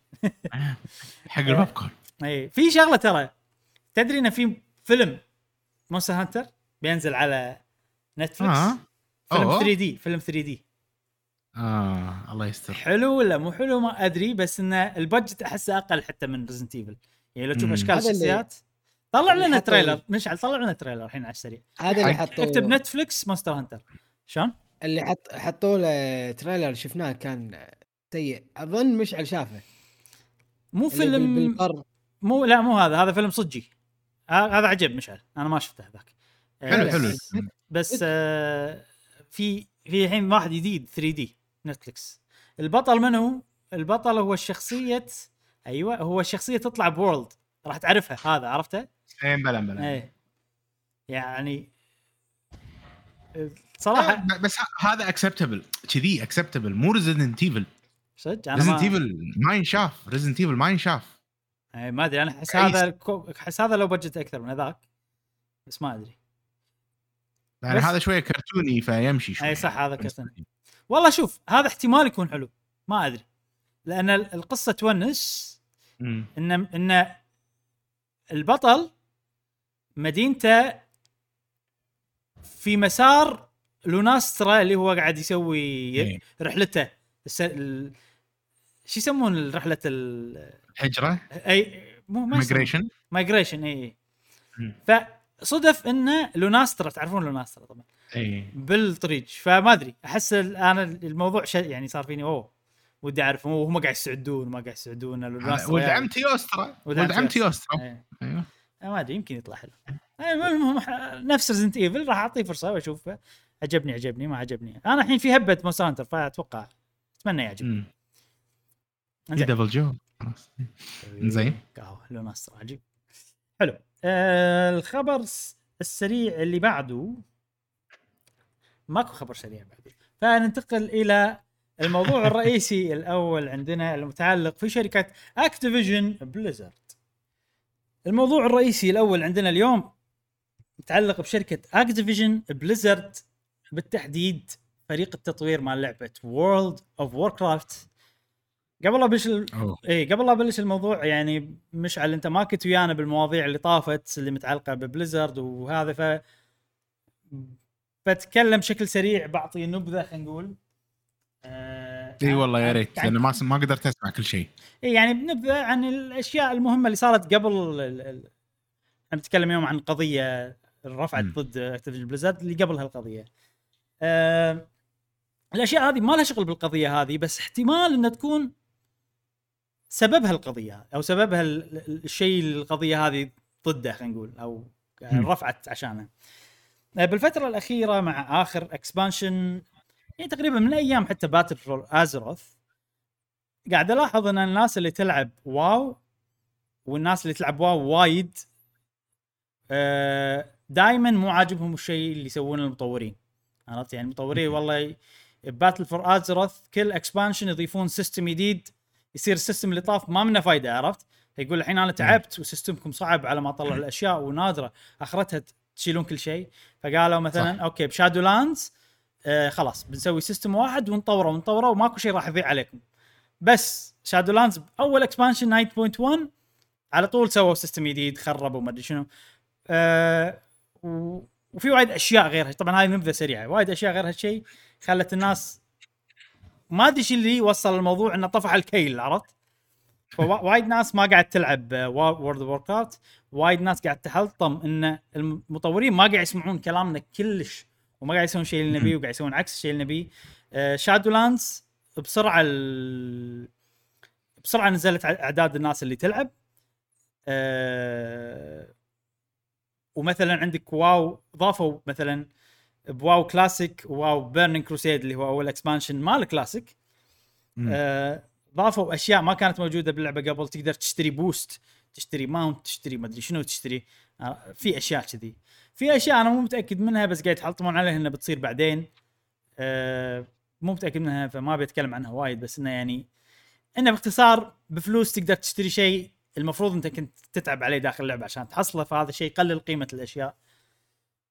حق البوب كورن اي في شغلة ترى تدري إن في فيلم Monster Hunter بينزل على Netflix آه. فيلم أوه. 3D فيلم 3D. آه الله يستر. حلو ولا مو حلو ما أدري بس انه ال budget أحسه أقل حتى من Resident Evil يعني لو تشوف. أشكال الشخصيات طلع لنا trailer. مشعل طلع لنا trailer الحين على السريع. هذا اللي حطوا اكتب Netflix Monster Hunter. شلون؟ اللي حط حطوا له trailer شفناه كان سيء. أظن مشعل شافه. مو فيلم بالبر مو لا مو هذا. هذا فيلم صجي. هذا عجب مشعل. أنا ما شفته ذاك. حلو آه، حلو. بس آه في في الحين واحد جديد 3D Netflix البطل من هو؟ البطل هو الشخصية أيوه هو الشخصية تطلع ب World. راح تعرفها هذا عرفته؟ إيه بلا بلا. إيه. يعني صراحة آه، بس هذا acceptable كذي acceptable مو Resident Evil صدق أنا Resident Evil ما ينشاف. Resident Evil ما ينشاف. إيه، ما أدري أنا أحس. هذا أحس هذا low budget أكثر من هذاك بس ما أدري يعني هذا شوية كرتوني فيمشي شوي اي صح هذا كرتون والله شوف هذا احتمال يكون حلو ما أدري لأن ال- القصة تونس. إن إن البطل مدينته في مسار Lunastra اللي هو قاعد يسوي إيه. رحلته. شو يسمون رحلة ال... هجرة؟ أي مو ما migration migration إي. فصدف ان Lunastra تعرفون Lunastra طبعا. إي. بالطريق فما أدري أحس أنا الموضوع يعني صار فيني أوه ودي اعرف هو- هم قاعد يسعدون ما قاعد يسعدون Lunastra. ولد عم Teostra ولد عم ولد عم Teostra إيه. أيوه ما أدري يمكن يطلع حلو. المهم نفس Resident Evil راح أعطيه فرصة وأشوفه. عجبني عجبني ما عجبني. أنا الحين في هبة Monster Hunter فأتوقع أتمنى يعجبني. إنزين. Deviljho إنزين. قهوه لون اصفر عجيب حلو. آه الخبر الس- السريع اللي بعده. ماكو خبر سريع بعده. فننتقل إلى الموضوع الرئيسي الأول عندنا المتعلق في شركة Activision Blizzard الموضوع الرئيسي الأول عندنا اليوم متعلق بشركة Activision Blizzard بالتحديد فريق التطوير مال لعبة World of Warcraft قبل لا أبلش ال-. إيه قبل لا أبلش الموضوع يعني مشعل أنت ما كنت ويانا بالمواضيع اللي طافت اللي متعلقة ب Blizzard وهذا ف بتكلم بشكل سريع بعطي نبذة خلينا نقول آه إي والله يا ريت لأن ما ما قدرت أسمع كل شيء إيه يعني بنبذة عن الأشياء المهمة اللي صارت قبل ال- إحنا بنتكلم اليوم عن قضية رفعت. ضد Activision Blizzard اللي قبل هالقضية. آه الأشياء هذه ما لها شغل بالقضية هذه بس احتمال إنها تكون سببها القضية أو سببها ال- ال- الشيء القضية هذه ضده خلينا نقول أو. رفعت عشانه. آه، بالفترة الأخيرة مع آخر expansion يعني تقريبا من أيام حتى Battle for Azeroth قاعد ألاحظ إن الناس اللي تلعب WoW والناس اللي تلعب WoW وايد دائما مو عاجبهم الشيء اللي يسوونه المطورين. عرفت؟ يعني المطورين والله Battle for Azeroth كل expansion يضيفون system جديد يصير ال system اللي طاف ما منه فايدة عرفت؟ يقول الحين أنا تعبت و system كم صعب على ما اطلع الأشياء ونادرة أخرتها تشيلون كل شيء. فقالوا مثلا صح. okay ب Shadowlands آه خلاص بنسوي system واحد ونطوره ونطوره وماكو شيء راح يضيع عليكم. بس Shadowlands أول expansion 9.1 على طول سووا system جديد خربوا ما أدري شنو. آه و... وفي وايد أشياء غيرها طبعا هاي نبذه سريعه وايد أشياء غير هالشيء خلت الناس ما أدري شو اللي وصل الموضوع إنه طفح الكيل عرفت؟ فوا- وايد ناس ما قاعد تلعب World of Warcraft وايد ناس قاعد تحلطم إن المطورين ما قاعد يسمعون كلامنا كلش وما قاعد يسوون شيء اللي نبيه وقاعد يسوون عكس الشيء اللي نبيه. Shadowlands بسرعة ال... بسرعة نزلت أعداد الناس اللي تلعب. آه، ومثلا عندك WoW ضافوا مثلا ب WoW Classic WoW Burning Crusade اللي هو أول expansion مال كلاسيك. آه، ضافوا أشياء ما كانت موجودة باللعبة قبل تقدر تشتري boost تشتري mount تشتري ما أدري شنو تشتري آه، في أشياء كذي. في أشياء أنا مو متأكد منها بس قاعد يحلطمون عليها إنها بتصير بعدين. آه، مو متأكد منها فما بتكلم عنها وايد بس إنه يعني إنه باختصار بفلوس تقدر تشتري شيء المفروض أنت كنت تتعب عليه داخل اللعبة عشان تحصله فهذا الشيء يقلل قيمة الأشياء.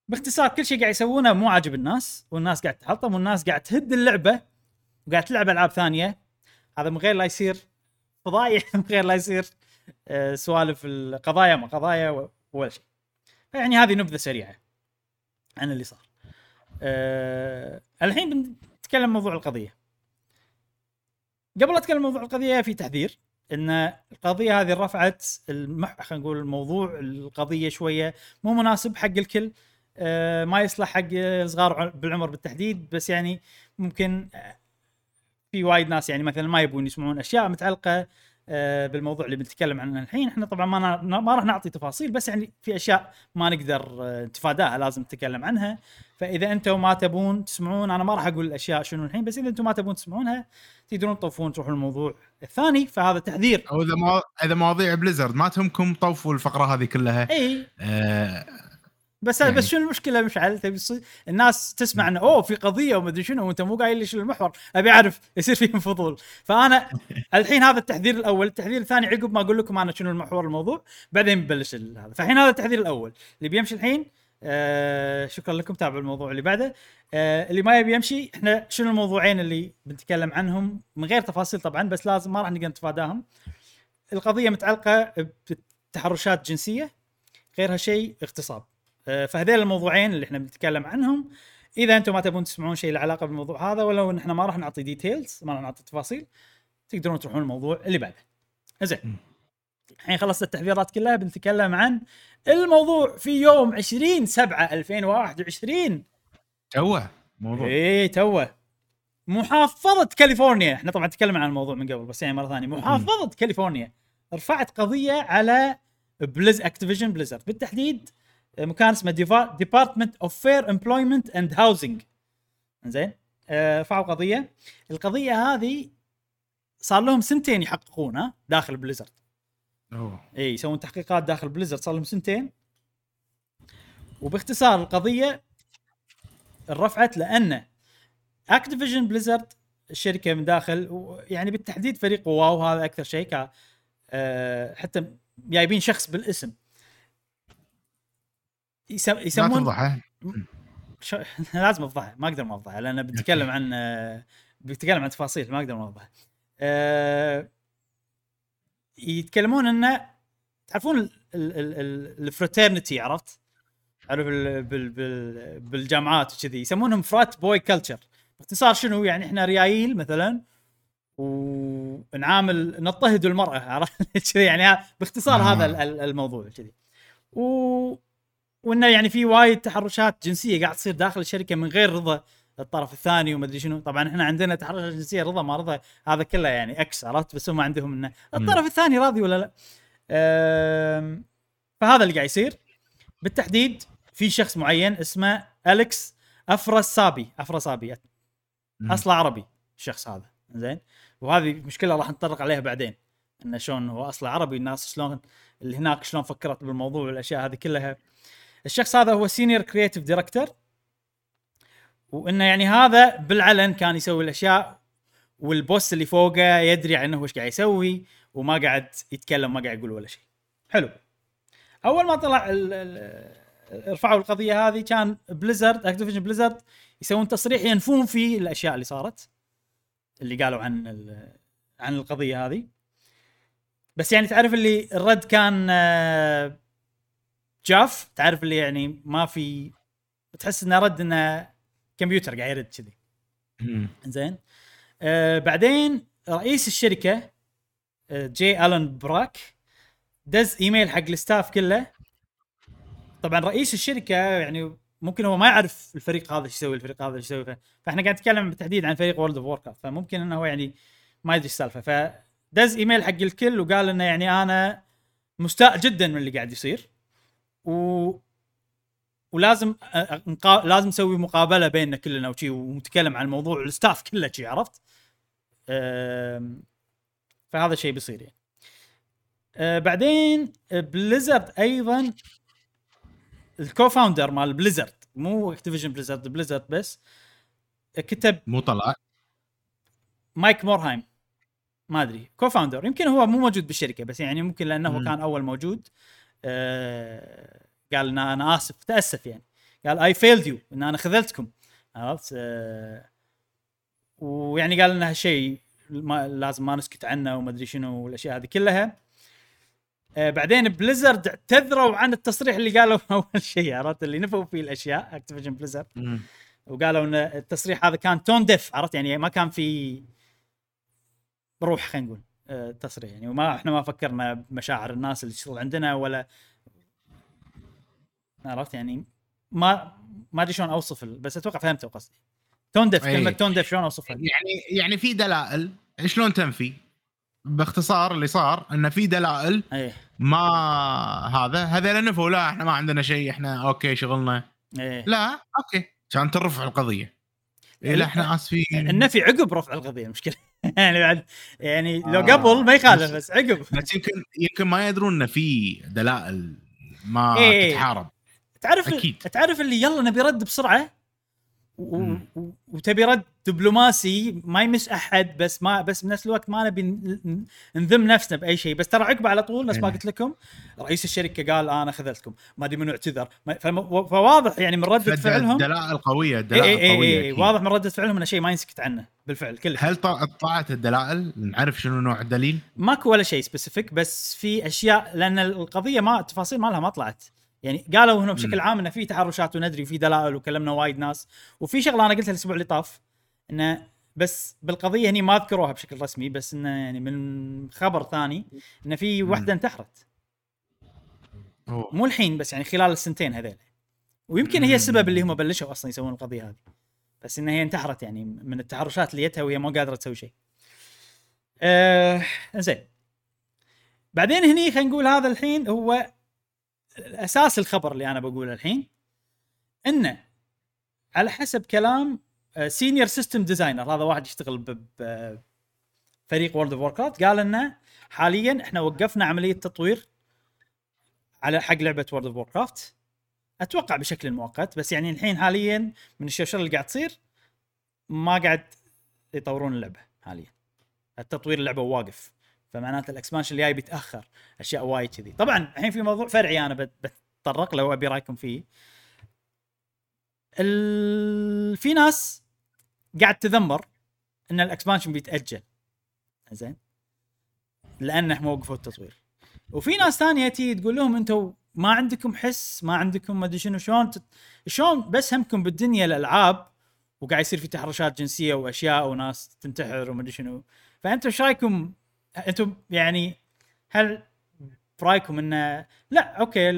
باختصار كل شيء قاعد يسوونه مو عاجب الناس والناس قاعد تحطم والناس قاعد تهد اللعبة وقاعد تلعب ألعاب ثانية. هذا من غير لا يصير فضايح من غير لا يصير آه، سوالف القضايا ما قضايا ولا شيء. يعني هذه نبذة سريعة عن اللي صار. أه الحين بنتكلم موضوع القضية. قبل أتكلم موضوع القضية في تحذير إن القضية هذه رفعت المح... خلينا نقول الموضوع القضية شوية مو مناسب حق الكل. ما يصلح حق صغار بالعمر بالتحديد بس يعني ممكن آه، في وايد ناس يعني مثلا ما يبون يسمعون أشياء متعلقة آه، بالموضوع اللي بنتكلم عنه الحين. إحنا طبعا ما ما راح نعطي تفاصيل بس يعني في أشياء ما نقدر آه، نتفاداها لازم نتكلم عنها. فإذا أنتم ما تبون تسمعون أنا ما راح أقول الاشياء شنو الحين بس إذا أنتم ما تبون تسمعونها تقدرون تطوفون تروحون الموضوع الثاني. فهذا تحذير. أو إذا مو... إذا مواضيع بليزرد ما تهمكم طوفوا الفقرة هذه كلها. إي. آه... بس يعني- بس شنو المشكلة مشعل؟ تبي تصير- الناس تسمع إنه أوه في قضية وما أدري شنو وأنت مو قايل لي شنو المحور. أبي أعرف يصير فيهم فضول. فأنا الحين هذا التحذير الأول. التحذير الثاني عقب ما أقول لكم أنا شنو المحور الموضوع بعدين ببلش هذا. فالحين هذا التحذير الأول. اللي بيمشي الحين آه شكرا لكم تابعوا الموضوع اللي بعده. آه اللي ما يبي يمشي إحنا شنو الموضوعين اللي بنتكلم عنهم؟ من غير تفاصيل طبعا بس لازم ما راح نقدر نتفاداهم. القضية متعلقة بتحرشات جنسية غير هالشيء اغتصاب. آه، فهذول الموضوعين اللي إحنا بنتكلم عنهم. إذا أنتم ما تبون تسمعون شيء له علاقة بالموضوع هذا ولو إن إحنا ما راح نعطي ديتيلز ما راح نعطي تفاصيل تقدرون تروحون الموضوع اللي بعده. زين. الحين خلصت التحذيرات كلها بنتكلم عن الموضوع في يوم 20 7 2021 توه موضوع. إيه توه. محافظة كاليفورنيا. إحنا طبعا تكلمنا عن الموضوع من قبل بس يعني مرة ثانية. محافظة كاليفورنيا. رفعت قضية على Bliz- Activision Blizzard بالتحديد مكان اسمه Department of Fair Employment and Housing زين رفعوا قضية. القضية هذه صار لهم سنتين يحققونها داخل Blizzard أوه. إي يسوون تحقيقات داخل Blizzard صار لهم سنتين. وباختصار القضية رفعت لأن Activision Blizzard الشركة من داخل يعني بالتحديد فريق WoW هذا أكثر شيء آه، حتى جايبين شخص بالاسم. يسم- لا يسمون تفضح شو... لازم افضحها ما أقدر ما افضحها لأن بنتكلم عن آه، بنتكلم عن تفاصيل ما أقدر ما افضحها أه... يتكلمون إنه تعرفون ال fraternity عرفت؟ عارف ال- بال... بال... بالجامعات وكذي يسمونهم frat boy culture. باختصار شنو؟ يعني إحنا ريايل مثلا ونعامل نضطهد المرأة عرفت؟ كذي يعني باختصار آه. هذا ال- ال- الموضوع كذي. و... وإنه يعني في وايد تحرشات جنسية قاعد تصير داخل الشركة من غير رضا الطرف الثاني وما أدري شنو. طبعا إحنا عندنا تحرشات جنسية رضا ما رضا هذا كله يعني إكس عرفت؟ بس هم عندهم إنه الطرف الثاني راضي ولا لا؟ فهذا اللي قاعد يصير. بالتحديد في شخص معين اسمه اليكس افرسابي افرسابي. أصله عربي الشخص هذا. زين؟ وهذه مشكلة راح نتطرق عليها بعدين. إنه شلون هو أصله عربي الناس شلون اللي هناك شلون فكرت بالموضوع والأشياء هذه كلها. الشخص هذا هو senior creative director وإنه يعني هذا بالعلن كان يسوي الأشياء وال boss اللي فوقه يدري عنه وش قاعد يسوي وما قاعد يتكلم ما قاعد يقول ولا شيء. حلو. أول ما طلع ال- ال- رفعوا القضية هذه كان Blizzard Activision Blizzard يسوون تصريح ينفون فيه الأشياء اللي صارت اللي قالوا عن عن القضية هذه. بس يعني تعرف اللي الرد كان آه، جاف تعرف اللي يعني ما في تحس إنه رد إنه كمبيوتر قاعد يرد كذي. زين آه بعدين رئيس الشركة آه J. Allen Brack دز إيميل حق ال staff كله. طبعا رئيس الشركة يعني ممكن هو ما يعرف الفريق هذا إيش يسوي الفريق هذا إيش يسوي. فإحنا قاعد نتكلم بالتحديد عن فريق World of Warcraft فممكن إنه هو يعني ما يدري إيش السالفة. فدز إيميل حق الكل وقال إنه يعني أنا مستاء جدا من اللي قاعد يصير. و ولازم أ- نقا... لازم نسوي مقابلة بيننا كلنا وشي ونتكلم عن الموضوع ال staff كله شي عرفت؟ أم، فهذا الشيء بيصير يعني. أه بعدين Blizzard أيضا ال co-founder مال Blizzard مو Activision Blizzard Blizzard بس كتب مو طلع Mike Morhaime ما أدري co-founder يمكن هو مو موجود بالشركة بس يعني ممكن لأنه مم. كان أول موجود آه قال إن أنا آسف تأسف يعني. قال I failed you إن أنا خذلتكم. عرفت؟ آه ويعني قال إن هالشيء ما لازم ما نسكت عنه وما أدري شنو والأشياء هذه كلها. آه بعدين Blizzard اعتذروا عن التصريح اللي قالوا أول شيء عرفت؟ اللي نفوا فيه الأشياء Activision Blizzard. وقالوا إن التصريح هذا كان tone deaf عرفت؟ يعني ما كان في روح خلينا نقول. تصريح. يعني وما إحنا ما فكرنا بمشاعر الناس اللي تشتغل عندنا ولا عرفت؟ يعني ما ما أدري شلون أوصف بس أتوقع فهمت قصدي. tone deaf أي. كلمة تون ديف شلون أوصفها؟ يعني يعني في دلائل. شلون تنفي؟ باختصار اللي صار انه في دلائل إيه. ما هذا هذا نفوا لا إحنا ما عندنا شيء إحنا okay شغلنا. إيه. لا okay. عشان ترفع القضية. إيه لا إحنا اسفين النفي عقب رفع القضية المشكلة يعني بعد يعني لو آه. قبل ما يخالف بس- عقب بس يمكن يمكن ما يدرون إن في دلائل ما إيه. تتحارب تعرف أكيد. تعرف اللي يلا نبي رد بسرعة و... وتبي رد دبلوماسي ما يمس أحد بس ما بس بنفس الوقت ما نبي نذم نفسنا بأي شيء بس ترى عقب على طول نفس ما إيه. قلت لكم رئيس الشركة قال أنا خذلتكم ما أدري منو اعتذر. فواضح يعني من ردة فعلهم دلائل قوية اي دلائل اي اي, قوية اي أكيد. واضح من ردة فعلهم انه شيء ما ينسكت عنه بالفعل كله هل طلعت الدلائل نعرف شنو نوع الدليل؟ ماكو ولا شيء specific بس في أشياء لأن القضية ما التفاصيل مالها ما طلعت يعني قالوا هنا بشكل. عام إنه في تحرشات وندري وفي دلائل وكلمنا وايد ناس وفي شغلة أنا قلتها الأسبوع اللي طاف إنه بس بالقضية هني ما ذكروها بشكل رسمي بس إنه يعني من خبر ثاني إنه في مم. واحدة انتحرت. مو الحين بس يعني خلال السنتين هذيل ويمكن هي. السبب اللي هم بلشوا أصلا يسوون القضية هذه بس انها هي انتحرت يعني من التحرشات اللي جتها وهي مو قادرة تسوي شيء. آه زين بعدين هني خلينا نقول هذا الحين هو أساس الخبر اللي أنا بقوله الحين إنه على حسب كلام senior system designer هذا واحد يشتغل ب- ب- فريق World of Warcraft قال إنه حاليا إحنا وقفنا عملية تطوير على حق لعبة World of Warcraft أتوقع بشكل مؤقت بس يعني الحين حاليا من الشوشره اللي قاعد تصير؟ ما قاعد يطورون اللعبة حاليا. التطوير اللعبة واقف. فمعناته ال expansion الجاي بيتأخر أشياء وايد كذي. طبعا الحين في موضوع فرعي أنا بت- بتطرق له وأبي رأيكم فيه. ال... في ناس قاعد تذمر إن ال expansion بيتأجل. زين؟ لأنه ما وقفوا التطوير وفي ناس ثانية تيجي تقول لهم أنتم ما عندكم حس ما عندكم ما أدري شنو شلون تت... شلون بس همكم بالدنيا الألعاب وقاعد يصير في تحرشات جنسية وأشياء وناس تنتحر وما أدري شنو. فانتم إيش رأيكم أنتم يعني هل برأيكم انه لا أوكي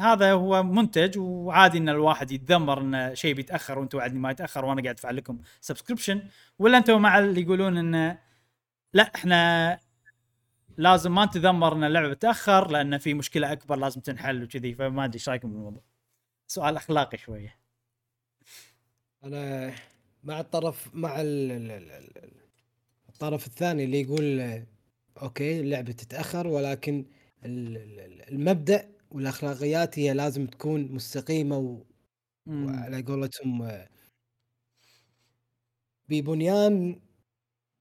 هذا هو منتج وعادي إن الواحد يتذمر إن شيء بيتأخر وأنتم واعديني ما يتأخر وأنا قاعد أدفع لكم subscription ولا أنتم مع اللي يقولون انه لا إحنا لازم ما نتذمر إن اللعبة بتتأخر لأن في مشكلة أكبر لازم تنحل وكذي فما أدري إيش رأيكم بالموضوع. سؤال أخلاقي شوية. أنا مع الطرف مع ال- ال- ال- ال- الطرف الثاني اللي يقول أوكي اللعبة تتأخر ولكن ال- ال- ال- المبدأ والأخلاقيات هي لازم تكون مستقيمة و- مم. وعلى قولتهم آه، ببنيان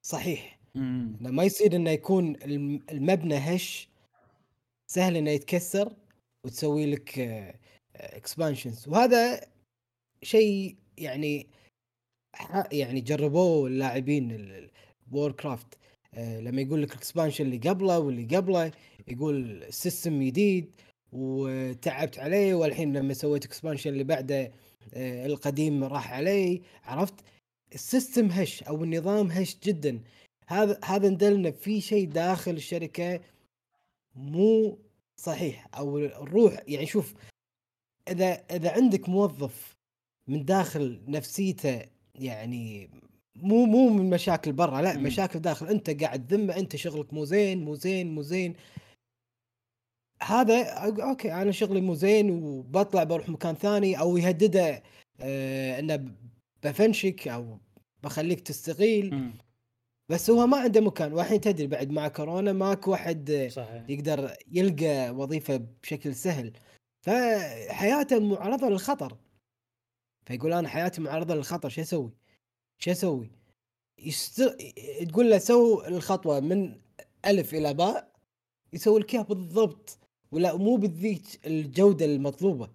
صحيح مم. ما يصير إنه يكون الم- المبنى هش سهل إنه يتكسر وتسوي لك expansions وهذا شيء يعني يعني جربوه اللاعبين Warcraft لما يقول لك ال expansion اللي قبله واللي قبله يقول system جديد وتعبت عليه والحين لما سويت expansion اللي بعده آه، القديم راح علي عرفت؟ ال system هش أو النظام هش جدا. هذا هذا ندلنا في شيء داخل الشركة مو صحيح أو الروح. يعني شوف إذا إذا عندك موظف من داخل نفسيته يعني مو مو من مشاكل برا لا. مشاكل داخل. انت قاعد ذمة انت شغلك مو زين مو زين مو زين. هذا أوكي أنا شغلي مو زين وبطلع بروح مكان ثاني أو يهدده آه إنه بفنشك أو بخليك تستقيل. بس هو ما عنده مكان. والحين تدري بعد مع كورونا ماكو واحد صحيح. يقدر يلقى وظيفة بشكل سهل. فحياته معرضه للخطر فيقول أنا حياتي معرضة للخطر شو أسوي؟ شو أسوي؟ يست... تقول له سو الخطوة من ألف إلى باء يسوي لك إياها بالضبط ولا مو بذيك الجودة المطلوبة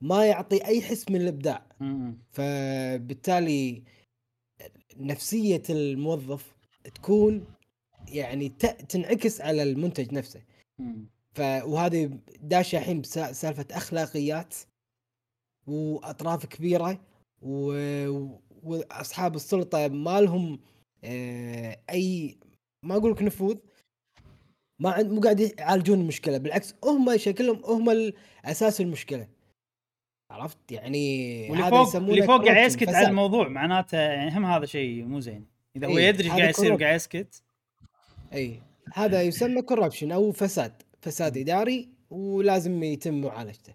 ما يعطي أي حس من الإبداع. فبالتالي نفسية الموظف تكون يعني ت... تنعكس على المنتج نفسه. ف وهذه داشه الحين بسا- سالفة أخلاقيات وأطراف كبيرة و... وأصحاب السلطة ما لهم آه، أي ما أقول لك نفوذ ما عند مو قاعد يعالجون المشكلة بالعكس هم شكلهم هم أساس المشكلة. عرفت؟ يعني واللي فوق اللي فوق قاعد يسكت. على الموضوع معناته يعني هم هذا شيء مو زين. إذا هو إيه، يدري إيش قاعد يصير. وقاعد يسكت. اي هذا يسمى corruption أو فساد فساد إداري ولازم يتم معالجته.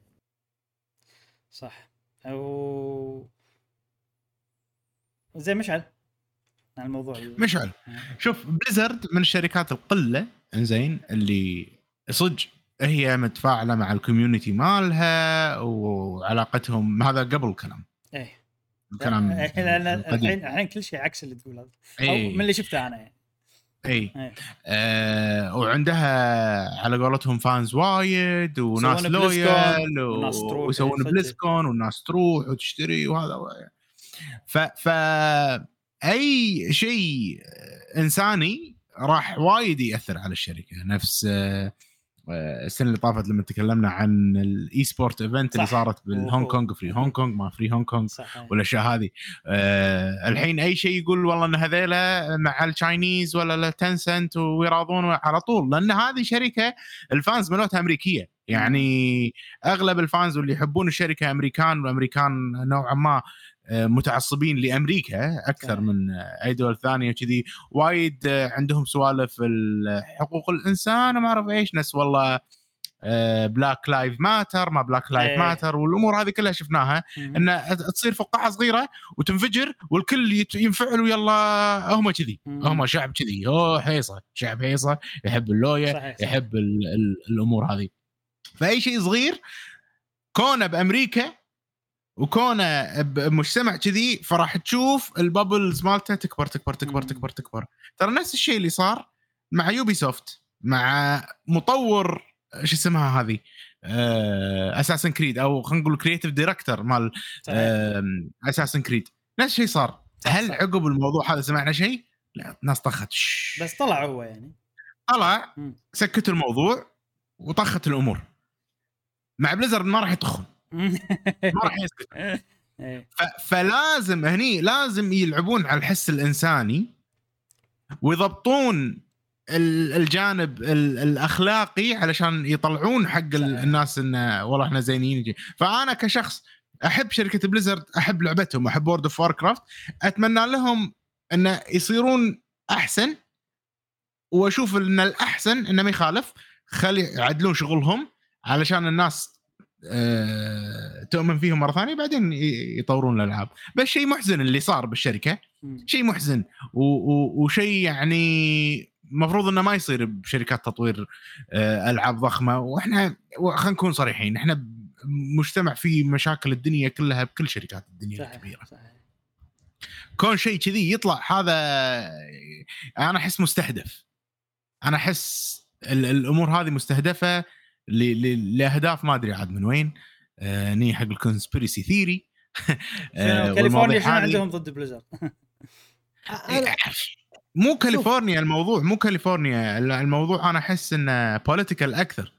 صح. أو زين مشعل. عن الموضوع. مشعل. شوف Blizzard من الشركات القلة إنزين اللي صدق هي متفاعلة مع ال community مالها وعلاقتهم. هذا قبل الكلام. إيه. الكلام إيه،. الحين الحين كل شيء عكس اللي تقول هذا. أو إيه. من اللي شفته أنا يعني. اي إيه. آه وعندها على قولتهم fans وايد وناس loyal ويسوون صدق. BlizzCon والناس تروح وتشتري وهذا. ف ف أي شيء إنساني راح وايد يأثر على الشركة. نفس آه، السنة اللي طافت لما تكلمنا عن ال e-sport event اللي. صارت بالهونغ. كونغ free Hong Kong ما free Hong Kong والأشياء هذه. آه الحين أي شيء يقول والله إن هذيلا مع ال Chinese ولا Tencent ويراضون على طول. لأن هذه شركة ال fans مالتها أمريكية. يعني أغلب ال fans واللي يحبون الشركة أمريكان والأمريكان نوعا ما متعصبين لأمريكا أكثر صحيح. من آه، أي دول ثانية كذي وايد آه، عندهم سوالف ال- حقوق الإنسان وما أعرف إيش ناس والله Black Lives Matter ما Black Lives. Matter والأمور هذه كلها شفناها. ان تصير فقاعة صغيرة وتنفجر والكل ينفعل ويلا هم كذي. هم شعب كذي أوه حيصة شعب حيصة يحب اللوية صحيح، صحيح. يحب ال ال الأمور هذه فأي شيء صغير كونه بأمريكا وكونه بمجتمع كذي فراح تشوف ال bubbles مالته تكبر تكبر تكبر. تكبر تكبر ترى نفس الشيء اللي صار مع Ubisoft مع مطور شو اسمها هذه Assassin's Creed أو خلينا نقول creative director مال. Assassin's Creed نفس الشيء صار هل. عقب الموضوع هذا سمعنا شيء؟ لا ناس طخت. بس طلع هو يعني طلع. سكتوا الموضوع وطخت الأمور مع Blizzard ما راح يطخون ما راح يسكت فلازم هني لازم يلعبون على الحس الإنساني ويضبطون ال- الجانب ال- الأخلاقي علشان يطلعون حق. الناس انه والله إحنا زينين. فأنا كشخص أحب شركة Blizzard أحب لعبتهم أحب World of Warcraft أتمنى لهم انه يصيرون أحسن وأشوف إن الأحسن إنه ما يخالف خلي يعدلون شغلهم علشان الناس آه، تؤمن فيهم مرة ثانية بعدين يطورون الألعاب. بس شيء محزن اللي صار بالشركة. شيء محزن. وشيء يعني المفروض إنه ما يصير بشركات تطوير آه، ألعاب ضخمة. وإحنا خلينا نكون صريحين إحنا مجتمع فيه مشاكل الدنيا كلها بكل شركات الدنيا صحيح الكبيرة. صحيح. كون شيء كذي يطلع هذا أنا أحس مستهدف. أنا أحس ال- الأمور هذه مستهدفة. لأهداف ما أدري عاد من وين آه ني حق ال conspiracy theory شنو كاليفورنيا شنو عندهم ضد Blizzard؟ أنا مو كاليفورنيا الموضوع مو كاليفورنيا الموضوع أنا أحس إنه political أكثر.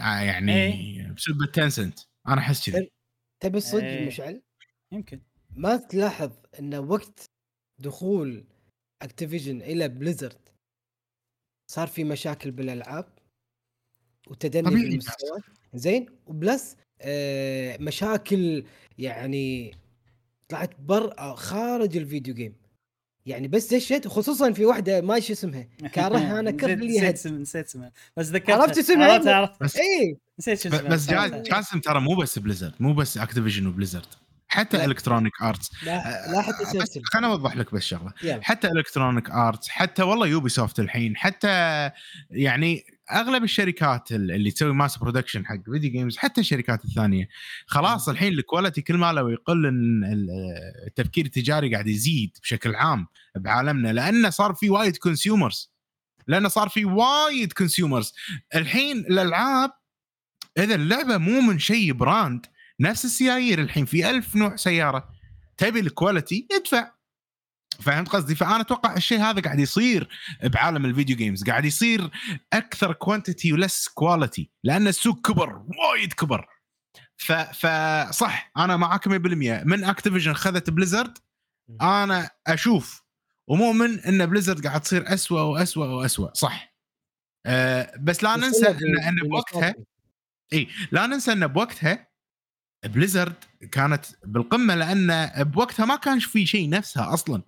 آه، يعني إيه. بسبب ال Tencent أنا أحس كذي. تبي الصدق إيه. مشعل؟ يمكن. ما تلاحظ إن وقت دخول Activision إلى Blizzard صار في مشاكل بالألعاب؟ وتدني طبيعي. بالمستوى زين. و plus آه مشاكل يعني طلعت بر آه، خارج ال video game يعني بس دشت خصوصا في واحدة ما شو اسمها؟ كاره أنا كره نسيت- لي نسيت هد اسم- نسيت اسمها. بس ذكرت عرفت اسمها؟ عرفت عرفت. بس اي نسيت شو اسمها. بس. جاسم ترى مو بس Blizzard مو بس Activision و Blizzard حتى. Electronic Arts لا لا حتى سلسله خليني أوضح لك بس شغلة. حتى Electronic Arts حتى والله Ubisoft الحين حتى يعني أغلب الشركات ال- اللي تسوي mass production حق video games حتى الشركات الثانية. خلاص الحين ال quality كل ما لو يقل التفكير التجاري قاعد يزيد بشكل عام بعالمنا لأنه صار في وايد consumers لأنه صار في وايد consumers الحين الألعاب إذا اللعبة مو من شيء brand نفس السيايير الحين في ألف نوع سيارة. تبي ال quality ادفع. فهمت قصدي؟ فأنا أتوقع الشيء هذا قاعد يصير بعالم ال video games قاعد يصير أكثر quantity و less quality لأن السوق كبر وايد كبر. ف فصح أنا معاك 100% من Activision خذت Blizzard أنا أشوف ومؤمن إن Blizzard قاعد تصير أسوأ وأسوأ وأسوأ. صح. أه بس لا ننسى إن إن بوقتها إي لا ننسى إن بوقتها Blizzard كانت بالقمة لأن بوقتها ما كانش في شيء نفسها أصلا.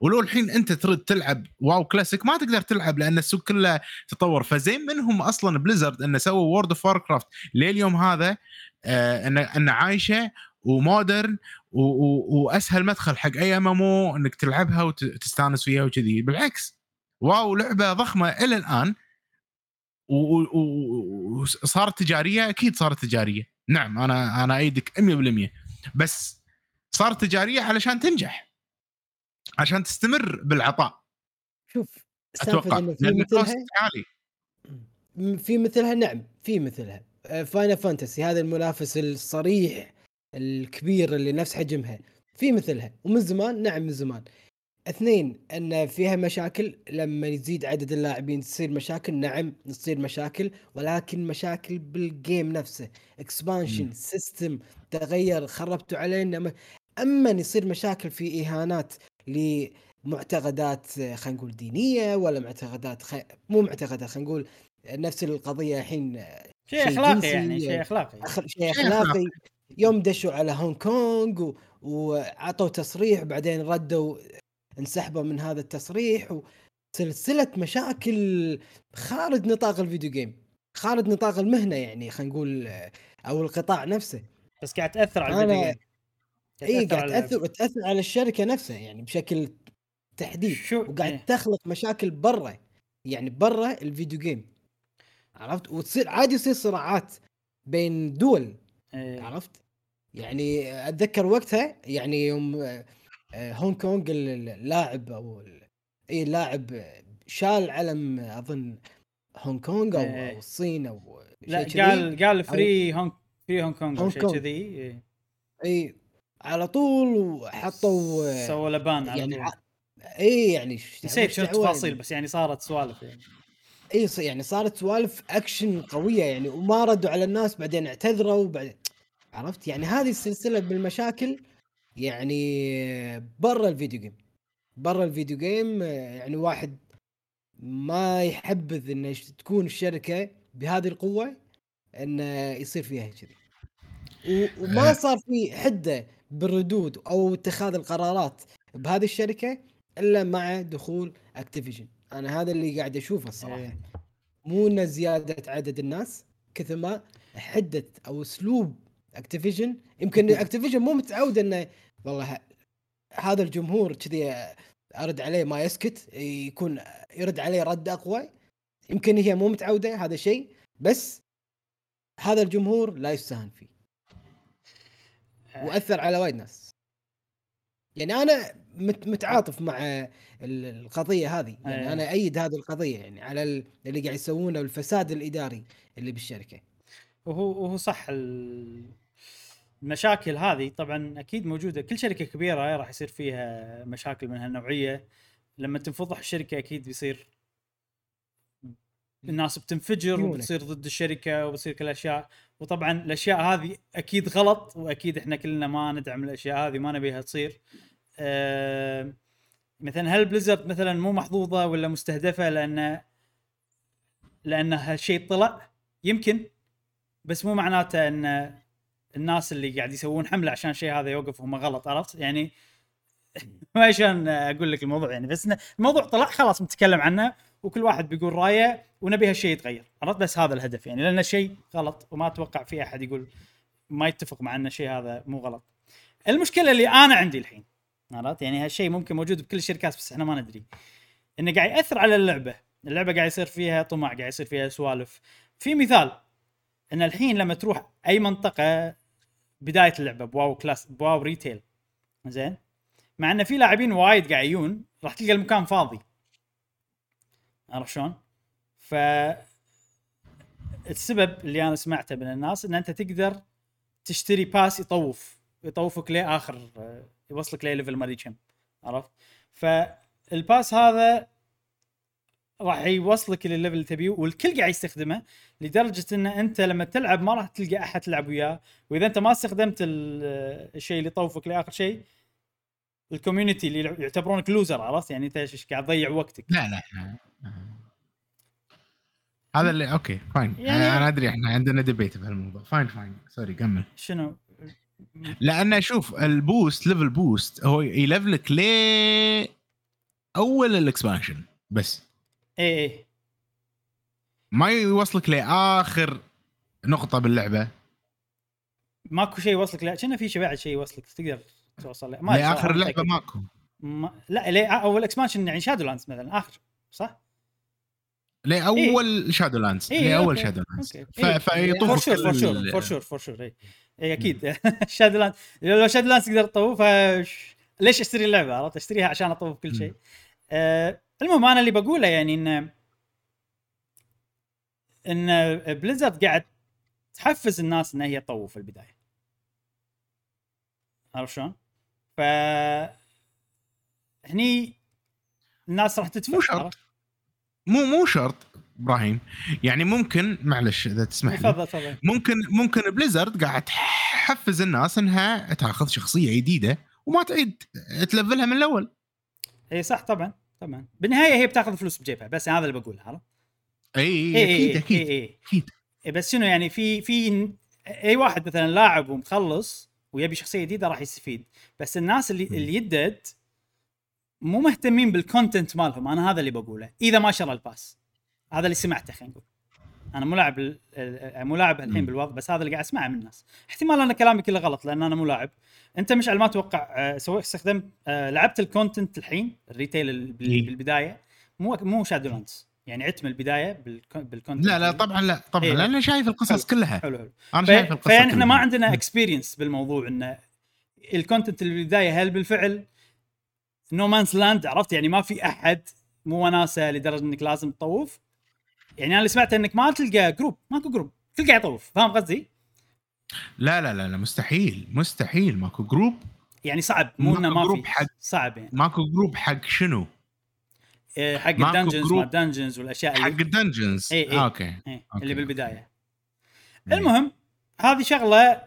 ولو الحين انت ترد تلعب WoW Classic ما تقدر تلعب لأن السوق كله تطور. فزين منهم أصلا Blizzard إنه سووا World of Warcraft لليوم هذا آه انه إنه عايشة و modern و- و- وأسهل مدخل حق أي MMO إنك تلعبها وتستانس فيها وكذي. بالعكس WoW لعبة ضخمة إلى الآن وصارت تجارية أكيد صارت تجارية. نعم أنا أنا أيدك 100% بس صارت تجارية علشان تنجح. عشان تستمر بالعطاء. شوف أتوقع لأن ال cost عالي. في مثلها نعم في مثلها. Final Fantasy هذا المنافس الصريح الكبير اللي نفس حجمها. في مثلها ومن زمان نعم من زمان. اثنين أن فيها مشاكل. لما يزيد عدد اللاعبين تصير مشاكل. نعم تصير مشاكل ولكن مشاكل بال game نفسه. expansion. system تغير خربتوا علينا. أما يصير مشاكل في إهانات لمعتقدات آه، خلينا نقول دينية ولا معتقدات خ... مو معتقدات خلينا نقول نفس القضية الحين آه، شيء أخلاقي يعني شيء أخلاقي. أخ- شيء أخلاقي. يوم دشوا على هونغ كونغ و... وعطوا تصريح بعدين ردوا انسحبوا من هذا التصريح وسلسله مشاكل خارج نطاق الفيديو جيم خارج نطاق المهنة يعني خلينا نقول آه، أو القطاع نفسه. بس قاعد تأثر على أنا- الفيديو جيم. اي قاعد تأثر تاثر على الشركة نفسها يعني بشكل تحديد شو وقاعد إيه. تخلق مشاكل برا يعني برا ال video game عرفت وتصير عادي يصير صراعات بين دول إيه. عرفت يعني أتذكر وقتها يعني يوم آه، هونغ كونغ ال- اللاعب أو اي اللاعب شال علم أظن هونغ كونغ أو, إيه. أو الصين أو لا. قال قال free هونغ free هونغ كونغ أو شيء. كذي إيه. اي على طول وحطوا آه، سووا له ban على يعني طول اي يعني ش- نسيت شو التفاصيل يعني. بس يعني صارت سوالف يعني اي ص- يعني صارت سوالف أكشن قوية يعني وما ردوا على الناس بعدين اعتذروا بعدين عرفت يعني هذه السلسلة بالمشاكل يعني برا ال video game برا ال video game آه، يعني واحد ما يحبذ انه يش- تكون الشركة بهذه القوة إنه يصير فيها كذي وما أه. صار في حدة بالردود أو اتخاذ القرارات بهذه الشركة إلا مع دخول Activision أنا هذا اللي قاعد أشوفه الصراحة. إيه. مو انه زيادة عدد الناس كثر ما حدة أو أسلوب Activision يمكن Activision مو متعود إنه والله هذا الجمهور كذي أرد عليه ما يسكت يكون يرد عليه رد أقوى. يمكن هي مو متعودة هذا شيء. بس هذا الجمهور لا يستهان فيه. وأثر على وايد ناس. يعني أنا مت متعاطف مع ال- القضية هذه. يعني أيه. أنا أيد هذه القضية يعني على ال- اللي قاعد يسوونه والفساد الإداري اللي بالشركة. وهو وهو صح ال- المشاكل هذه طبعا أكيد موجودة. كل شركة كبيرة راح يصير فيها مشاكل من هالنوعية. لما تنفضح الشركة أكيد بيصير الناس بتنفجر. وبتصير ضد الشركة وبتصير كل الاشياء وطبعا الأشياء هذه أكيد غلط وأكيد إحنا كلنا ما ندعم الأشياء هذه ما نبيها تصير. أه مثلا هل بليزرد مثلا مو محظوظة ولا مستهدفة لأن لأن هالشيء طلع؟ يمكن بس مو معناته إن الناس اللي قاعد يسوون حملة عشان شيء هذا يوقف هم غلط عرفت؟ يعني ما عشان أقول لك الموضوع يعني بس الموضوع طلع خلاص نتكلم عنه. وكل واحد بيقول رايه ونبي هالشيء يتغير. عرفت؟ بس هذا الهدف يعني. لأن الشيء غلط وما أتوقع في أحد يقول ما يتفق مع أن الشيء هذا مو غلط. المشكلة اللي أنا عندي الحين عرفت؟ يعني هالشيء ممكن موجود بكل الشركات بس إحنا ما ندري. إنه قاعد يأثر على اللعبة. اللعبة قاعد يصير فيها طمع قاعد يصير فيها سوالف. في مثال إن الحين لما تروح أي منطقة بداية اللعبة ب WoW Class ب WoW Retail زين؟ مع إن في لاعبين وايد قاعد يجون راح تلقى المكان فاضي. عرفت شلون؟ ف السبب اللي أنا سمعته من الناس إن أنت تقدر تشتري pass يطوف يطوفك لاخر يوصلك لل level ما أدري كم عرفت؟ فال pass هذا راح يوصلك للل level اللي تبيه والكل قاعد يستخدمه لدرجة إن أنت لما تلعب ما راح تلقى أحد تلعب وياه وإذا أنت ما استخدمت ال- الشيء اللي يطوفك لآخر شيء ال community اللي يعتبرونك loser عرفت؟ يعني انت إيش قاعد تضيع وقتك. لا لا لا. هذا اللي okay fine يعني- أنا أدري إحنا عندنا debate بهالموضوع fine fine sorry كمل. شنو؟ لأن شوف ال boost level boost هو ي level ك ليه أول ال expansion بس. اي اي ما يوصلك لآخر نقطة باللعبة. ماكو شيء يوصلك لا كنا في شيء بعد شيء يوصلك تقدر توصل ما اللعبه متأكد. ماكو. ما... لا ليه أول expansion يعني Shadowlands مثلا آخر صح؟ لاول Shadowlands إيه، لاول okay، Shadowlands إيه، فيطوف for sure for sure for sure for sure اي أكيد. Shadowland لو Shadowland تقدر تطوفها ليش أشتري اللعبة عرفت؟ أشتريها عشان أطوف كل شيء. آه المهم أنا اللي بقوله يعني ان إن Blizzard قاعد تحفز الناس إن هي تطوف في البداية. عرفت شلون؟ ف هني الناس راح تدفع مو شرط. مو مو شرط إبراهيم. يعني ممكن معلش إذا تسمح لي. تفضل تفضل. ممكن ممكن Blizzard قاعد تحفز الناس إنها تاخذ شخصية جديدة وما تعيد ت level ها من الأول. إي صح طبعا طبعا. بالنهاية هي بتاخذ فلوس بجيبها بس هذا اللي بقوله عرفت؟ إي أكيد أكيد. أكيد. بس شنو يعني في في أي واحد مثلا لاعب ومخلص ويبي شخصية جديدة راح يستفيد. بس الناس اللي اللي يدد مو مهتمين بال content مالهم. أنا هذا اللي بقوله. إذا ما شرى ال pass. هذا اللي سمعته خلينا نقول. أنا مو لاعب مو لاعب الحين. بالوضع بس هذا اللي قاعد أسمعه من الناس. احتمال أنا كلامي كله غلط لأن أنا مو لاعب. أنت مشعل ما أتوقع آه، سويت استخدمت آه، لعبت ال content الحين ال retail ال- بال-. بالبداية. مو مو Shadowlands يعني عدت من البداية بال con- بال content لا لا طبعا لا طبعا إيه. لأن شايف القصص كلها. حلو حلو. أنا في شايف القصة فيعني إحنا ما. عندنا experience بالموضوع انه ال content اللي بالبداية هل بالفعل no man's land عرفت؟ يعني ما في أحد مو وناسة لدرجة إنك لازم تطوف. يعني أنا اللي سمعته إنك ما تلقى group ماكو group كل قاعد يطوف فاهم قصدي؟ لا لا لا لا مستحيل مستحيل ماكو group يعني صعب مو إنه ما group في حق- صعب يعني. ماكو group حق شنو؟ إيه، حق ال dungeons ما ال dungeons والأشياء حق ال dungeons إيه، إيه. آه، okay إيه okay. اللي بالبداية إيه. المهم هذه شغلة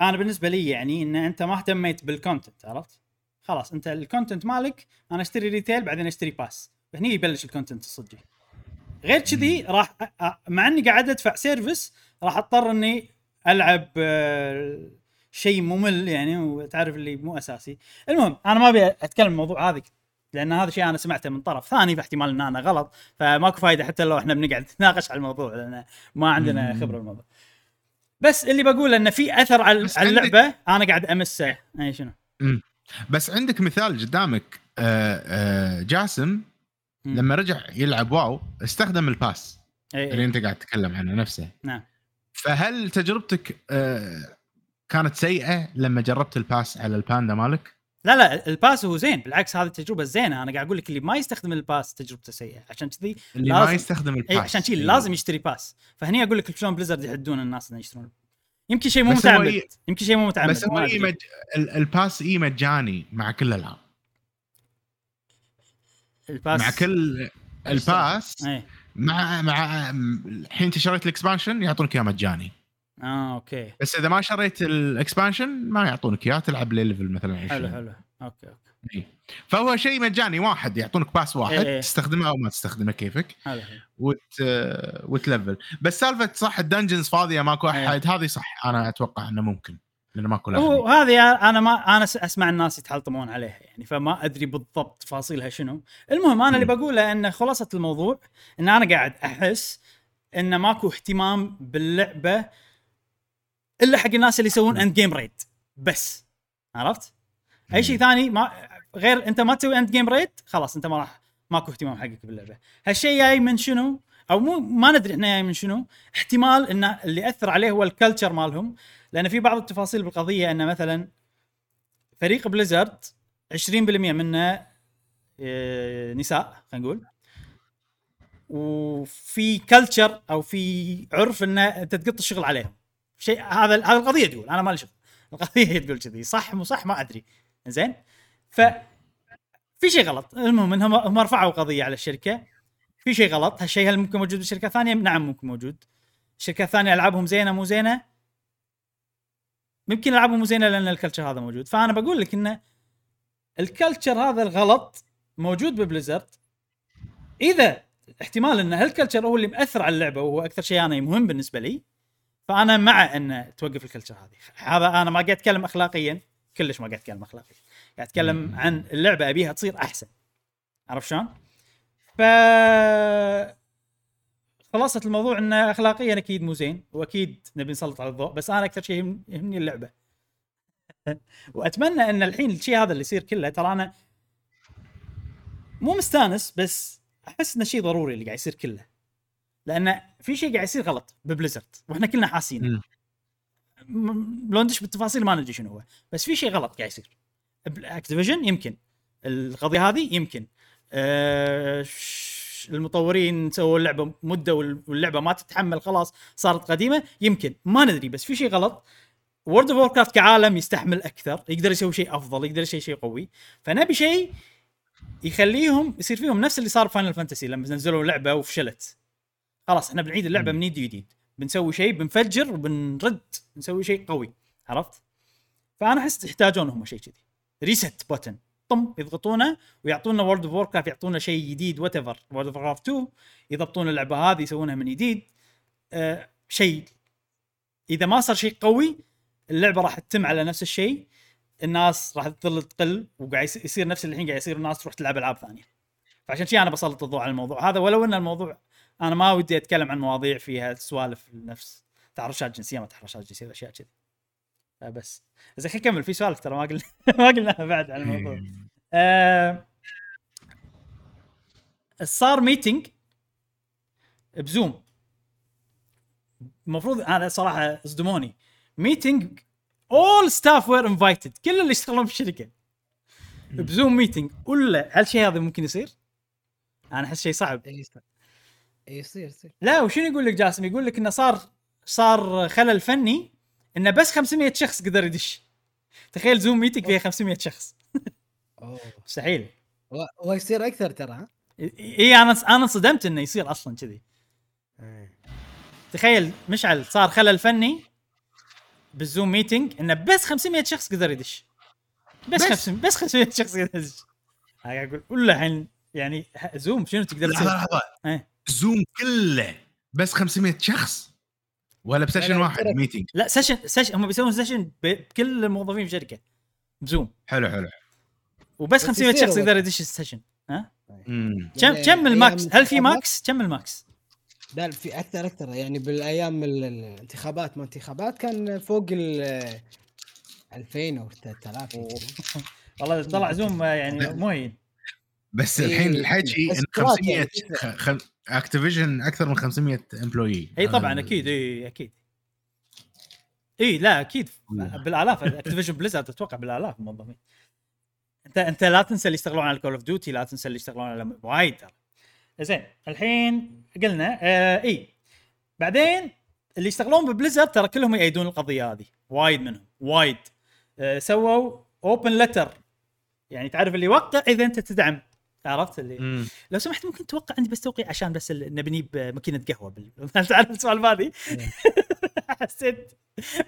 أنا بالنسبة لي يعني إن أنت ما اهتميت بال content عرفت؟ خلاص أنت ال content مالك أنا أشتري retail بعدين أشتري pass هني يبلش ال content الصجي غير كذي راح مع إني قاعد أدفع service راح أضطر إني ألعب آه، شيء ممل يعني وتعرف اللي مو أساسي المهم أنا ما أبي أتكلم الموضوع هذا لأن هذا شيء أنا سمعته من طرف ثاني فاحتمال إن أنا غلط فماكو فايدة حتى لو إحنا بنقعد نتناقش على الموضوع لأن ما عندنا. خبرة بالموضوع بس اللي بقوله انه في أثر على على عندك- اللعبه أنا قاعد أمسه. اي شنو؟ بس عندك مثال قدامك. آه، آه، جاسم. لما رجع يلعب WoW استخدم ال pass اي اللي اي أنت قاعد تتكلم عنه نفسه. نعم. فهل تجربتك آه، كانت سيئة لما جربت ال pass على الباندا مالك؟ لا لا ال pass هو زين بالعكس هذه التجربه الزينه أنا قاعد أقول لك اللي ما يستخدم ال pass تجربته سيئة. عشان كذي اللي لازم- ما يستخدم ال pass. عشان كذي إي. لازم يشتري pass. فهني أقول لك شلون بليزرد يحدون الناس إنه يشترون. يمكن شيء مو متعمد. ي- يمكن شيء مو متعمد بس هو ما إي أدري. مج... ال- ال pass اي مجاني مع كل الألعاب. ال pass مع كل ال pass اي مع مع الحين انت شريت ال expansion يعطونك إياه مجاني. آه okay. بس إذا ما شريت ال expansion ما يعطونك إياه تلعب level مثلا 20 حلو حلو. أوكي أوكي. فهو شيء مجاني واحد يعطونك pass واحد إيه. إيه. تستخدمه أو ما تستخدمه كيفك؟ حلو حلو. وت... وتلفل. بس سالفة صح ال dungeons فاضية ماكو إيه. احد هذه صح أنا أتوقع إنه ممكن لأنه ماكو هو هذه أنا ما أنا أسمع الناس يتحلطمون عليها يعني فما أدري بالضبط تفاصيلها شنو. المهم أنا اللي مم. بقوله ان خلاصة الموضوع إن أنا قاعد أحس ان ماكو اهتمام باللعبة إلا حق الناس اللي يسوون end game raid بس. عرفت؟ أي شيء ثاني ما غير أنت ما تسوي end game raid خلاص أنت ما راح ماكو اهتمام حقك باللعبة. هالشيء جاي من شنو؟ أو مو ما ندري إحنا جاي من شنو. احتمال إن اللي اثر عليه هو ال culture مالهم. لأن في بعض التفاصيل بالقضية إن مثلا فريق بليزرد 20% منه آه، نساء خلينا نقول. وفي culture أو في عرف ان أنت تقط الشغل عليهم شيء هذا هذا القضية تقول أنا مالي شغل. القضية تقول كذي صح مو صح ما أدري. زين؟ ف في شيء غلط. المهم إنهم هم رفعوا قضية على الشركة. في شيء غلط. هالشيء هل ممكن موجود بالشركة الثانية؟ نعم ممكن موجود. الشركة الثانية ألعابهم زينة مو زينة؟ يمكن ألعابهم مو زينة لأن ال culture هذا موجود. فأنا بقول لك انه ال culture هذا الغلط موجود ببليزرد. إذا احتمال إن هال culture هو اللي مأثر على اللعبة وهو أكثر شيء أنا مهم بالنسبة لي فأنا مع إن توقف ال culture هذه. هذا أنا ما قاعد أتكلم اخلاقيا كلش ما قاعد أتكلم اخلاقيا. قاعد أتكلم عن اللعبة أبيها تصير أحسن. عرفت شلون؟ ف خلاصة الموضوع انه اخلاقيا أكيد مو زين وأكيد نبي نسلط على الضوء بس أنا أكثر شيء يهم- يهمني اللعبة. وأتمنى إن الحين الشيء هذا اللي يصير كله ترى أنا مو مستانس بس أحس انه شيء ضروري اللي قاعد يصير كله. لأن في شيء قاعد يصير غلط ببليزرد وإحنا كلنا حاسين لو ندش بالتفاصيل ما ندري شنو هو بس في شيء غلط قاعد يصير. Activision يمكن القضية هذه يمكن. أه المطورين سووا اللعبة مدة وال- واللعبة ما تتحمل خلاص صارت قديمة يمكن. ما ندري بس في شيء غلط. World of Warcraft كعالم يستحمل أكثر يقدر يسوي شيء أفضل يقدر يسوي شيء قوي. فنبي شيء يخليهم يصير فيهم نفس اللي صار Final Fantasy لما نزلوا لعبه وفشلت. خلاص إحنا بنعيد اللعبة. من جديد جديد. بنسوي شيء بنفجر وبنرد نسوي شيء قوي. عرفت؟ فأنا أحس يحتاجون هم شيء كذي. reset button طم يضغطونه ويعطونا World of Warcraft يعطونا شيء جديد whatever World of Warcraft 2 يضبطون اللعبة هذه يسوونها من جديد. آه شيء. إذا ما صار شيء قوي اللعبة راح تتم على نفس الشيء. الناس راح تظل تقل وقاعد يص- يصير نفس اللي الحين قاعد يصير الناس تروح تلعب ألعاب ثانية. فعشان شيء أنا بسلط الضوء على الموضوع. هذا ولو إن الموضوع أنا ما ودي أتكلم عن مواضيع فيها سوالف نفس تحرشات جنسية ما تحرشات جنسية اشياء كذي. فبس زين خلينا نكمل. في سوالف ترى ما قلنا ما قلناها بعد عن الموضوع. آه صار meeting بزوم. المفروض أنا صراحة صدموني meeting all staff were invited كل اللي يشتغلون في الشركة. ب Zoom meeting ولا هالشيء هذا ممكن يصير؟ أنا أحس شيء صعب. إي يصير. يصير. يصير لا وشنو يقول لك جاسم؟ يقول لك إنه صار صار خلل فني إنه بس 500 شخص قدر يدش. تخيل Zoom meeting فيها 500 شخص. أوه. مستحيل. و- ويصير أكثر ترى ها؟ إي أنا أنا انصدمت إنه يصير أصلا كذي. إيه. تخيل مشعل صار خلل فني بالزوم meeting إنه بس 500 شخص قدر يدش. بس بس. 500 بس 500 شخص قدر يدش. أقول ولا الحين يعني زوم شنو تقدر لحظة تسوي؟ لحظة. إيه. زوم كله. بس 500 شخص؟ ولا ب session واحد meeting لا session session هم بيسوون session بكل الموظفين في الشركة بزوم حلو حلو. وبس بس 500 يصير شخص. يقدر يدش ال session. ها؟ امم كم يعني كم ال max؟ هل في max؟ كم ال max؟ لا في أكثر أكثر. يعني بالأيام ال- الانتخابات ما انتخابات كان فوق ال 2000 أو 3000 أوه. والله طلع زوم يعني مو هين بس الحين الحكي بس إن كرات 500 يعني تفرق. خ... اكتيفيجن أكثر من 500 employee إي طبعا أكيد إي أكيد. إي لا أكيد. بالآلاف اكتيفيجن بليزرد أتوقع بالآلاف الموظفين أنت أنت لا تنسى اللي يشتغلون على Call of Duty لا تنسى اللي يشتغلون على وايد. ترى زين الحين قلنا آه إي. بعدين اللي يشتغلون ببليزرد ترى كلهم يأيدون القضية هذه. وايد منهم وايد. آه سووا open letter يعني تعرف اللي وقع إذا أنت تدعم. عرفت اللي؟ مم. لو سمحت ممكن توقع عندي بس توقيع عشان بس ال- نبي نجيب ماكينة قهوة بال... تعرف السؤال هذه؟ حسيت.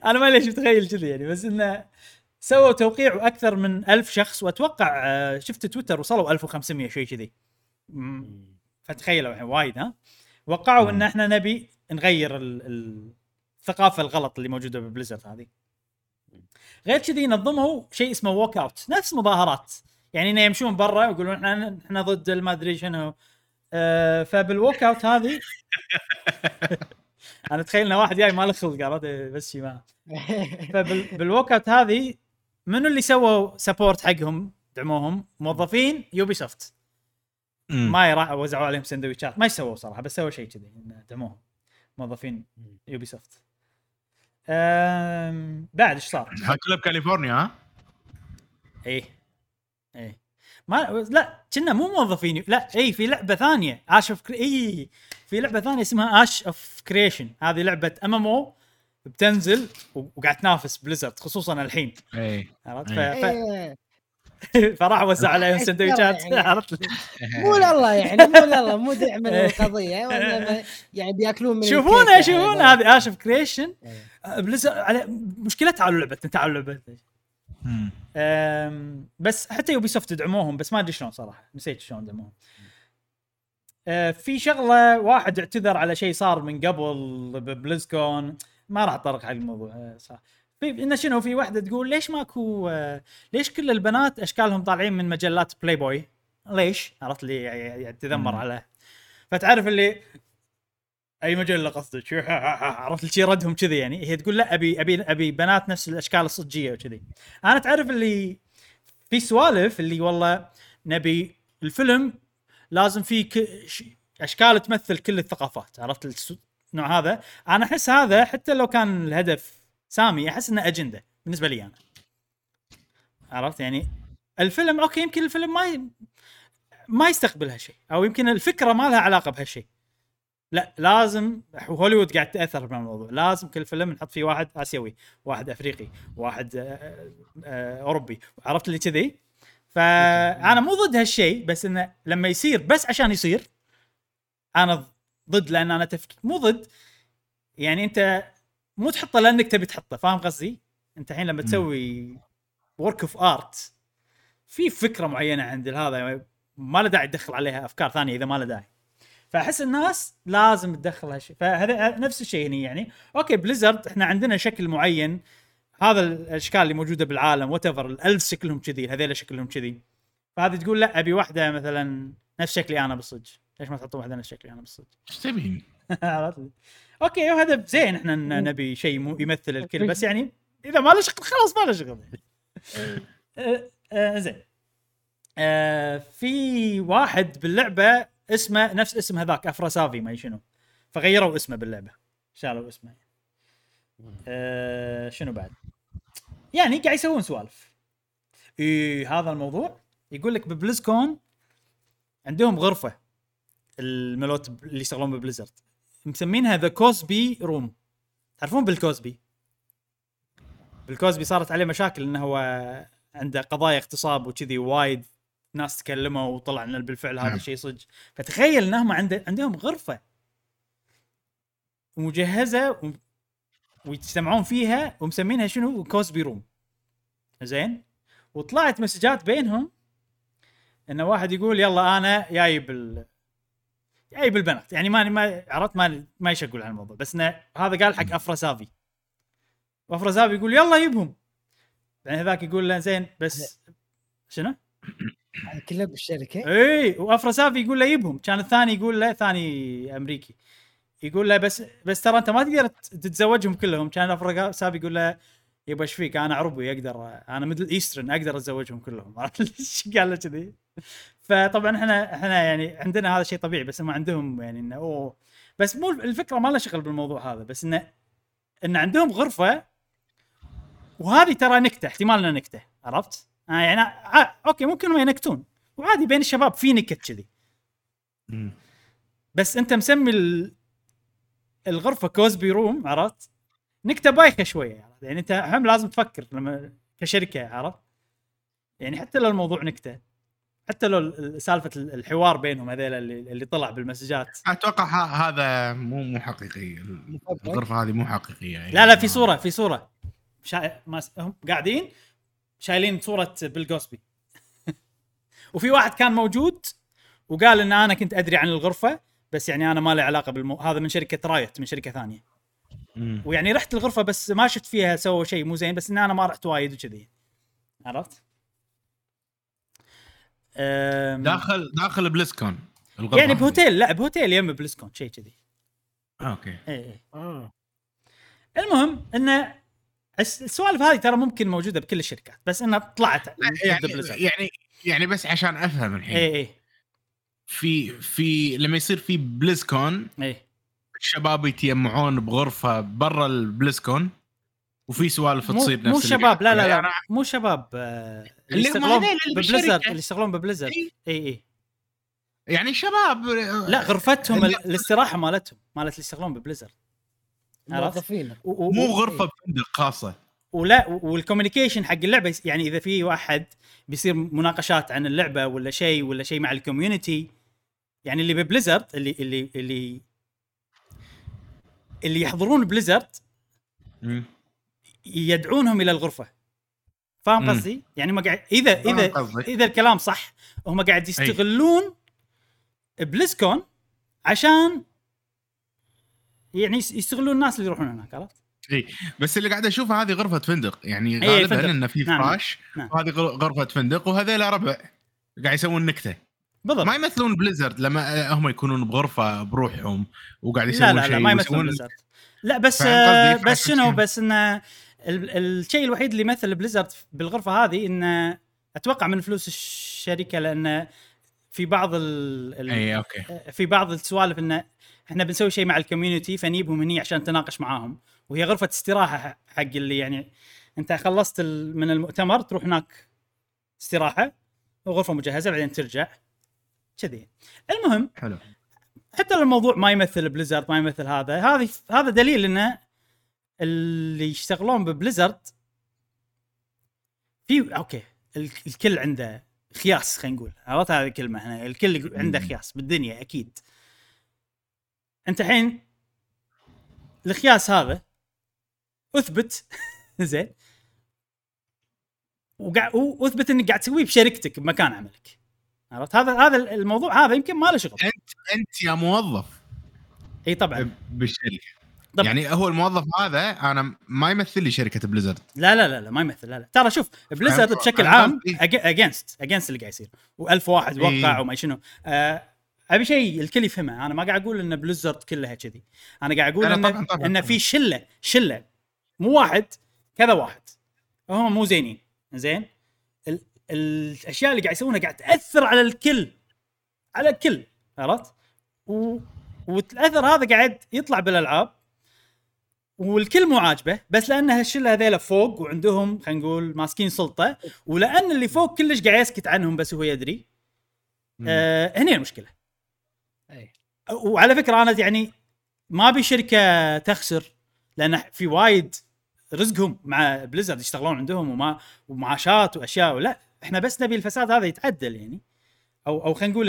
أنا ما ليش متخيل كذي يعني بس إنه سووا توقيع وأكثر من ألف شخص وأتوقع آه، شفت تويتر وصلوا 1500 شيء كذي. فتخيلوا الحين وايد ها؟ وقعوا إن إحنا نبي نغير ال- ال- الثقافة الغلط اللي موجودة ببليزرد هذه. غير كذي نظموا شيء اسمه walk out نفس مظاهرات. يعني إنه يمشون برا ويقولون إحنا إحنا ضد ما أدري شنو. آه فبال walk out هذه أنا أتخيل إنه واحد جاي ما له خلق عرفت؟ بس ما. فبال walk out هذه منو اللي سووا support حقهم دعموهم؟ موظفين Ubisoft. ما راح وزعوا عليهم سندويشات. ما سووا صراحة بس سووا شيء كذي دعموهم موظفين Ubisoft بعد إيش صار؟ كلها بكاليفورنيا ها؟ إيه. إيه. ما لا كنا مو موظفين. لا اي في لعبة ثانية Ashes of اي في لعبة ثانية اسمها Ashes of Creation هذه لعبة MMO بتنزل وقاعد تنافس بليزرد خصوصا الحين. اي عرفت؟ ف... إيه. ف... فراح وزع عليهم سندويشات. يعني. عرفت؟ مو لله يعني مو لله مو دعم القضية يعني بيأكلون من شوفونا. شوفونا. هذه Ashes of Creation بليزرد على مشكلتها على لعبه تعالوا لعبه مم. أم، بس حتى Ubisoft دعموهم بس ما أدري شلون صراحة. نسيت شلون دعموهم. أه، في شغلة واحد اعتذر على شيء صار من قبل ب BlizzCon ما راح اتطرق حق الموضوع أه، صح. في انه شنو في واحدة تقول ليش ماكو أه، ليش كل البنات أشكالهم طالعين من مجلات بلاي بوي ليش؟ عرفت اللي يعني تذمر. على فتعرف اللي أي مجله قصدك؟ عرفت شي ردهم كذي يعني. هي تقول لا أبي أبي أبي بنات نفس الأشكال الصجية وكذي. أنا تعرف اللي في سوالف اللي والله نبي الفيلم لازم فيه. أشكال تمثل كل الثقافات. عرفت النوع هذا؟ أنا أحس هذا حتى لو كان الهدف سامي أحس إنه أجندة بالنسبة لي أنا. عرفت يعني؟ الفيلم okay يمكن الفيلم ما ي... ما يستقبل هالشيء أو يمكن الفكرة ما لها علاقة بهالشيء لا لازم هوليوود قاعد تأثر بالموضوع. لازم كل فيلم نحط فيه واحد آسيوي واحد أفريقي واحد آه، آه، أوروبي. عرفت اللي كذي؟ فأنا مو ضد هالشيء بس إنه لما يصير بس عشان يصير أنا ضد لأن أنا تفكير مو ضد. يعني أنت مو تحطه لأنك تبي تحطه فاهم قصدي؟ أنت الحين لما تسوي work of art في فكرة معينة عند هذا ما له داعي تدخل عليها أفكار ثانية إذا ما له داعي. فأحس الناس لازم تدخل هالشيء. فهذا نفس الشيء هنا يعني. okay بليزرد إحنا عندنا شكل معين. هذا الأشكال اللي موجودة بالعالم whatever الألف شكلهم كذي هذول شكلهم كذي. فهذه تقول لا أبي واحدة مثلا نفس شكلي أنا بالصدق. ليش ما تحطون واحدة نفس شكلي أنا بالصدق؟ إيش تبي؟ أوكي وهذا زين. إحنا نبي شيء يمثل الكل بس يعني إذا ما له شغل خلاص ما له شغل. آه، آه، زين. آه، في واحد باللعبة اسمه نفس اسم هذاك افراسافي ما شنو. فغيروا اسمه باللعبة. شالوا اسمه. آه، شنو بعد؟ يعني قاعد يسوون سوالف. إي هذا الموضوع. يقول لك ب BlizzCon عندهم غرفة الملوت اللي يشتغلون ببليزرد. مسمينها the Cosby room تعرفون بال Cosby بال Cosby صارت عليه مشاكل إنه هو عنده قضايا اغتصاب وكذي وايد ناس تكلموا وطلع ان بالفعل هذا نعم. الشيء صدق. فتخيل انهم عنده عندهم غرفة مجهزه و... ويجتمعون فيها ومسمينها شنو؟ Cosby room زين؟ وطلعت مسجات بينهم. انه واحد يقول يلا أنا جايب ال... جايب البنات. يعني ما ما عرفت؟ ما ما يشقول عن الموضوع بس انه هذا قال حق Afrasiabi و Afrasiabi يقول يلا جيبهم. يعني هذاك يقول له زين بس شنو؟ هذا كله بالشركة اي و Afrasiabi يقول له يبهم. كان الثاني يقول له ثاني أمريكي يقول له بس بس ترى أنت ما تقدر تتزوجهم كلهم. كان Afrasiabi يقول له يبا إيش فيك؟ أنا عربي أقدر أنا Middle Eastern أقدر أتزوجهم كلهم. عرفت قال له كذي؟ فطبعا إحنا إحنا يعني عندنا هذا شيء طبيعي بس هم عندهم يعني إنه أوه. بس مو الفكرة ما لها شغل بالموضوع هذا بس إنه إن عندهم غرفة وهذه ترى نكتة احتمال انها نكتة عرفت؟ آه يعني آه okay ممكن هم ينكتون وعادي بين الشباب في نكت كذي. بس أنت مسمي ال... الغرفة Cosby room عرفت؟ نكتة بايخة شوية؟ يعني أنت هم لازم تفكر لما كشركة عرفت؟ يعني حتى لو الموضوع نكتة حتى لو ال- سالفة ال- الحوار بينهم هذيلا اللي, اللي طلع بال messages أتوقع هذا مو مو حقيقي. الغرفة هذه مو حقيقية يعني لا لا في صورة في صورة شا... ما هم قاعدين شايلين صورة بيل كوسبي وفي واحد كان موجود وقال إن أنا كنت أدري عن الغرفة بس يعني أنا ما لي علاقة بالمو... هذا من شركة Riot من شركة ثانية. مم. ويعني رحت الغرفة بس ما شفت فيها سووا شيء مو زين بس إن أنا ما رحت وايد وكذي. عرفت؟ أم... داخل داخل بليزكون الغرفة. يعني. بهوتيل لا بهوتيل يم بليزكون شيء كذي. آه، أوكي. اي اي آه. المهم انه السوالف هذه ترى ممكن موجودة بكل الشركات بس إنها طلعت يعني يعني يعني بس عشان أفهم الحين اي اي في في لما يصير في بليزكون اي الشباب يتجمعون بغرفة برا البليزكون وفي سوالف مو, تصير مو نفس اللي شباب لا قاعد لا. لا مو شباب آه، اللي يشتغلون ببليزرد. اللي يشتغلون ببليزرد. اي اي يعني شباب لا غرفتهم الاستراحة مالتهم مالت اللي يشتغلون ببليزرد؟ موظفين و- و- مو غرفه بفندق خاصة ولا وال communication حق اللعبة يعني إذا في واحد بيصير مناقشات عن اللعبة ولا شيء ولا شيء مع ال community يعني اللي ببليزرد اللي اللي اللي اللي يحضرون بليزرد. يدعونهم إلى الغرفة فاهم. قصدي؟ يعني ما قاعد إذا إذا. إذا الكلام صح هم قاعد يستغلون بليزكون عشان يعني يس- يستغلون الناس اللي يروحون هناك عرفت؟ إي بس اللي قاعد أشوفه هذه غرفة فندق يعني غالبا فندق. إنه في نعم، فراش نعم. وهذه غر- غرفة فندق وهذيل ربع قاعد يسوون نكتة بالضبط ما يمثلون بليزرد لما هم يكونون بغرفة بروحهم وقاعد لا يسوون لا شيء لا ما يمثلون بليزرد لا بس آه؟ بس شنو. بس انه ال- الشيء الوحيد اللي يمثل بليزرد بالغرفة هذه انه أتوقع من فلوس الشركة لأنه في بعض ال ال إي أوكي في بعض السوالف انه إحنا بنسوي شيء مع ال community فنجيبهم هني عشان نتناقش معاهم. وهي غرفة استراحة حق اللي يعني انت خلصت من المؤتمر تروح هناك استراحة وغرفه مجهزة بعدين ترجع. كذي. المهم حلو. حتى لو الموضوع ما يمثل بليزرد ما يمثل هذا هذه هذا دليل انه اللي يشتغلون ببليزرد في أوكي ال- الكل عنده خياس خلينا نقول. عرفت؟ هذه الكلمة هنا. الكل عنده. خياس بالدنيا أكيد. انت الحين الخياس هذا أثبت. زين. وقاعد واثبت إنك قاعد تسويه بشركتك بمكان عملك. عرفت؟ هذا هذا الموضوع هذا يمكن ما له شغل. انت يا موظف. إي طبعا. بالشركة. طبعا. يعني هو الموظف هذا أنا ما يمثل لي شركة بليزرد. لا لا لا لا ما يمثل. لا لا. ترى شوف بليزرد. بشكل عام against against اللي قاعد يصير. و1000 واحد وقع إيه. وما شنو. آه ابي شيء الكل يفهمه. أنا ما قاعد أقول إن بليزرد كلها كذي. أنا قاعد أقول إن طبعاً، طبعاً، إن. في شله شلة. مو واحد كذا واحد. هم مو زينين. زين؟ ال- الأشياء اللي قاعد يسوونها قاعد تأثر على الكل. على الكل. عرفت؟ و... والأثر هذا قاعد يطلع بالألعاب. والكل مو عاجبه بس لأن هالشلة هذيلا فوق وعندهم خلينا نقول ماسكين سلطة. ولأن اللي فوق كلش قاعد يسكت عنهم بس هو يدري. آه هنا المشكلة. وعلى فكرة أنا يعني ما أبي شركة تخسر لأن في وايد رزقهم مع بليزرد يشتغلون عندهم وما ومعاشات وأشياء لا إحنا بس نبي الفساد هذا يتعدل يعني. أو أو خلينا نقول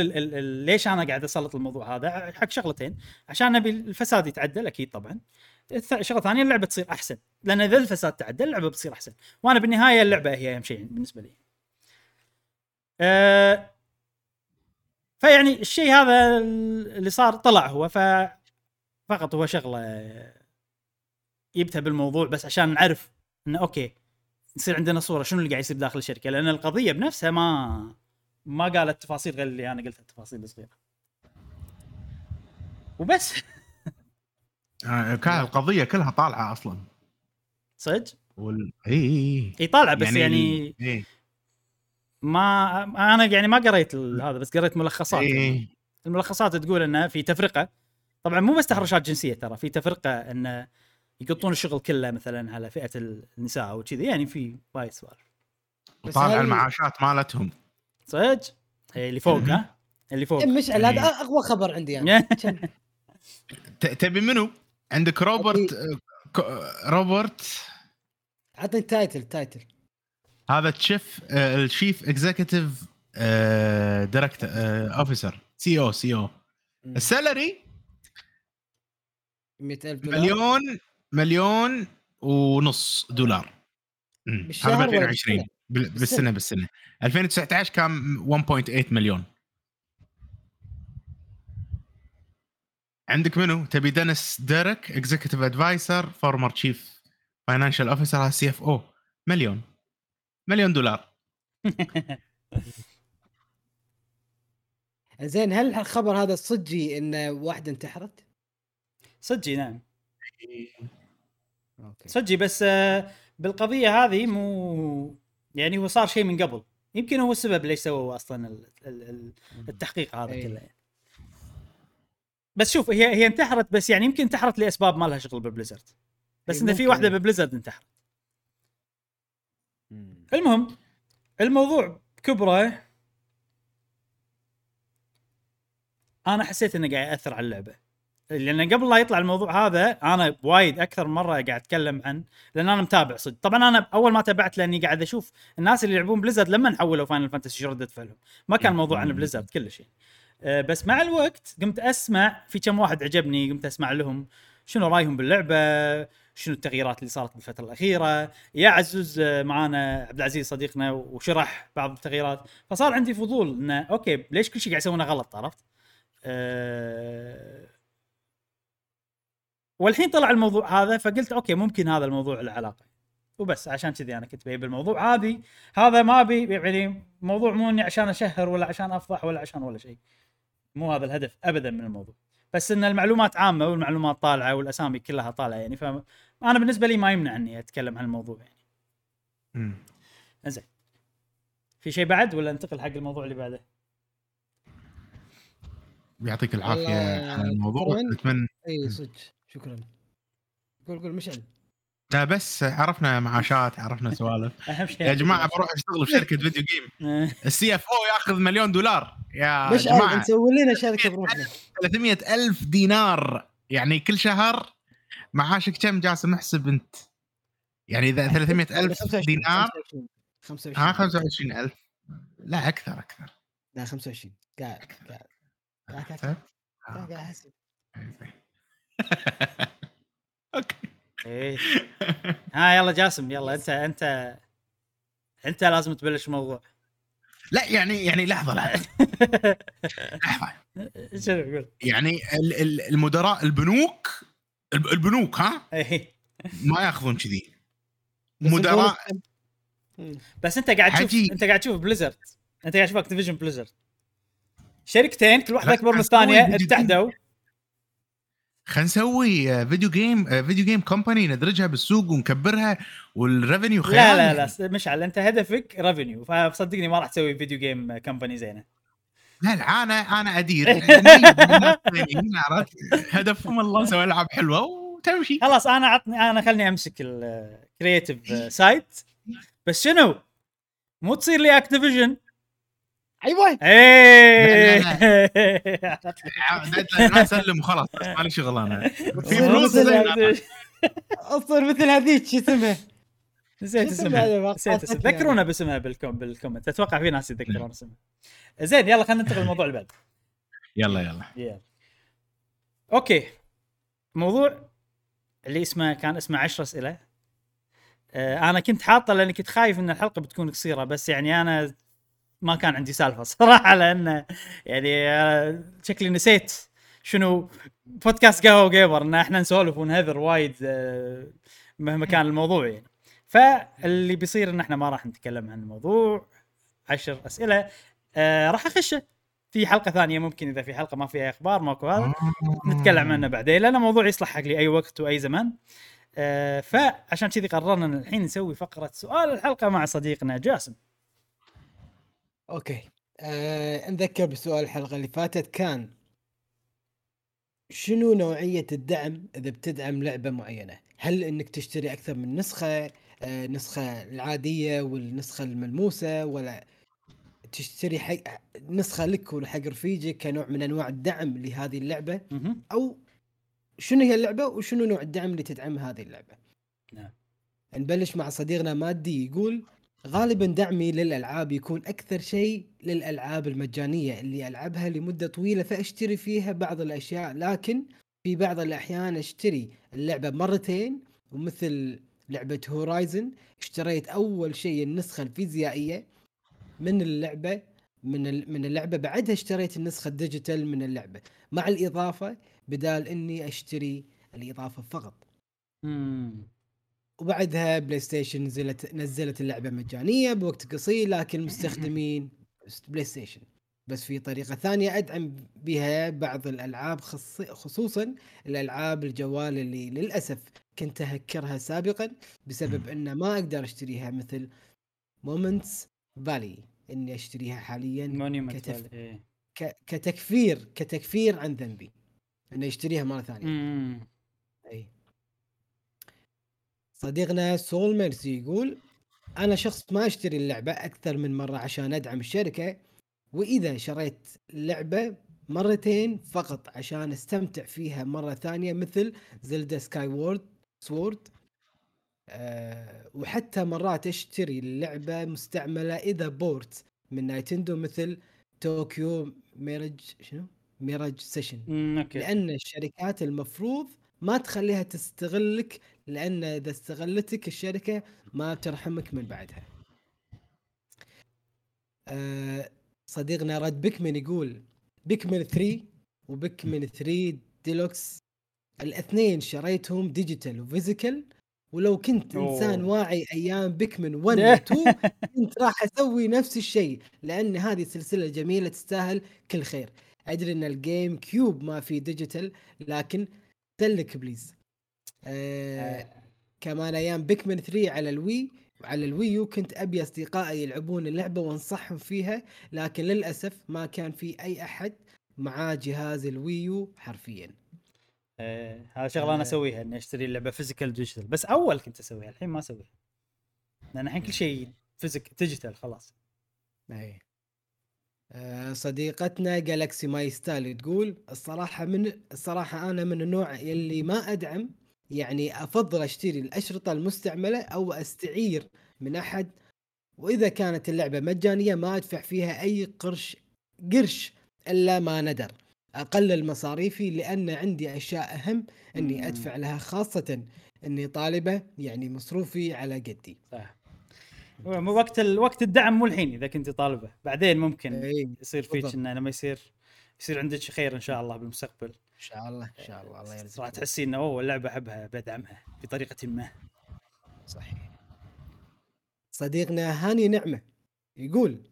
ليش أنا قاعد أسلط الموضوع هذا؟ حق شغلتين عشان نبي الفساد يتعدل أكيد طبعا. شغلة ثانية اللعبة تصير أحسن لأن إذا الفساد تعدل اللعبة بتصير أحسن. وأنا بالنهاية اللعبة هي أهم شيء بالنسبة لي. أه فيعني الشيء هذا اللي صار طلع هو ف فقط هو شغلة يبتها بالموضوع بس عشان نعرف إنه أوكي يصير عندنا صورة شنو اللي قاعد يصير داخل الشركة؟ لأن القضية بنفسها ما ما قالت تفاصيل غير اللي أنا قلتها التفاصيل الصغيره وبس. آه، كان القضية كلها طالعة أصلا. صدق؟ وال... اي إي طالعة بس يعني, اي ما أنا يعني ما قريت هذا بس قريت ملخصات يعني. اي الملخصات تقول إنه في تفرقة. طبعا مو بس تحرشات جنسية ترى في تفرقة إنه يقطون الشغل كله مثلا على فئة النساء وكذي يعني في وايد سوالف. هل- المعاشات مالتهم. صدق؟ إيه، اللي فوق ها؟ اللي فوق. إيه، مشعل هذا أقوى خبر عندي؟ ت- تبي منو؟ عندك روبرت كو- روبرت؟ عطني ال title title هذا chief ال chief executive director officer CEO CEO ال salary؟ 100000 دولار. مليون مليون ونص دولار. هذا بالشهر ب ولا 2020 بالسنة؟ بال- بالسنة. بالسنة 2019 كان 1.8 مليون. عندك منو؟ تبي دينيس ديريك executive adviser former chief financial officer CFO مليون. مليون دولار زين هل الخبر هذا صدقي إن واحدة انتحرت؟ صدقي نعم صدقي بس آه، بالقضية هذه مو يعني هو صار شيء من قبل يمكن هو السبب ليش سووا أصلا ال- ال- ال- التحقيق هذا أي. كله يعني. بس شوف هي هي انتحرت بس يعني يمكن انتحرت لأسباب ما لها شغل ببليزرد بس أي انه في. واحدة ببليزرد انتحرت المهم الموضوع كبره. أنا حسيت إنه قاعد يأثر على اللعبة. لأن قبل لا يطلع الموضوع هذا أنا وايد أكثر مرة قاعد أتكلم عن لأن أنا متابع صدق. طبعا أنا أول ما تابعت لأني قاعد أشوف الناس اللي يلعبون بليزرد لما حولوا فاينل فانتسي شو رده فعلهم ما كان الموضوع عن بليزرد يعني. أه، بس مع الوقت قمت أسمع في كم واحد عجبني قمت أسمع لهم شنو رأيهم باللعبة. شنو التغييرات اللي صارت بالفترة الأخيرة. يا عزوز آه، معانا عبد العزيز صديقنا وشرح بعض التغييرات. فصار عندي فضول انه أوكي ليش كل شيء قاعد يسوونه غلط عرفت؟ أه والحين طلع الموضوع هذا فقلت أوكي ممكن هذا الموضوع له علاقة. وبس عشان كذي أنا كنت بجيب الموضوع هذه. هذا ما ابي يعني موضوع مو إني عشان أشهر ولا عشان أفضح ولا عشان ولا شيء. مو هذا الهدف ابدا من الموضوع. بس إن المعلومات عامة والمعلومات طالعة والأسامي كلها طالعة يعني فانا بالنسبة لي ما يمنع اني أتكلم عن الموضوع يعني. مم. زين في شيء بعد ولا انتقل حق الموضوع اللي بعده؟ يعطيك العافية على الموضوع. أتمنى. إي صدق. شكرا. قول قول مشعل. لا بس عرفنا معاشات عرفنا سوالف. أهم شيء يا جماعة بروح أشتغل في شركة video game. ال CFO ياخذ مليون دولار. يا مشعل جماعة. نسوي لنا شركة بروحنا. 300 ألف دينار. يعني كل شهر معاشك كم جاسم؟ احسب انت. يعني إذا 300 ألف 25 دينار 25 ها 25 ألف. لا أكثر أكثر. لا 25 قاعد قاعد قاعد أحسب. أوكي. إيه. ها يلا جاسم يلا أنت أنت أنت لازم تبلش الموضوع لا يعني يعني لحظة لحظة. لحظة؟ يعني ال- ال- المدراء البنوك الب- البنوك ها؟ إيه. ما ياخذون كذي. مدراء. بس انت قاعد تشوف. انت قاعد تشوف Blizzard انت قاعد تشوف Activision Blizzard شركتين كل واحدة أكبر من الثانية اتحدوا خلينا نسوي video game video game company ندرجها بالسوق ونكبرها وال revenue خيال لا لا لا مشعل أنت هدفك revenue فصدقني ما راح تسوي video game company زينة. لا لا أنا أنا أدير. ناس ثانيين، عرفت؟ هدفهم الله نسوي ألعاب حلوة وتمشي. خلاص أنا عطني أنا خلني أمسك ال creative side بس شنو؟ مو تصير لي Activision أيوه. إيه. لا اسلم وخلاص بس مالي شغل أنا. في تصير فلوس. أصير مثل هذيك شو اسمها نسيت اسمها؟ نسيت اسمها. ذكرونا. باسمها بالكم بال comment. أتوقع في ناس يتذكرون اسمها. زين يلا خلينا ننتقل للموضوع اللي بعد يلا يلا. يلا. okay. موضوع اللي اسمه كان اسمه 10 أسئلة. آه أنا كنت حاطه لأني كنت خايف إن الحلقة بتكون قصيرة بس يعني أنا ما كان عندي سالفة صراحة لأن يعني آه، شكلي نسيت شنو بودكاست قهوه gamer إن إحنا نسولف ونهذر وايد آه، مهما كان الموضوع يعني. فاللي بيصير إن إحنا ما راح نتكلم عن الموضوع عشر أسئلة. آه راح اخشه في حلقة ثانية ممكن إذا في حلقة ما فيها أخبار ماكو هذا. نتكلم عنه بعدين لأن الموضوع يصلح حق لي أي وقت وأي زمان. آه فعشان كذي قررنا إن الحين نسوي فقرة سؤال الحلقة مع صديقنا جاسم. أوكي. آه نذكر بسؤال الحلقة اللي فاتت كان شنو نوعية الدعم إذا بتدعم لعبة معينة؟ هل إنك تشتري أكثر من نسخة؟ آه نسخه العادية والنسخة الملموسة ولا تشتري حق نسخة لك وحق رفيجك كنوع من أنواع الدعم لهذه اللعبة. أو شنو هي اللعبة وشنو نوع الدعم اللي تدعم هذه اللعبة نعم. نبلش مع صديقنا مادي يقول غالبا دعمي للألعاب يكون أكثر شيء للألعاب المجانية اللي ألعبها لمدة طويلة فأشتري فيها بعض الأشياء لكن في بعض الأحيان أشتري اللعبة مرتين ومثل لعبة Horizon اشتريت أول شيء النسخة الفيزيائية من اللعبة من من اللعبة. بعدها اشتريت النسخة ال digital من اللعبة. مع الإضافة بدال إني أشتري الإضافة فقط. مم. وبعدها PlayStation نزلت نزلت اللعبة مجانية بوقت قصير لكن المستخدمين PlayStation بس في طريقة ثانية أدعم بها بعض الألعاب خص- خصوصا الألعاب الجوال اللي للأسف كنت أهكرها سابقا بسبب أن ما أقدر أشتريها مثل Monument Valley إني أشتريها حاليا كتف- إيه. ك- كتكفير كتكفير عن ذنبي انه يشتريها مرة ثانية مم. إي صديقنا سول ميرسي يقول أنا شخص ما أشتري اللعبة أكثر من مرة عشان أدعم الشركة وإذا شريت لعبة مرتين فقط عشان استمتع فيها مرة ثانية مثل Zelda Skyward Sword أه وحتى مرات أشتري اللعبه مستعملة إذا port من Nintendo مثل Tokyo Mirage شنو؟ Mirage Session. لأن الشركات المفروض ما تخليها تستغلك لأن إذا استغلتك الشركة ما ترحمك من بعدها. أه صديقنا Red Pikmin يقول Pikmin 3 و Pikmin 3 ديلوكس الاثنين شريتهم digital و physical. ولو كنت أوه. إنسان واعي أيام Pikmin 1 و 2 كنت راح أسوي نفس الشيء لأن هذه سلسله جميلة تستاهل كل خير. أدري إن ال GameCube ما في digital لكن سلك please. آه كمان أيام Pikmin 3 على ال Wii على ال Wii U كنت أبي أصدقائي يلعبون اللعبة وانصحهم فيها لكن للأسف ما كان في أي أحد معاه جهاز ال Wii U حرفيا. إيه. هذا شغلة أنا آه. أسويها إني أشتري اللعبة physical digital بس أول كنت أسويها الحين ما أسويها. لأن الحين كل شيء physic digital خلاص. اي آه، صديقتنا Galaxy My Style تقول الصراحة من الصراحة أنا من النوع اللي ما أدعم يعني أفضل أشتري الأشرطة المستعملة أو أستعير من أحد. وإذا كانت اللعبة مجانية ما أدفع فيها أي قرش قرش إلا ما ندر. اقلل مصاريفي لأن عندي أشياء أهم. أني أدفع لها خاصة أني طالبة يعني مصروفي على قدي. صح مو وقت ال... وقت الدعم مو الحين إذا كنت طالبة. بعدين ممكن اي يصير فيك. إنه لما يصير يصير عندك خير إن شاء الله بالمستقبل. إن شاء الله إن شاء الله الله راح يرزقك تحسين إنه اوه اللعبة أحبها بدعمها بطريقة ما. صحيح. صديقنا هاني نعمة يقول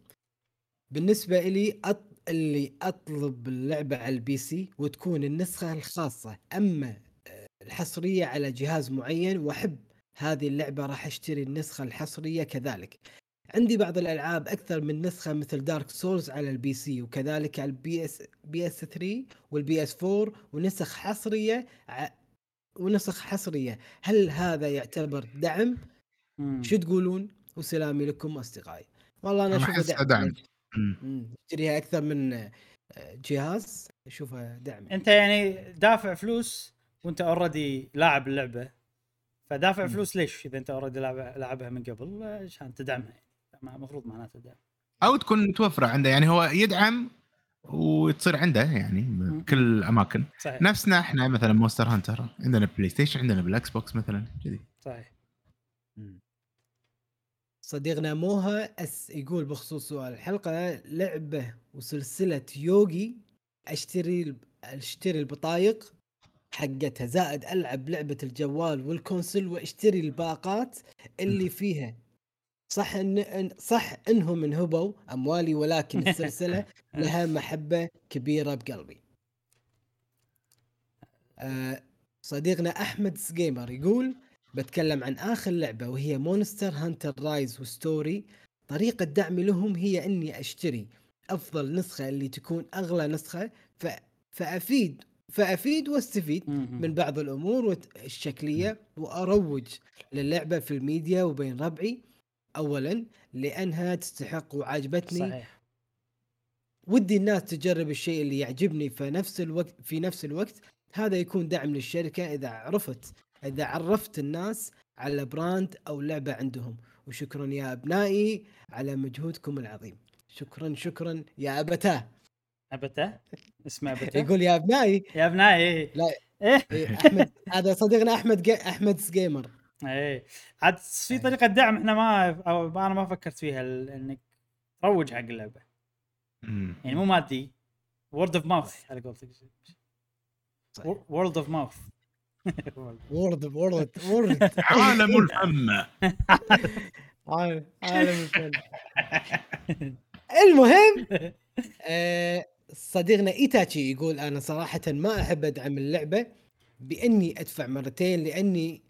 بالنسبة لي أط... اللي أطلب اللعبة على ال PC وتكون النسخة الخاصة أما آه، الحصرية على جهاز معين وأحب هذه اللعبة راح أشتري النسخة الحصرية كذلك. عندي بعض الألعاب أكثر من نسخة مثل Dark Souls على ال PC وكذلك على ال PS PS 3 وال PS 4 ونسخ حصرية ع... ونسخ حصرية هل هذا يعتبر دعم مم. شو تقولون؟ وسلامي لكم أصدقائي. والله أنا أحسه دعم. دعم. مم. تشتريها أكثر من آه، جهاز اشوفها دعم. أنت يعني دافع فلوس وأنت already لاعب اللعبة فدافع مم. فلوس ليش إذا أنت already لاعبها من قبل عشان تدعمها يعني المفروض معناته دعم أو تكون متوفرة عنده يعني هو يدعم وتصير عنده يعني بكل الأماكن. صحيح. نفسنا إحنا مثلا Monster Hunter عندنا PlayStation عندنا بال Xbox مثلا كذي. صحيح. صديقنا موها أس يقول بخصوص سؤال الحلقة لعبة وسلسلة Yu-Gi أشتري أشتري البطايق حقتها. زائد ألعب لعبة الجوال وال console وأشتري الباقات اللي فيها صح ان إن- صح إنهم انهبوا أموالي ولكن السلسلة لها محبة كبيرة بقلبي. آه، صديقنا أحمد جيمر يقول بتكلم عن آخر لعبة وهي Monster Hunter Rise و Stories طريقة دعمي لهم هي إني أشتري أفضل نسخة اللي تكون أغلى نسخة ف... فأفيد فأفيد وأستفيد. من بعض الأمور الشكلية وأروج للعبة في الميديا وبين ربعي اولا لأنها تستحق وعجبتني صحيح. ودي الناس تجرب الشيء اللي يعجبني في نفس الوقت في نفس الوقت. هذا يكون دعم للشركة إذا عرفت إذا عرفت الناس على brand أو لعبة عندهم. وشكرا يا أبنائي على مجهودكم العظيم. شكرا شكرا يا أبتاه. ابته اسمه ابته يقول يا أبنائي. يا أبنائي. لا. إيه. إيه، أحمد. هذا صديقنا أحمد جي أحمد جيمر إيه. عاد في طريقة دعم إحنا ما أو أنا ما فكرت فيها ال- إنك تروج حق اللعبة. مم. يعني مو مادي. word of mouth على قولتك. word of mouth word word word عالم الفم عالم الفم. المهم آه، صديقنا إيتاتشي يقول أنا صراحة ما أحب أدعم اللعبة بإني أدفع مرتين لإني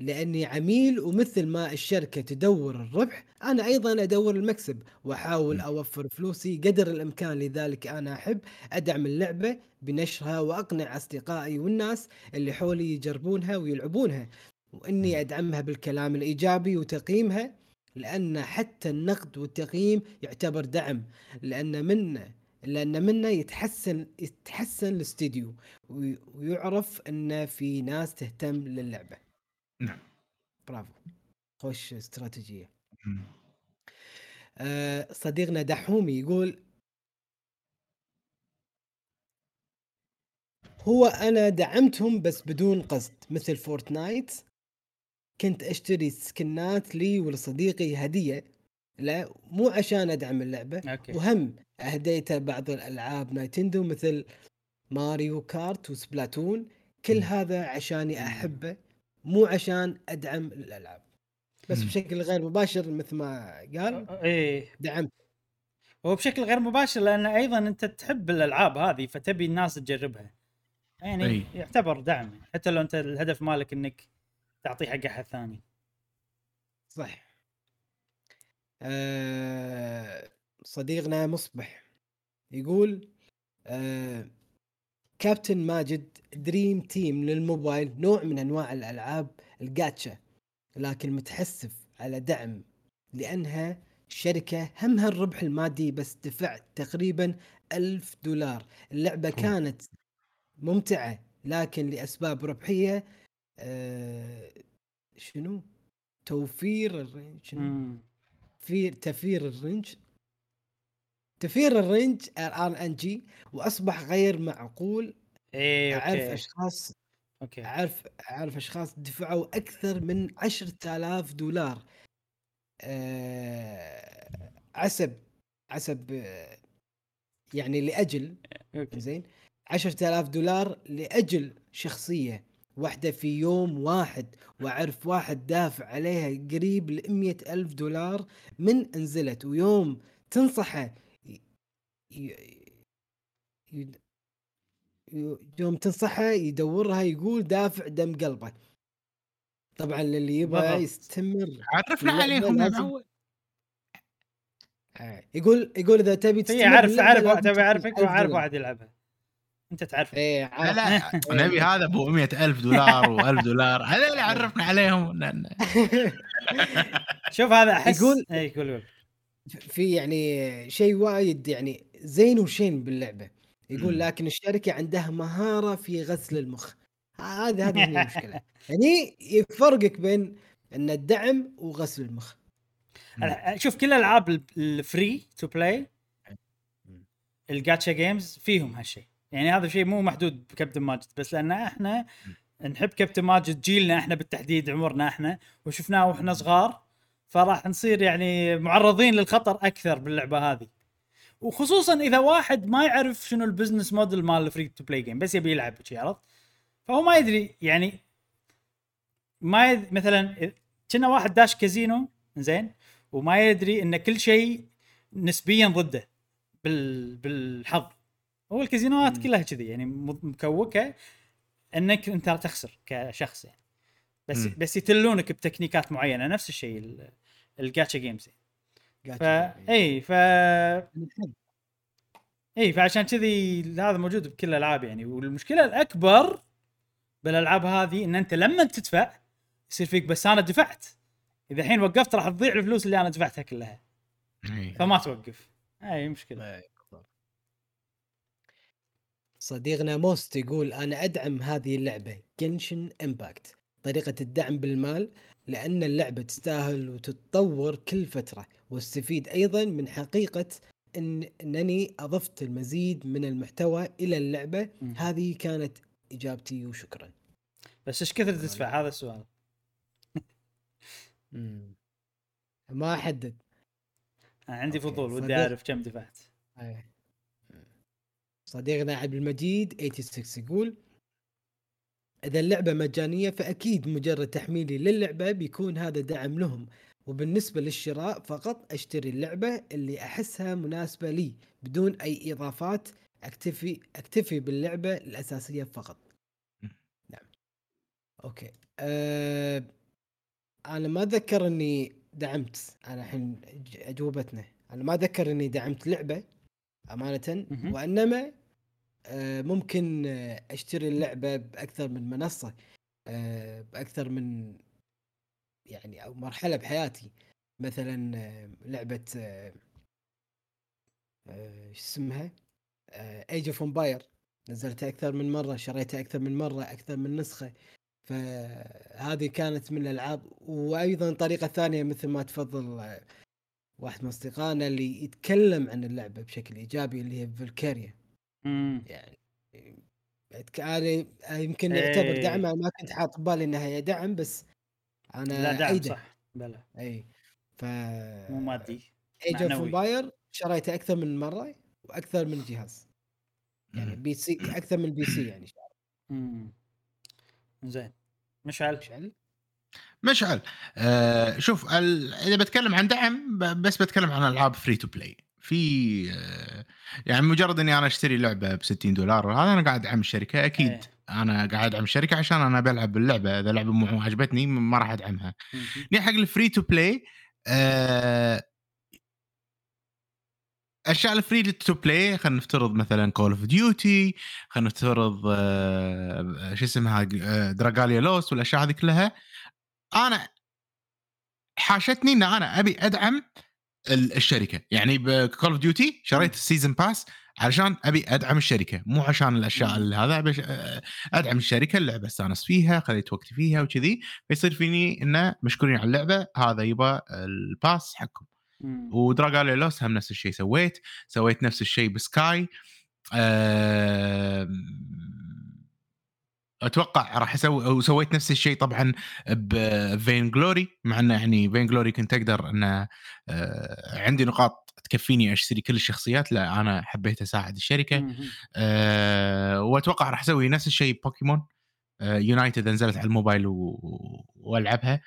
لأني عميل ومثل ما الشركة تدور الربح أنا أيضا أدور المكسب وأحاول. أوفر فلوسي قدر الإمكان لذلك أنا أحب أدعم اللعبة بنشرها وأقنع أصدقائي والناس اللي حولي يجربونها ويلعبونها وإني أدعمها بالكلام الإيجابي وتقييمها لأن حتى النقد والتقييم يعتبر دعم لأن منه لأن منه يتحسن يتحسن الاستديو وي- ويعرف إن في ناس تهتم للعبة نعم. برافو. خوش استراتيجية. مم. أه صديقنا دحومي يقول هو أنا دعمتهم بس بدون قصد مثل فورتنايت. كنت أشتري skin ات لي ولصديقي هدية. لا مو عشان أدعم اللعبة. أوكي. وهم اهديته بعض الألعاب نينتندو مثل ماريو كارت وسبلاتون. كل. هذا عشاني أحبه. مو عشان أدعم الألعاب. بس. بشكل غير مباشر مثل ما قال إيه. دعمت. هو بشكل غير مباشر لأن أيضا أنت تحب الألعاب هذه فتبي الناس تجربها. يعني أي. يعتبر دعم حتى لو أنت الهدف مالك إنك تعطيه حق أحد ثاني. صح. آه صديقنا مصبح يقول آه كابتن ماجد دريم تيم للموبايل نوع من أنواع الألعاب الجاتشا لكن متحسف على دعم لأنها شركة همها الربح المادي بس دفعت تقريبا ألف دولار. اللعبة أوه. كانت ممتعة لكن لأسباب ربحية آه شنو؟ تغيير ال RNG شنو؟ تغيير ال RNG تغيير ال RNG RNG وأصبح غير معقول. إيه أعرف أوكي. أشخاص أوكي. أعرف أعرف أشخاص دفعوا أكثر من عشرة آلاف دولار. آه عسب عسب آه، يعني لأجل أوكي. زين عشرة آلاف دولار لأجل شخصية واحدة في يوم واحد وأعرف واحد دافع عليها قريب ل ألف دولار من أنزلت. ويوم تنصحه ي... ي... ي... ي- يوم تنصحه يدورها يقول دافع دم قلبه. طبعا للي يبغى. يستمر عرفنا عليهم لازم- آه، يقول يقول إذا تبي في تستمر اعرف اعرف تبي أعرفك؟ 1000 واعرف دولار. واحد يلعبها. أنت تعرف إيه لا عارف لا نبي هذا أبو 100000 دولار و1000 دولار. هذا اللي عرفنا عليهم. شوف هذا أحس. يقول- اي يقول يقول. في يعني شيء وايد يعني زين وشين باللعبة. يقول. لكن الشركة عندها مهارة في غسل المخ. هذه هذه هي المشكلة. يعني يفرقك بين إن الدعم وغسل المخ. شوف كل الألعاب ال- ال free to play ال gacha games فيهم هالشيء يعني هذا شيء مو محدود بكابتن ماجد بس لأن إحنا نحب كابتن ماجد جيلنا إحنا بالتحديد عمرنا إحنا وشفناه وإحنا صغار فراح نصير يعني معرضين للخطر أكثر باللعبة هذه. وخصوصا إذا واحد ما يعرف شنو ال business model مال ال free to play game بس يبي يلعب شي عرفت؟ فهو ما يدري يعني ما يد... مثلا كنا واحد داش كازينو زين؟ وما يدري إن كل شيء نسبيا ضده بال... بالحظ. هو الكازينوات. كلها كذي يعني م- محكوكة إنك أنت كشخص كشخص يعني. بس مم. بس يتلونك بتكنيكات معينة نفس الشيء ال- ال gacha games قاعد فا. إي ف نحب. إي فعشان كذي هذا موجود بكل الألعاب يعني والمشكلة الأكبر بالألعاب هذه إن أنت لما تدفع يصير فيك بس أنا دفعت إذا الحين وقفت راح تضيع الفلوس اللي أنا دفعتها كلها. فما توقف هاي مشكلة إيه،. صديقنا موست يقول أنا أدعم هذه اللعبة Genshin Impact طريقة الدعم بالمال لأن اللعبة تستاهل وتتطور كل فترة واستفيد أيضا من حقيقة إن إنني أضفت المزيد من المحتوى إلى اللعبة. مم. هذه كانت إجابتي وشكرا. بس إيش كثر تدفع؟ هذا السؤال. ما أحدد. أنا عندي فضول ودي. أعرف كم دفعت. صديقنا عبد المجيد 86 يقول إذا اللعبة مجانية فأكيد مجرد تحميلي للعبة بيكون هذا دعم لهم. وبالنسبة للشراء فقط أشتري اللعبة اللي أحسها مناسبة لي بدون أي إضافات أكتفي أكتفي باللعبة الأساسية فقط. نعم. أوكي. أه أنا ما أتذكر إني دعمت. أنا الحين أجوبتنا. أنا ما أتذكر إني دعمت لعبة أمانة. مهم. آه، ممكن أشتري اللعبة بأكثر من منصة آه، بأكثر من يعني أو مرحلة بحياتي. مثلا آه، لعبة شو اسمها؟ Age of Empires نزلتها أكثر من مرة شريتها أكثر من مرة أكثر من نسخة. فهذه كانت من الألعاب. وأيضا طريقة ثانية مثل ما تفضل واحد من أصدقائنا اللي يتكلم عن اللعبة بشكل إيجابي اللي هي فالكيريا امم يعني أنا يمكن يعتبر إيه. دعم أنا ما كنت حاط ببالي إنها هي دعم بس أنا لا دعم أيده. صح. بلا اي ف مو مادي Age of. Empires شريته أكثر من مرة وأكثر من جهاز. يعني مم. PC أكثر من PC يعني امم زين. مشعل؟ مشعل؟ مشعل آه شوف ال... إذا بتكلم عن دعم بس بتكلم عن ألعاب free to play في آه يعني مجرد إني أنا أشتري لعبة ب 60 دولار هذا أنا قاعد أدعم الشركة أكيد إيه. أنا قاعد أدعم الشركة عشان أنا بلعب اللعبة إذا لعبة مو عجبتني ما راح أدعمها. ني حق ال free to play آه، أشياء ال free to play خلينا نفترض مثلا Call of Duty خلينا نفترض آه، شو اسمها Dragalia Lost والأشياء هذه كلها أنا حاشتني إن أنا أبي أدعم ال- الشركة. يعني ب Call of Duty شريت ال season pass علشان أبي أدعم الشركة. مو عشان الأشياء هذا أدعم الشركة اللعبة استانس فيها خليت وقتي فيها وكذي. فيصير فيني إنه مشكورين على اللعبة هذا يبا ال pass حقكم. و Dragalia Lost هم نفس الشيء سويت. سويت نفس الشيء ب Sky. آم، أتوقع راح أسوي وسويت نفس الشيء طبعا ب Vainglory مع إنه يعني Vainglory كنت أقدر انه آه، عندي نقاط تكفيني أشتري كل الشخصيات لا أنا حبيت أساعد الشركة. أه وأتوقع راح أسوي نفس الشيء Pokémon Unite اذا نزلت على الموبايل و... وألعبها.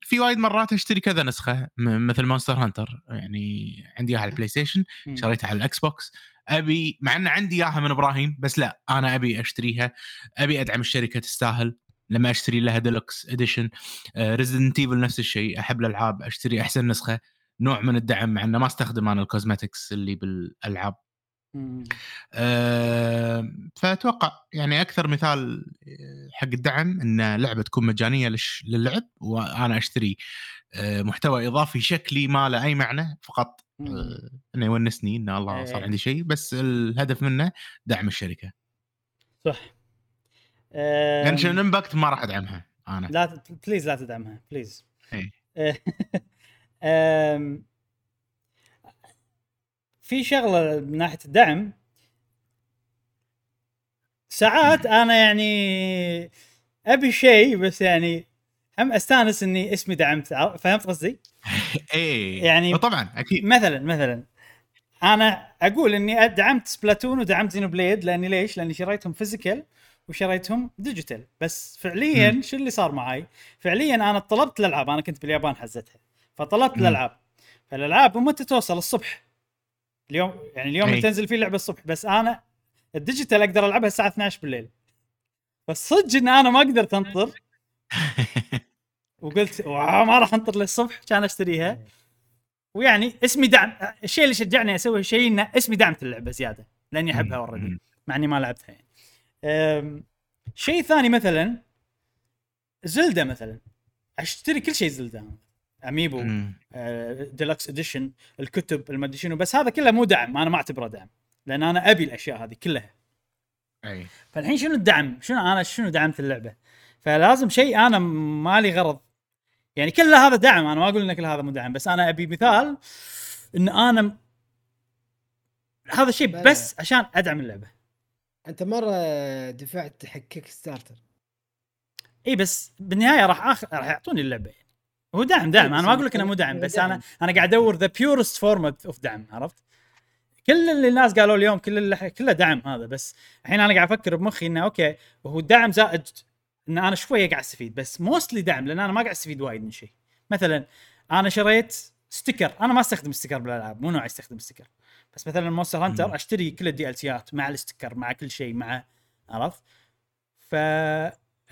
في وايد مرات أشتري كذا نسخة مثل Monster Hunter يعني عندي إياها على ال PlayStation. شريتها على ال Xbox أبي مع إن عندي إياها من إبراهيم بس لا أنا أبي أشتريها. أبي أدعم الشركة تستاهل. لما أشتري لها deluxe edition Resident Evil نفس الشيء أحب الألعاب أشتري أحسن نسخة. نوع من الدعم مع إنه ما أستخدم أنا ال cosmetics اللي بالألعاب. أه فأتوقع يعني أكثر مثال آه، حق الدعم إن لعبة تكون مجانية للعب وأنا أشتري أه محتوى إضافي شكلي ما له أي معنى فقط إنه يونسني إن الله صار إيه. عندي شيء بس الهدف منه دعم الشركة. صح. أم، Genshin Impact ما راح أدعمها أنا. لا please لا تدعمها please إيه. في شغلة من ناحية الدعم. ساعات أنا يعني أبي شيء بس يعني هم أستانس إني اسمي دعمت فهمت قصدي؟ إيه يعني- طبعا أكيد مثلا مثلا أنا أقول إني دعمت Splatoon ودعمت Xenoblade لأني ليش؟ لأني شريتهم physical وشريتهم digital بس فعليا. شو اللي صار معي؟ فعليا أنا طلبت الألعاب أنا كنت باليابان حزتها فطلبت. الألعاب فالألعاب متى توصل الصبح اليوم يعني اليوم. اللي تنزل فيه اللعبه الصبح بس أنا ال digital أقدر ألعبها الساعة 12 بالليل بس صدق إن أنا ما قدرت انطر وقلت wow ما راح انطر للصبح كان اشتريها ويعني اسمي دعم الشيء اللي شجعني أسوي شيء إنه اسمي دعمت اللعبة زيادة لأني أحبها already. مع إني ما لعبتها يعني. أم، شيء ثاني مثلا Zelda مثلا أشتري كل شيء Zelda amiibo. deluxe edition الكتب المدري شنو بس هذا كله مو دعم أنا ما أعتبره دعم لأن أنا أبي الأشياء هذه كلها أي فالحين شنو الدعم؟ شنو أنا شنو دعمت اللعبة؟ فلازم شيء أنا مالي غرض يعني كل هذا دعم أنا ما أقول إن كل هذا مو دعم بس أنا أبي مثال إن أنا هذا شيء بلى. بس عشان أدعم اللعبة أنت مرة دفعت حق Kickstarter إي بس بالنهاية راح اخ راح يعطوني اللعبة يعني هو دعم دعم أنا ما أقول لك إنه مو دعم بس أنا أنا قاعد أدور the purest form of دعم عرفت؟ كل اللي الناس قالوا اليوم كل اللي كله دعم هذا بس الحين أنا قاعد أفكر بمخي إنه okay وهو الدعم زائد إن أنا شوية قاعد أستفيد بس mostly دعم لأن أنا ما قاعد أستفيد وايد من شيء. مثلا أنا شريت sticker أنا ما أستخدم sticker بالألعاب مو نوع أستخدم sticker. بس مثلا Monster. Hunter أشتري كل ال DLC ات مع ال sticker مع كل شيء مع عرفت؟ ف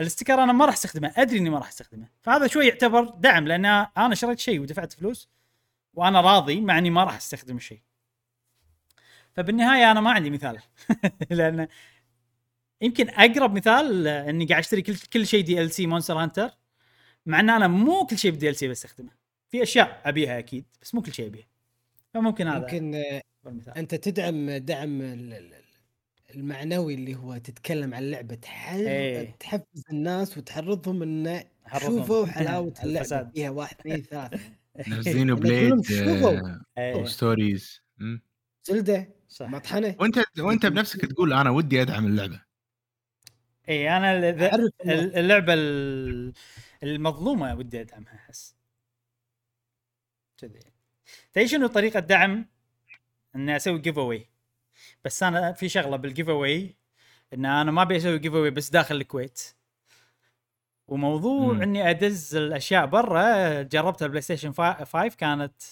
ال sticker أنا ما راح أستخدمه أدري إني ما راح أستخدمه. فهذا شوي يعتبر دعم لأن أنا شريت شيء ودفعت فلوس وأنا راضي مع إني ما راح أستخدم الشيء. فبالنهاية أنا ما عندي مثال. لأن يمكن أقرب مثال آه، إني قاعد أشتري كل كل شيء DLC Monster Hunter مع إن أنا مو كل شيء بدي ال سي بستخدمه في أشياء أبيها أكيد بس مو كل شيء أبيها. فممكن هذا يمكن آه، أنت تدعم دعم ال- ال- المعنوي اللي هو تتكلم عن اللعبه تحل إيه. تحفز الناس وتحرضهم إنه. شوفوا حلاوة اللعبة. الفساد. فيها واحد اثنين ثلاثة. زينو إن بليد وستوريز زلدة صح. مطحنة. وأنت وأنت بنفسك تقول أنا ودي أدعم اللعبة. اي أنا اللعبة ال- المظلومة ودي أدعمها أحس. كذي. تدري شنو طريقة دعم؟ اني أسوي giveaway بس أنا في شغلة بال giveaway إن أنا ما أبي أسوي giveaway بس داخل الكويت. وموضوع مم. إني أدز الأشياء برا جربتها ال PlayStation 5 كانت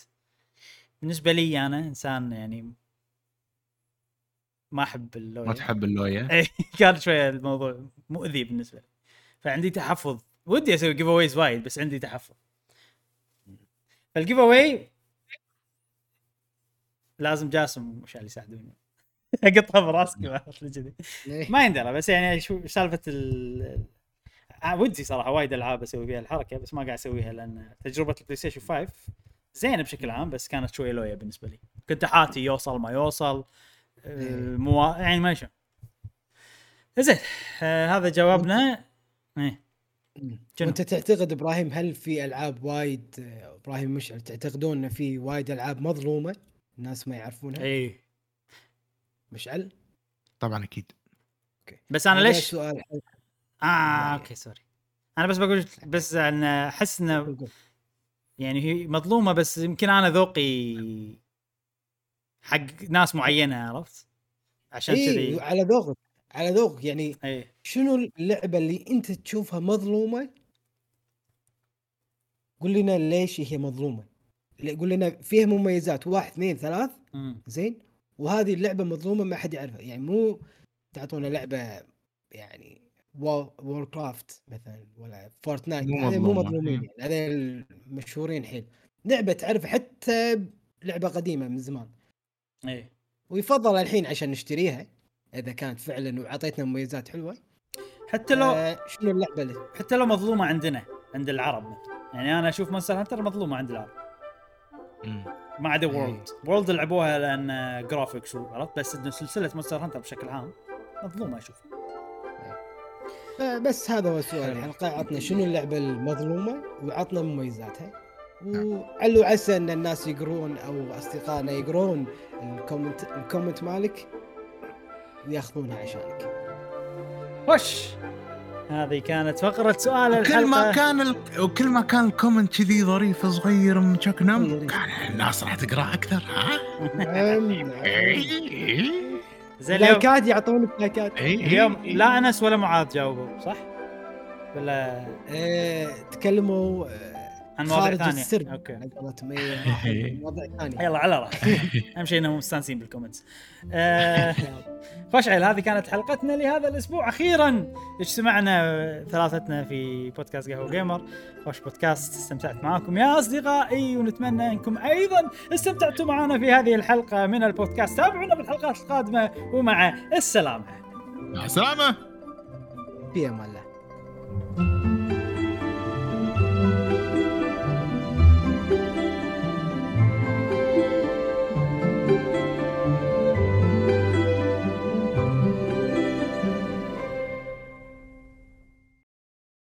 بالنسبة لي أنا إنسان يعني ما أحب اللويا. ما تحب اللويا اي كان شوية الموضوع مؤذي بالنسبة لي. فعندي تحفظ. ودي أسوي giveaways وايد بس عندي تحفظ. فال giveaway لازم جاسم وش اللي يساعدوني. أقطها براسك كذي. ما يندرى بس يعني شو سالفة ال آه، ودي صراحة وايد ألعاب أسوي فيها الحركة بس ما قاعد أسويها لأن تجربة ال PlayStation 5 زينة بشكل عام بس كانت شوية لويا بالنسبة لي. كنت حاتي يوصل ما يوصل آه، موا... يعني ما شو زين آه هذا جوابنا. إيه؟ وانت تعتقد إبراهيم هل في ألعاب وايد آه، إبراهيم مشعل تعتقدون إن في وايد ألعاب مظلومة؟ الناس ما يعرفونها. إيه. مشعل؟ طبعا أكيد. بس أنا هذا ليش؟ سؤال آه okay sorry. أنا بس بقول بس ان أحس إنه. يعني هي مظلومة بس يمكن أنا ذوقي حق ناس معينة عرفت؟ عشان اي كذي. على ذوقك على ذوقك. يعني اي شنو اللعبة اللي أنت تشوفها مظلومة؟ قول لنا ليش هي مظلومة. قول لنا فيها مميزات. واحد اثنين ثلاث. زين؟ وهذه اللعبة مظلومة ما حد يعرفها. يعني مو تعطونا لعبة يعني Warcraft مثلا ولا Fortnite هذه مو مظلومين. إيه. يعني هذول المشهورين حيل. لعبة تعرف حتى لعبة قديمة من زمان. اي ويفضل الحين عشان نشتريها إذا كانت فعلا وعطيتنا مميزات حلوة. حتى لو آه شنو اللعبة اللي حتى لو مظلومة عندنا عند العرب يعني أنا أشوف Monster Hunter مظلومة عند العرب. ما عدا إيه. World World لعبوها لأن graphics عرفت؟ بس إنه سلسلة Monster Hunter بشكل عام مظلومة أشوف آه بس هذا هو سؤال. الحلقة. عطنا شنو اللعبة المظلومة وعطنا مميزاتها؟ وعلو عسى إن الناس يقرون أو أصدقائنا يقرون ال comment ال comment مالك وياخذونها عشانك وش هذه كانت فقرة سؤال كل ما كان ال... وكل ما كان ال comment كذي ظريف صغير مشكنم. كان الناس راح تقرأ أكثر ها؟ زين اليوم لايكات يعطونك لايكات إيه. اليوم لا أنس ولا معاذ جاوبوا صح؟ ولا آه، تكلموا عن مواضيع خارج ثانية. السرب okay. على قولتهم، إيه، مواضيع ثانية. يلا على راحتك. أهم شيء إنهم مستانسين بال comments. آه، فمشعل هذه كانت حلقتنا لهذا الأسبوع. أخيرا اجتمعنا ثلاثتنا في بودكاست قهوة gamer. خوش بودكاست استمتعت معاكم يا أصدقائي ونتمنى إنكم أيضا استمتعتوا معنا في هذه الحلقة من البودكاست. تابعونا بالحلقات القادمة ومع السلامة. مع السلامة. في أمان الله.